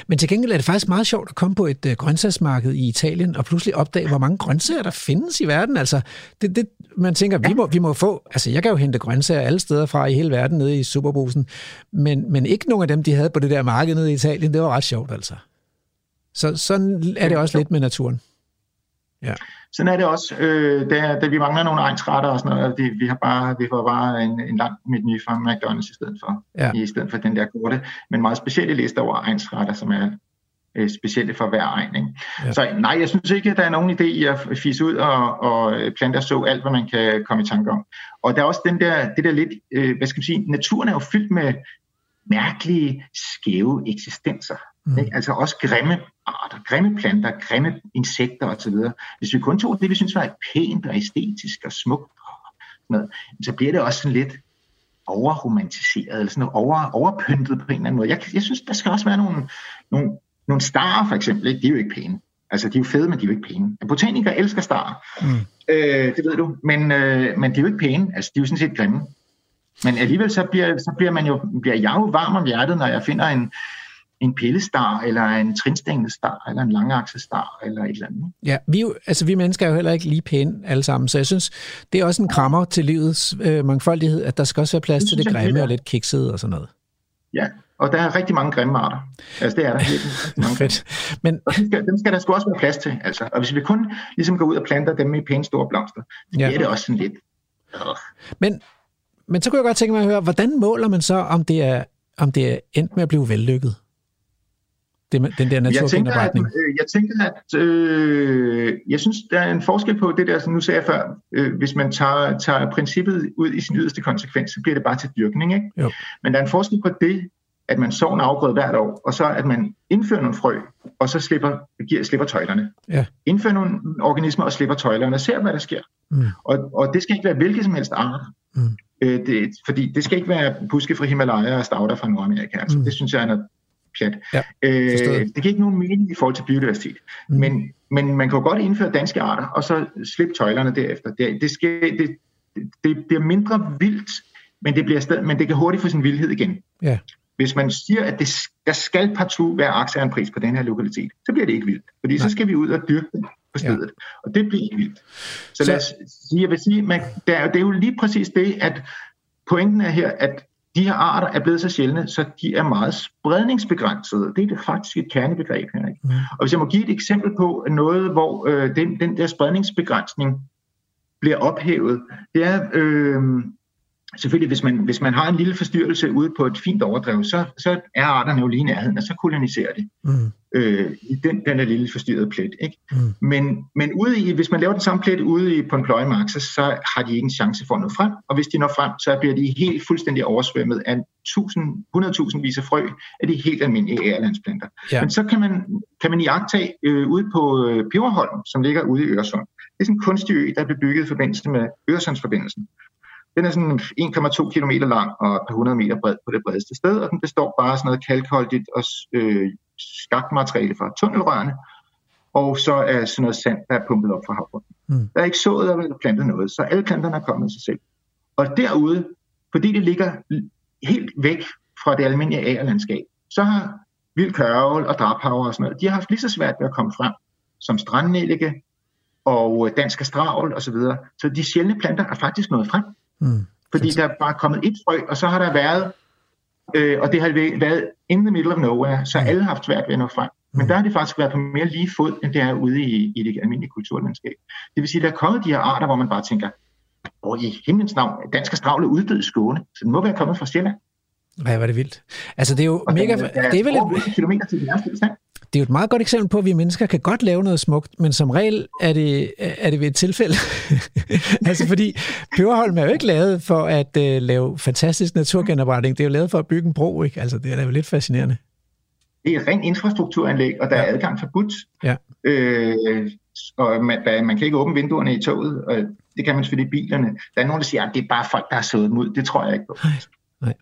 Men til gengæld er det faktisk meget sjovt at komme på et øh, grøntsagsmarked i Italien og pludselig opdage, hvor mange grøntsager der findes i verden. Altså, det, det, man tænker, vi må, vi må få... Altså, jeg kan jo hente grøntsager alle steder fra i hele verden nede i Superbrusen, men, men ikke nogen af dem, de havde på det der marked nede i Italien. Det var ret sjovt, altså. Så sådan er det også lidt med naturen. Ja. Sådan er det også, øh, da, da vi mangler nogle egensretter og sådan noget. Det, vi har bare, vi får bare en, en lang menu fra McDonald's i stedet for, ja. i stedet for den der korte, men meget specielle liste over egensretter, som er øh, specielle for hver egen. Ikke? Ja. Så nej, jeg synes ikke, at der er nogen idé i at fise ud og, og plante og så alt, hvad man kan komme i tanke om. Og der er også den der, det der lidt, øh, hvad skal man sige, naturen er jo fyldt med mærkelige, skæve eksistenser. Mm. Ikke? Altså også grimme arter, grimme planter, grimme insekter osv. Hvis vi kun tog det, vi synes var pænt og æstetisk og smukt, og noget, så bliver det også sådan lidt overromantiseret, eller sådan over, overpyntet på en eller anden måde. Jeg, jeg synes, der skal også være nogle, nogle, nogle starer, for eksempel. Ikke? De er jo ikke pæne. Altså, de er jo fede, men de er jo ikke pæne. Botanikere elsker starer. Mm. Øh, det ved du. Men, øh, men de er jo ikke pæne. Altså, de er jo sådan set grimme. Men alligevel så bliver, så bliver, man jo, bliver jeg jo varm om hjertet, når jeg finder en, en pillestar, eller en trinstængelstar, eller en langaksestar, eller et eller andet. Ja, vi, jo, altså, vi mennesker er jo heller ikke lige pæne alle sammen, så jeg synes, det er også en krammer til livets øh, mangfoldighed, at der skal også være plads det til det grimme og lidt kiksede og sådan noget. Ja, og der er rigtig mange grimme arter. Altså, det er der helt mange. Fedt. Men... Og dem skal, dem skal der sgu også være plads til. Altså. Og hvis vi kun ligesom går ud og planter dem med pæne store blomster, så ja. er det også sådan lidt... Øh. Men, men så kunne jeg godt tænke mig at høre, hvordan måler man så, om det er, om det er endt med at blive vellykket? Det, den der naturgenopretning? Jeg tænker, at, jeg, tænker, at øh, jeg synes, der er en forskel på det der, som nu sagde jeg før. Øh, hvis man tager, tager princippet ud i sin yderste konsekvens, så bliver det bare til dyrkning. Ikke? Jo. Men der er en forskel på det, at man sår en afgrøde hvert år, og så at man indfører nogle frø, og så slipper, giver, slipper tøjlerne. Ja. Indfører nogle organismer og slipper tøjlerne, og ser, hvad der sker. Mm. Og, og det skal ikke være hvilket som helst art. Mm. Øh, det, fordi det skal ikke være buske fra Himalaya og stauder fra Nordamerika. Altså, mm. Det synes jeg er pjat. Ja, øh, det giver ikke nogen mening i forhold til biodiversitet. Mm. Men, men man kan jo godt indføre danske arter, og så slippe tøjlerne derefter. Det, det, skal, det, det bliver mindre vildt, men det, bliver stadig, men det kan hurtigt få sin vildhed igen. Ja. Hvis man siger, at det, der skal partout være pris på den her lokalitet, så bliver det ikke vildt. Fordi Nej. så skal vi ud og dyrke det på stedet. Ja. Og det bliver ikke vildt. Så, så lad os sige, jeg vil sige, man, der, det er jo lige præcis det, at pointen er her, at de her arter er blevet så sjældne, så de er meget spredningsbegrænsede. Det er det faktisk et kernebegreb, Henrik. Mm. Og hvis jeg må give et eksempel på noget, hvor øh, den, den der spredningsbegrænsning bliver ophævet, det er, øh, selvfølgelig, hvis man, hvis man har en lille forstyrrelse ude på et fint overdrev, så, så er arterne jo lige i nærheden, og så koloniserer det mm. øh, i den, den der lille forstyrrede plet. Ikke? Mm. Men, men ude i, hvis man laver den samme plet ude i, på en pløjemark, så, så har de ikke en chance for at nå frem, og hvis de når frem, så bliver de helt fuldstændig oversvømmet af 100.000 vis af frø af de helt almindelige ærlandsplanter. Ja. Men så kan man, kan man iagtage øh, ude på øh, Peberholm, som ligger ude i Øresund. Det er sådan en kunstig ø, der blev bygget i forbindelse med Øresundsforbindelsen. Den er sådan 1,2 km lang og et par 100 meter bred på det bredeste sted, og den består bare af sådan noget kalkholdigt og øh, skakmateriale fra tunnelrørene, og så er sådan noget sand, der er pumpet op fra havbunden. Mm. Der er ikke sået eller plantet noget, så alle planterne er kommet af sig selv. Og derude, fordi det ligger helt væk fra det almindelige agerlandskab, så har vild kørvel og drabhaver og sådan noget, de har haft lige så svært ved at komme frem som strandnælike og dansk astravl osv. Så, så de sjældne planter er faktisk nået frem. Mm. Fordi der er bare kommet et frø, og så har der været, øh, og det har været in the middle of nowhere, så mm. alle har haft svært ved at nå frem. Men mm. der har det faktisk været på mere lige fod, end det er ude i, i det almindelige kulturlandskab. Det vil sige, at der er kommet de her arter, hvor man bare tænker, hvor i himlens navn, dansk stravle uddød i Skåne, så den må være kommet fra Sjælland. Ja, var det vildt. Altså, det er jo og mega... Den, det er vel et... kilometer til den det er jo et meget godt eksempel på, at vi mennesker kan godt lave noget smukt, men som regel er det, er det ved et tilfælde. altså fordi Peberholm er jo ikke lavet for at uh, lave fantastisk naturgenopretning, det er jo lavet for at bygge en bro, ikke? Altså det er da jo lidt fascinerende. Det er ren infrastrukturanlæg, og der ja. er adgang forbudt. Ja. Øh, og man, der, man kan ikke åbne vinduerne i toget, og det kan man selvfølgelig i bilerne. Der er nogen, der siger, at det er bare folk, der har sået ud. Det tror jeg ikke på. Nej. Nej.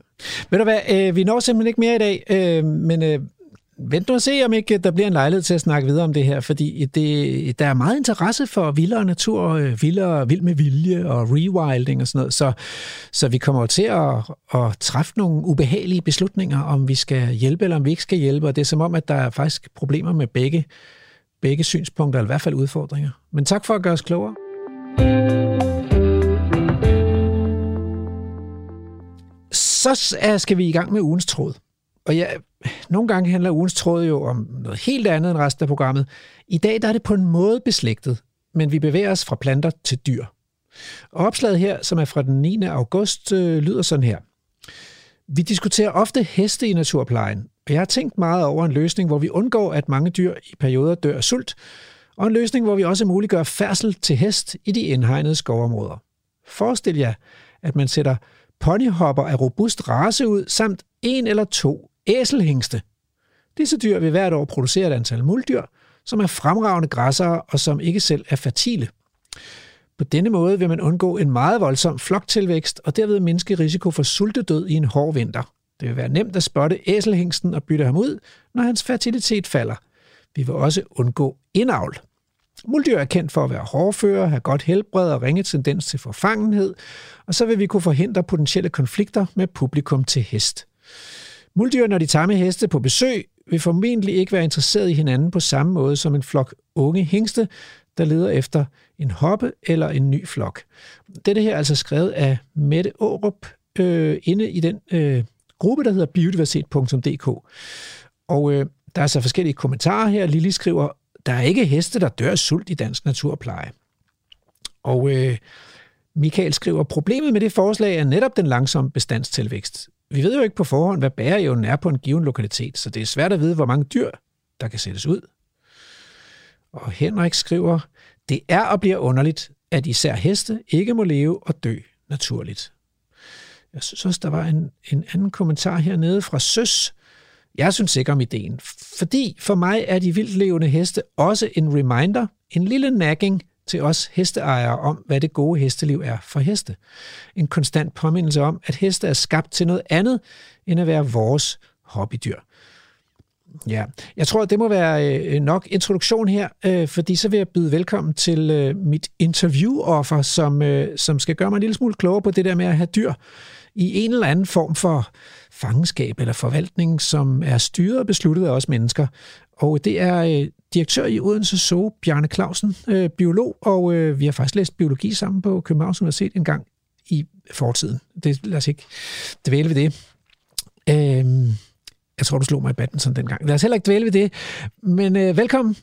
Ved du hvad, øh, vi når simpelthen ikke mere i dag, øh, men øh, vent nu og se, om ikke øh, der bliver en lejlighed til at snakke videre om det her, fordi det, der er meget interesse for vildere natur, øh, vildere, vild med vilje og rewilding og sådan noget, så, så vi kommer til at, at træffe nogle ubehagelige beslutninger, om vi skal hjælpe eller om vi ikke skal hjælpe, og det er som om, at der er faktisk problemer med begge, begge synspunkter, eller i hvert fald udfordringer. Men tak for at gøre os klogere. Så skal vi i gang med ugens tråd. Og ja, nogle gange handler ugens tråd jo om noget helt andet end resten af programmet. I dag der er det på en måde beslægtet, men vi bevæger os fra planter til dyr. Og opslaget her, som er fra den 9. august, øh, lyder sådan her. Vi diskuterer ofte heste i naturplejen, og jeg har tænkt meget over en løsning, hvor vi undgår, at mange dyr i perioder dør af sult, og en løsning, hvor vi også muliggør færdsel til hest i de indhegnede skovområder. Forestil jer, at man sætter ponyhopper af robust race ud, samt en eller to æselhængste. Disse dyr vil hvert år producere et antal muldyr, som er fremragende græssere og som ikke selv er fertile. På denne måde vil man undgå en meget voldsom floktilvækst og derved mindske risiko for sultedød i en hård vinter. Det vil være nemt at spotte æselhængsten og bytte ham ud, når hans fertilitet falder. Vi vil også undgå indavl. Muldyr er kendt for at være hårdfører, have godt helbred og ringe tendens til forfangenhed, og så vil vi kunne forhindre potentielle konflikter med publikum til hest. Muldyr, når de tager med heste på besøg, vil formentlig ikke være interesseret i hinanden på samme måde som en flok unge hængste, der leder efter en hoppe eller en ny flok. Dette her er altså skrevet af Mette Aarup øh, inde i den øh, gruppe, der hedder biodiversitet.dk. Og øh, der er så forskellige kommentarer her. Lili skriver, der er ikke heste, der dør sult i dansk naturpleje. Og øh, Michael skriver, problemet med det forslag er netop den langsomme bestandstilvækst. Vi ved jo ikke på forhånd, hvad bæreevnen er på en given lokalitet, så det er svært at vide, hvor mange dyr, der kan sættes ud. Og Henrik skriver, det er og bliver underligt, at især heste ikke må leve og dø naturligt. Jeg synes også, der var en, en anden kommentar hernede fra Søs. Jeg synes ikke om ideen, fordi for mig er de vildt levende heste også en reminder, en lille nagging til os hesteejere om, hvad det gode hesteliv er for heste. En konstant påmindelse om, at heste er skabt til noget andet, end at være vores hobbydyr. Ja, jeg tror, det må være øh, nok introduktion her, øh, fordi så vil jeg byde velkommen til øh, mit interviewoffer, som, øh, som skal gøre mig en lille smule klogere på det der med at have dyr i en eller anden form for fangenskab eller forvaltning, som er styret og besluttet af os mennesker. Og det er direktør i Odense Zoo, Bjarne Clausen, øh, biolog, og øh, vi har faktisk læst biologi sammen på Københavns Universitet en gang i fortiden. Det, lad os ikke dvæle ved det. Øh, jeg tror, du slog mig i badminton dengang. Lad os heller ikke dvæle ved det. Men øh, velkommen,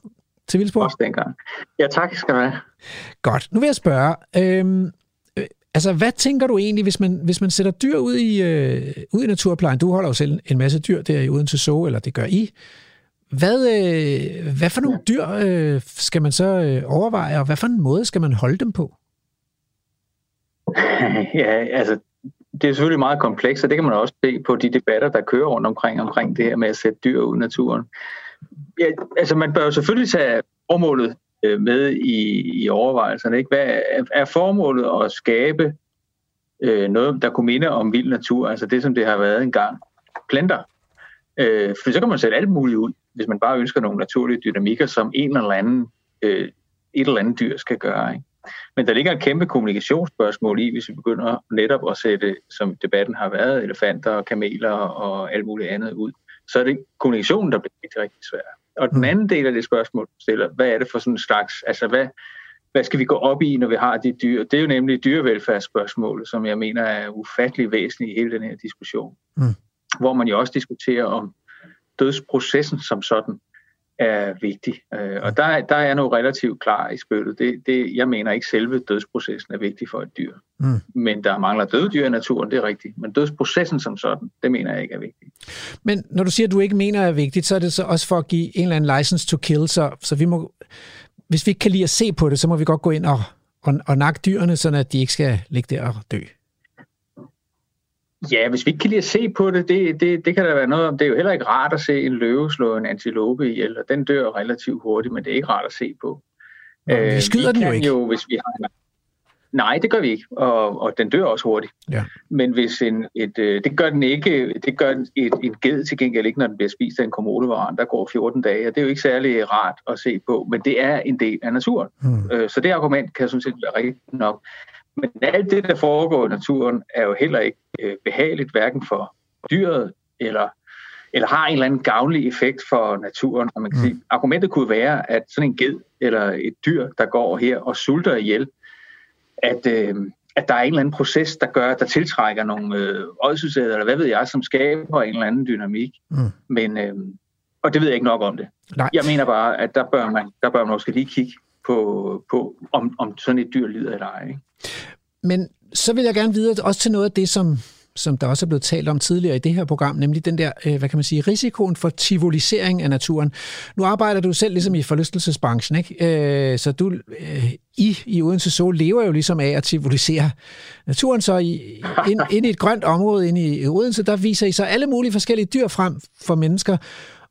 til Vildsborg. Også dengang. Ja, tak skal du have. Godt. Nu vil jeg spørge, øh, altså hvad tænker du egentlig, hvis man, hvis man sætter dyr ud i, øh, ud i naturplejen? Du holder jo selv en masse dyr der i Odense Zoo, eller det gør I. Hvad, øh, hvad for nogle dyr øh, skal man så øh, overveje, og hvad for en måde skal man holde dem på? ja, altså det er selvfølgelig meget komplekst, og det kan man også se på de debatter, der kører rundt omkring, omkring det her med at sætte dyr ud i naturen. Ja, altså man bør jo selvfølgelig tage formålet Øh, med i, i overvejelserne. Ikke? Hvad er, formålet at skabe øh, noget, der kunne minde om vild natur, altså det, som det har været engang, planter? Øh, for så kan man sætte alt muligt ud, hvis man bare ønsker nogle naturlige dynamikker, som en eller anden, øh, et eller andet dyr skal gøre. Ikke? Men der ligger et kæmpe kommunikationsspørgsmål i, hvis vi begynder netop at sætte, som debatten har været, elefanter og kameler og alt muligt andet ud. Så er det kommunikationen, der bliver rigtig, rigtig svær. Og den mm. anden del af det spørgsmål, stiller, hvad er det for sådan en slags, altså hvad, hvad skal vi gå op i, når vi har de dyr? Det er jo nemlig dyrevelfærdsspørgsmålet, som jeg mener er ufattelig væsentligt i hele den her diskussion. Mm. Hvor man jo også diskuterer om dødsprocessen som sådan er vigtig. Øh, og der, der er noget relativt klar i spyttet. Det, det, jeg mener ikke, selve dødsprocessen er vigtig for et dyr. Mm. Men der mangler døde dyr i naturen, det er rigtigt. Men dødsprocessen som sådan, det mener jeg ikke er vigtig. Men når du siger, at du ikke mener er vigtigt, så er det så også for at give en eller anden license to kill. Så, så vi må, hvis vi ikke kan lide at se på det, så må vi godt gå ind og, og, og nakke dyrene, så de ikke skal ligge der og dø. Ja, hvis vi ikke kan lide at se på det, det, det, det kan der være noget om. Det er jo heller ikke rart at se en løve slå en antilope ihjel, og den dør relativt hurtigt, men det er ikke rart at se på. Nå, vi øh, skyder øh, vi den jo ikke. Jo, hvis vi har... Nej, det gør vi ikke, og, og den dør også hurtigt. Ja. Men hvis en, et, øh, det gør den ikke, det gør et, en ged til gengæld ikke, når den bliver spist af en kommodevaran, der går 14 dage, og det er jo ikke særlig rart at se på, men det er en del af naturen. Hmm. Øh, så det argument kan sådan set være rigtigt nok. Men alt det, der foregår i naturen, er jo heller ikke øh, behageligt, hverken for dyret eller, eller har en eller anden gavnlig effekt for naturen. Og man kan mm. sige, argumentet kunne være, at sådan en ged eller et dyr, der går her og sulter ihjel, at, øh, at der er en eller anden proces, der gør, der tiltrækker nogle øh, eller hvad ved jeg, som skaber en eller anden dynamik. Mm. Men, øh, og det ved jeg ikke nok om det. Nej. Jeg mener bare, at der bør man, der bør man måske lige kigge på, på om, om sådan et dyr lider eller ej. Ikke? Men så vil jeg gerne videre også til noget af det, som, som der også er blevet talt om tidligere i det her program, nemlig den der, øh, hvad kan man sige, risikoen for tivolisering af naturen. Nu arbejder du selv ligesom i forlystelsesbranchen, ikke? Øh, så du, øh, I i Odense Zoo lever jo ligesom af at tivolisere naturen, så i, ind, ind i et grønt område ind i Odense, der viser I så alle mulige forskellige dyr frem for mennesker,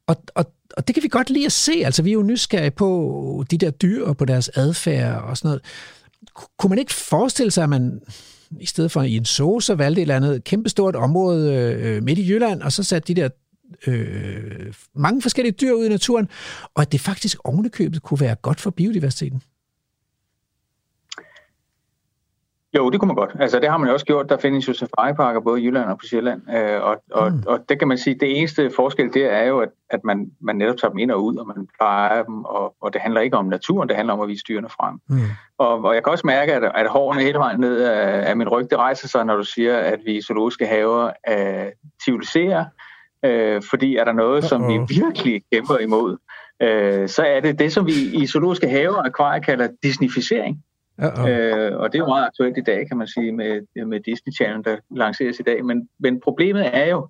og, og og det kan vi godt lide at se. Altså, vi er jo nysgerrige på de der dyr og på deres adfærd og sådan noget. Kunne man ikke forestille sig, at man i stedet for i en zoo, så valgte et eller andet kæmpestort område øh, øh, midt i Jylland, og så satte de der øh, mange forskellige dyr ud i naturen, og at det faktisk ovenikøbet kunne være godt for biodiversiteten? Jo, det kunne man godt. Altså, det har man jo også gjort. Der findes jo safariparker både i Jylland og på Sjælland. Øh, og, og, mm. og det kan man sige, det eneste forskel der er jo, at, at man, man netop tager dem ind og ud, og man plejer dem, og, og det handler ikke om naturen, det handler om at vise dyrene frem. Mm. Og, og jeg kan også mærke, at, at hårene hele vejen ned af, af min ryg, det rejser sig, når du siger, at vi i zoologiske haver uh, civiliserer, uh, fordi er der noget, Uh-oh. som vi virkelig kæmper imod, uh, så er det det, som vi i zoologiske haver og akvarier kalder disnificering. Øh, og det er jo meget aktuelt i dag, kan man sige, med, med Disney Channel, der lanceres i dag. Men, men problemet er jo,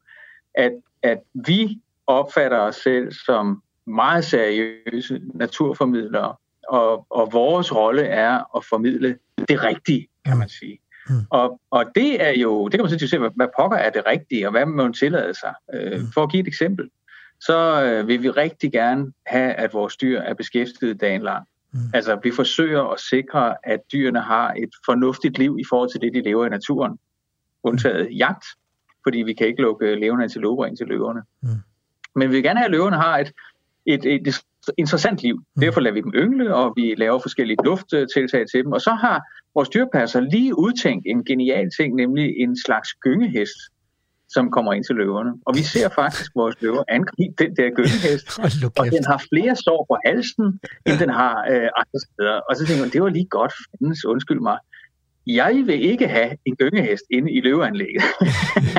at, at vi opfatter os selv som meget seriøse naturformidlere, og, og vores rolle er at formidle det rigtige, kan man sige. Mm. Og, og det er jo, det kan man sige, se, hvad, hvad pokker er det rigtige, og hvad man tillade sig. Øh, mm. For at give et eksempel, så øh, vil vi rigtig gerne have, at vores dyr er beskæftiget dagen lang. Mm. Altså, vi forsøger at sikre, at dyrene har et fornuftigt liv i forhold til det, de lever i naturen. Undtaget jagt, fordi vi kan ikke lukke levende antiloper ind til løverne. Mm. Men vi vil gerne have, at løverne har et, et, et, et interessant liv. Mm. Derfor lader vi dem yngle, og vi laver forskellige lufttiltag til dem. Og så har vores dyrpasser lige udtænkt en genial ting, nemlig en slags gyngehest, som kommer ind til løverne. Og vi ser faktisk vores løver angribe den der gyngehest, og den har flere sår på halsen, end den har øh, andre steder. Og så tænker man, det var lige godt, fandens, undskyld mig. Jeg vil ikke have en gyngehest inde i løveanlægget.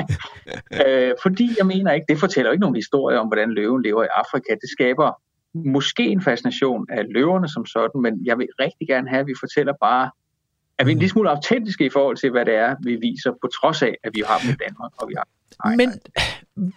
øh, fordi jeg mener ikke, det fortæller ikke nogen historie om, hvordan løven lever i Afrika. Det skaber måske en fascination af løverne som sådan, men jeg vil rigtig gerne have, at vi fortæller bare, at vi er en lille smule autentiske i forhold til, hvad det er, vi viser, på trods af, at vi har dem i Danmark, og vi har men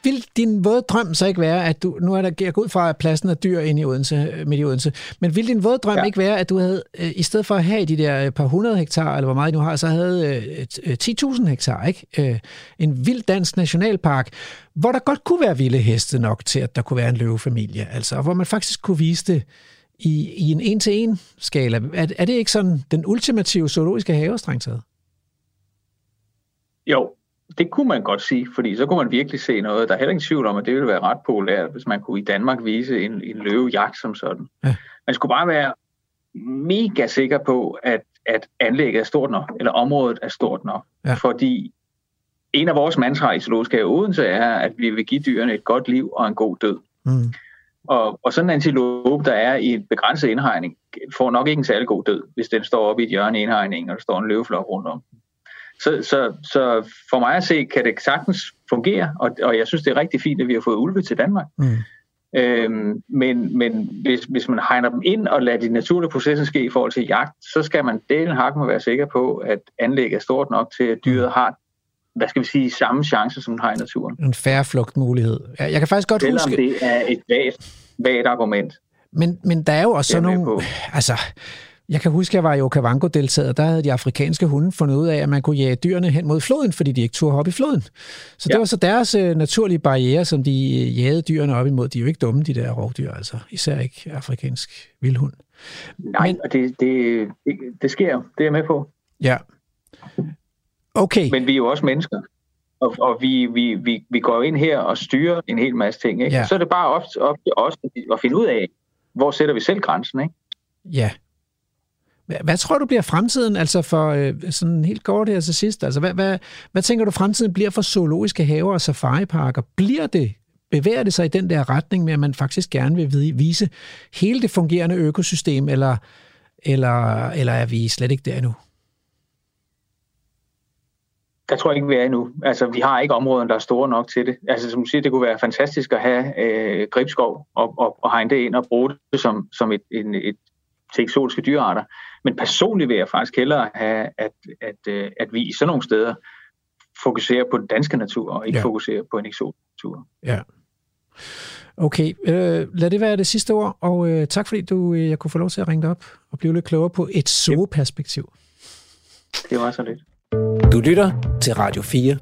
vil din våde drøm så ikke være, at du, nu er der, jeg går ud fra, at pladsen er dyr inde i Odense, midt i Odense, men vil din våde drøm ja. ikke være, at du havde, øh, i stedet for at have de der par hundrede hektar, eller hvor meget du har, så havde 10.000 øh, hektar, ikke? En vild dansk nationalpark, hvor der godt kunne være vilde heste nok til, at der kunne være en løvefamilie, altså, hvor man faktisk kunne vise det i, i en en-til-en skala. Er, er det ikke sådan den ultimative zoologiske have, strengt taget? Jo, det kunne man godt sige, fordi så kunne man virkelig se noget. Der er heller ingen tvivl om, at det ville være ret populært, hvis man kunne i Danmark vise en, en løvejagt som sådan. Ja. Man skulle bare være mega sikker på, at, at anlægget er stort nok, eller området er stort nok. Ja. Fordi en af vores mantraer i Zoologisk Have Odense er, at vi vil give dyrene et godt liv og en god død. Mm. Og, og sådan en antilope, der er i en begrænset indhegning, får nok ikke en særlig god død, hvis den står oppe i et hjørne i indhegningen, og der står en løveflok rundt om. Så, så, så for mig at se, kan det sagtens fungere, og, og jeg synes, det er rigtig fint, at vi har fået ulve til Danmark. Mm. Øhm, men men hvis, hvis man hegner dem ind og lader de naturlige processer ske i forhold til jagt, så skal man delen hakke med være sikker på, at anlægget er stort nok til, at dyret mm. har hvad skal vi sige, samme chance, som den har i naturen. En færre flugtmulighed. Jeg kan faktisk godt Selvom huske... det er et vagt, vagt argument. Men, men der er jo også sådan nogle... Altså, jeg kan huske, at jeg var i Okavango-deltaget, der havde de afrikanske hunde fundet ud af, at man kunne jage dyrene hen mod floden, fordi de ikke turde hoppe i floden. Så ja. det var så deres uh, naturlige barriere, som de jagede dyrene op imod. De er jo ikke dumme, de der rovdyr, altså. Især ikke afrikansk vildhund. Nej, Men, og det, det, det, det sker Det er jeg med på. Ja. Okay. Men vi er jo også mennesker. Og, og vi, vi, vi, vi går ind her og styrer en hel masse ting. Ikke? Ja. Så er det bare op, op til os at finde ud af, hvor sætter vi selv grænsen. Ikke? Ja, hvad, tror du bliver fremtiden, altså for øh, sådan helt kort her til sidst? Altså, hvad, hvad, hvad tænker du fremtiden bliver for zoologiske haver og safariparker? Bliver det bevæger det sig i den der retning med, at man faktisk gerne vil vise hele det fungerende økosystem, eller, eller, eller er vi slet ikke der endnu? Jeg tror ikke, vi er endnu. Altså, vi har ikke områder, der er store nok til det. Altså, som du siger, det kunne være fantastisk at have øh, gribskov og, og, og hegne det ind og bruge det som, som et, en, et, til eksotiske dyrearter. Men personligt vil jeg faktisk hellere have, at, at, øh, at vi i sådan nogle steder fokuserer på den danske natur, og ikke ja. fokuserer på en eksotisk natur. Ja. Okay, øh, lad det være det sidste ord, og øh, tak fordi du, øh, jeg kunne få lov til at ringe dig op og blive lidt klogere på et zoo-perspektiv. Det var så lidt. Du lytter til Radio 4.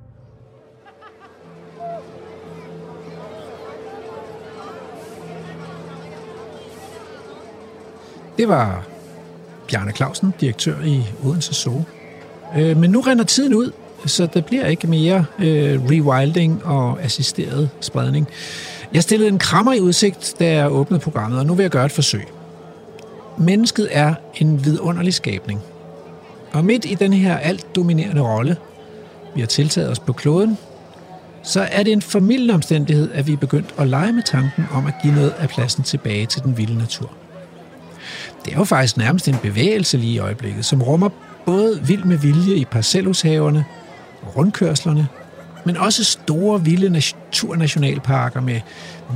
Det var Bjarne Clausen, direktør i Odense Zoo. Øh, men nu render tiden ud, så der bliver ikke mere øh, rewilding og assisteret spredning. Jeg stillede en krammer i udsigt, da jeg åbnede programmet, og nu vil jeg gøre et forsøg. Mennesket er en vidunderlig skabning. Og midt i den her alt dominerende rolle, vi har tiltaget os på kloden, så er det en formidlende omstændighed, at vi er begyndt at lege med tanken om at give noget af pladsen tilbage til den vilde natur. Det er jo faktisk nærmest en bevægelse lige i øjeblikket, som rummer både vild med vilje i parcelhushaverne og rundkørslerne, men også store vilde naturnationalparker med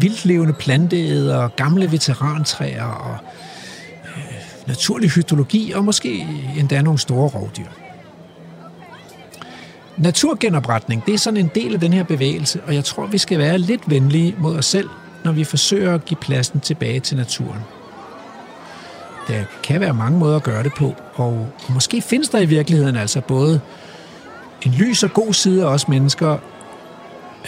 vildlevende planteæder, gamle veterantræer og naturlig hydrologi og måske endda nogle store rovdyr. Naturgenopretning, det er sådan en del af den her bevægelse, og jeg tror, vi skal være lidt venlige mod os selv, når vi forsøger at give pladsen tilbage til naturen. Der kan være mange måder at gøre det på, og måske findes der i virkeligheden altså både en lys og god side af os mennesker,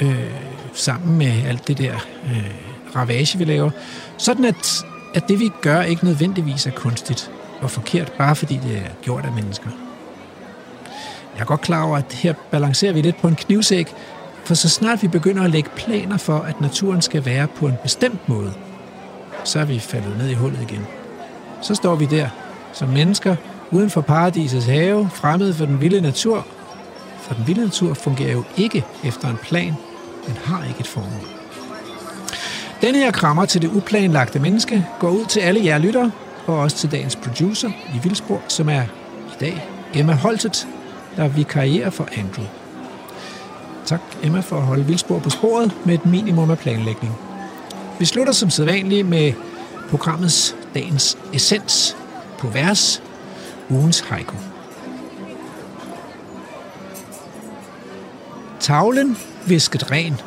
øh, sammen med alt det der øh, ravage, vi laver, sådan at, at det, vi gør, ikke nødvendigvis er kunstigt og forkert, bare fordi det er gjort af mennesker. Jeg er godt klar over, at her balancerer vi lidt på en knivsæk, for så snart vi begynder at lægge planer for, at naturen skal være på en bestemt måde, så er vi faldet ned i hullet igen så står vi der som mennesker uden for paradisets have, fremmede for den vilde natur. For den vilde natur fungerer jo ikke efter en plan, den har ikke et formål. Denne her krammer til det uplanlagte menneske går ud til alle jer lyttere, og også til dagens producer i Vildsborg, som er i dag Emma Holtet, der vikarierer for Andrew. Tak Emma for at holde Vildsborg på sporet med et minimum af planlægning. Vi slutter som sædvanligt med programmets dagens essens på vers, ugens haiku. Tavlen visket ren.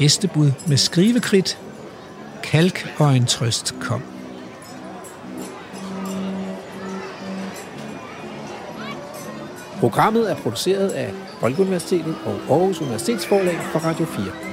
Gæstebud med skrivekridt. Kalk og en trøst kom. Programmet er produceret af Folkeuniversitetet og Aarhus Universitetsforlag for Radio 4.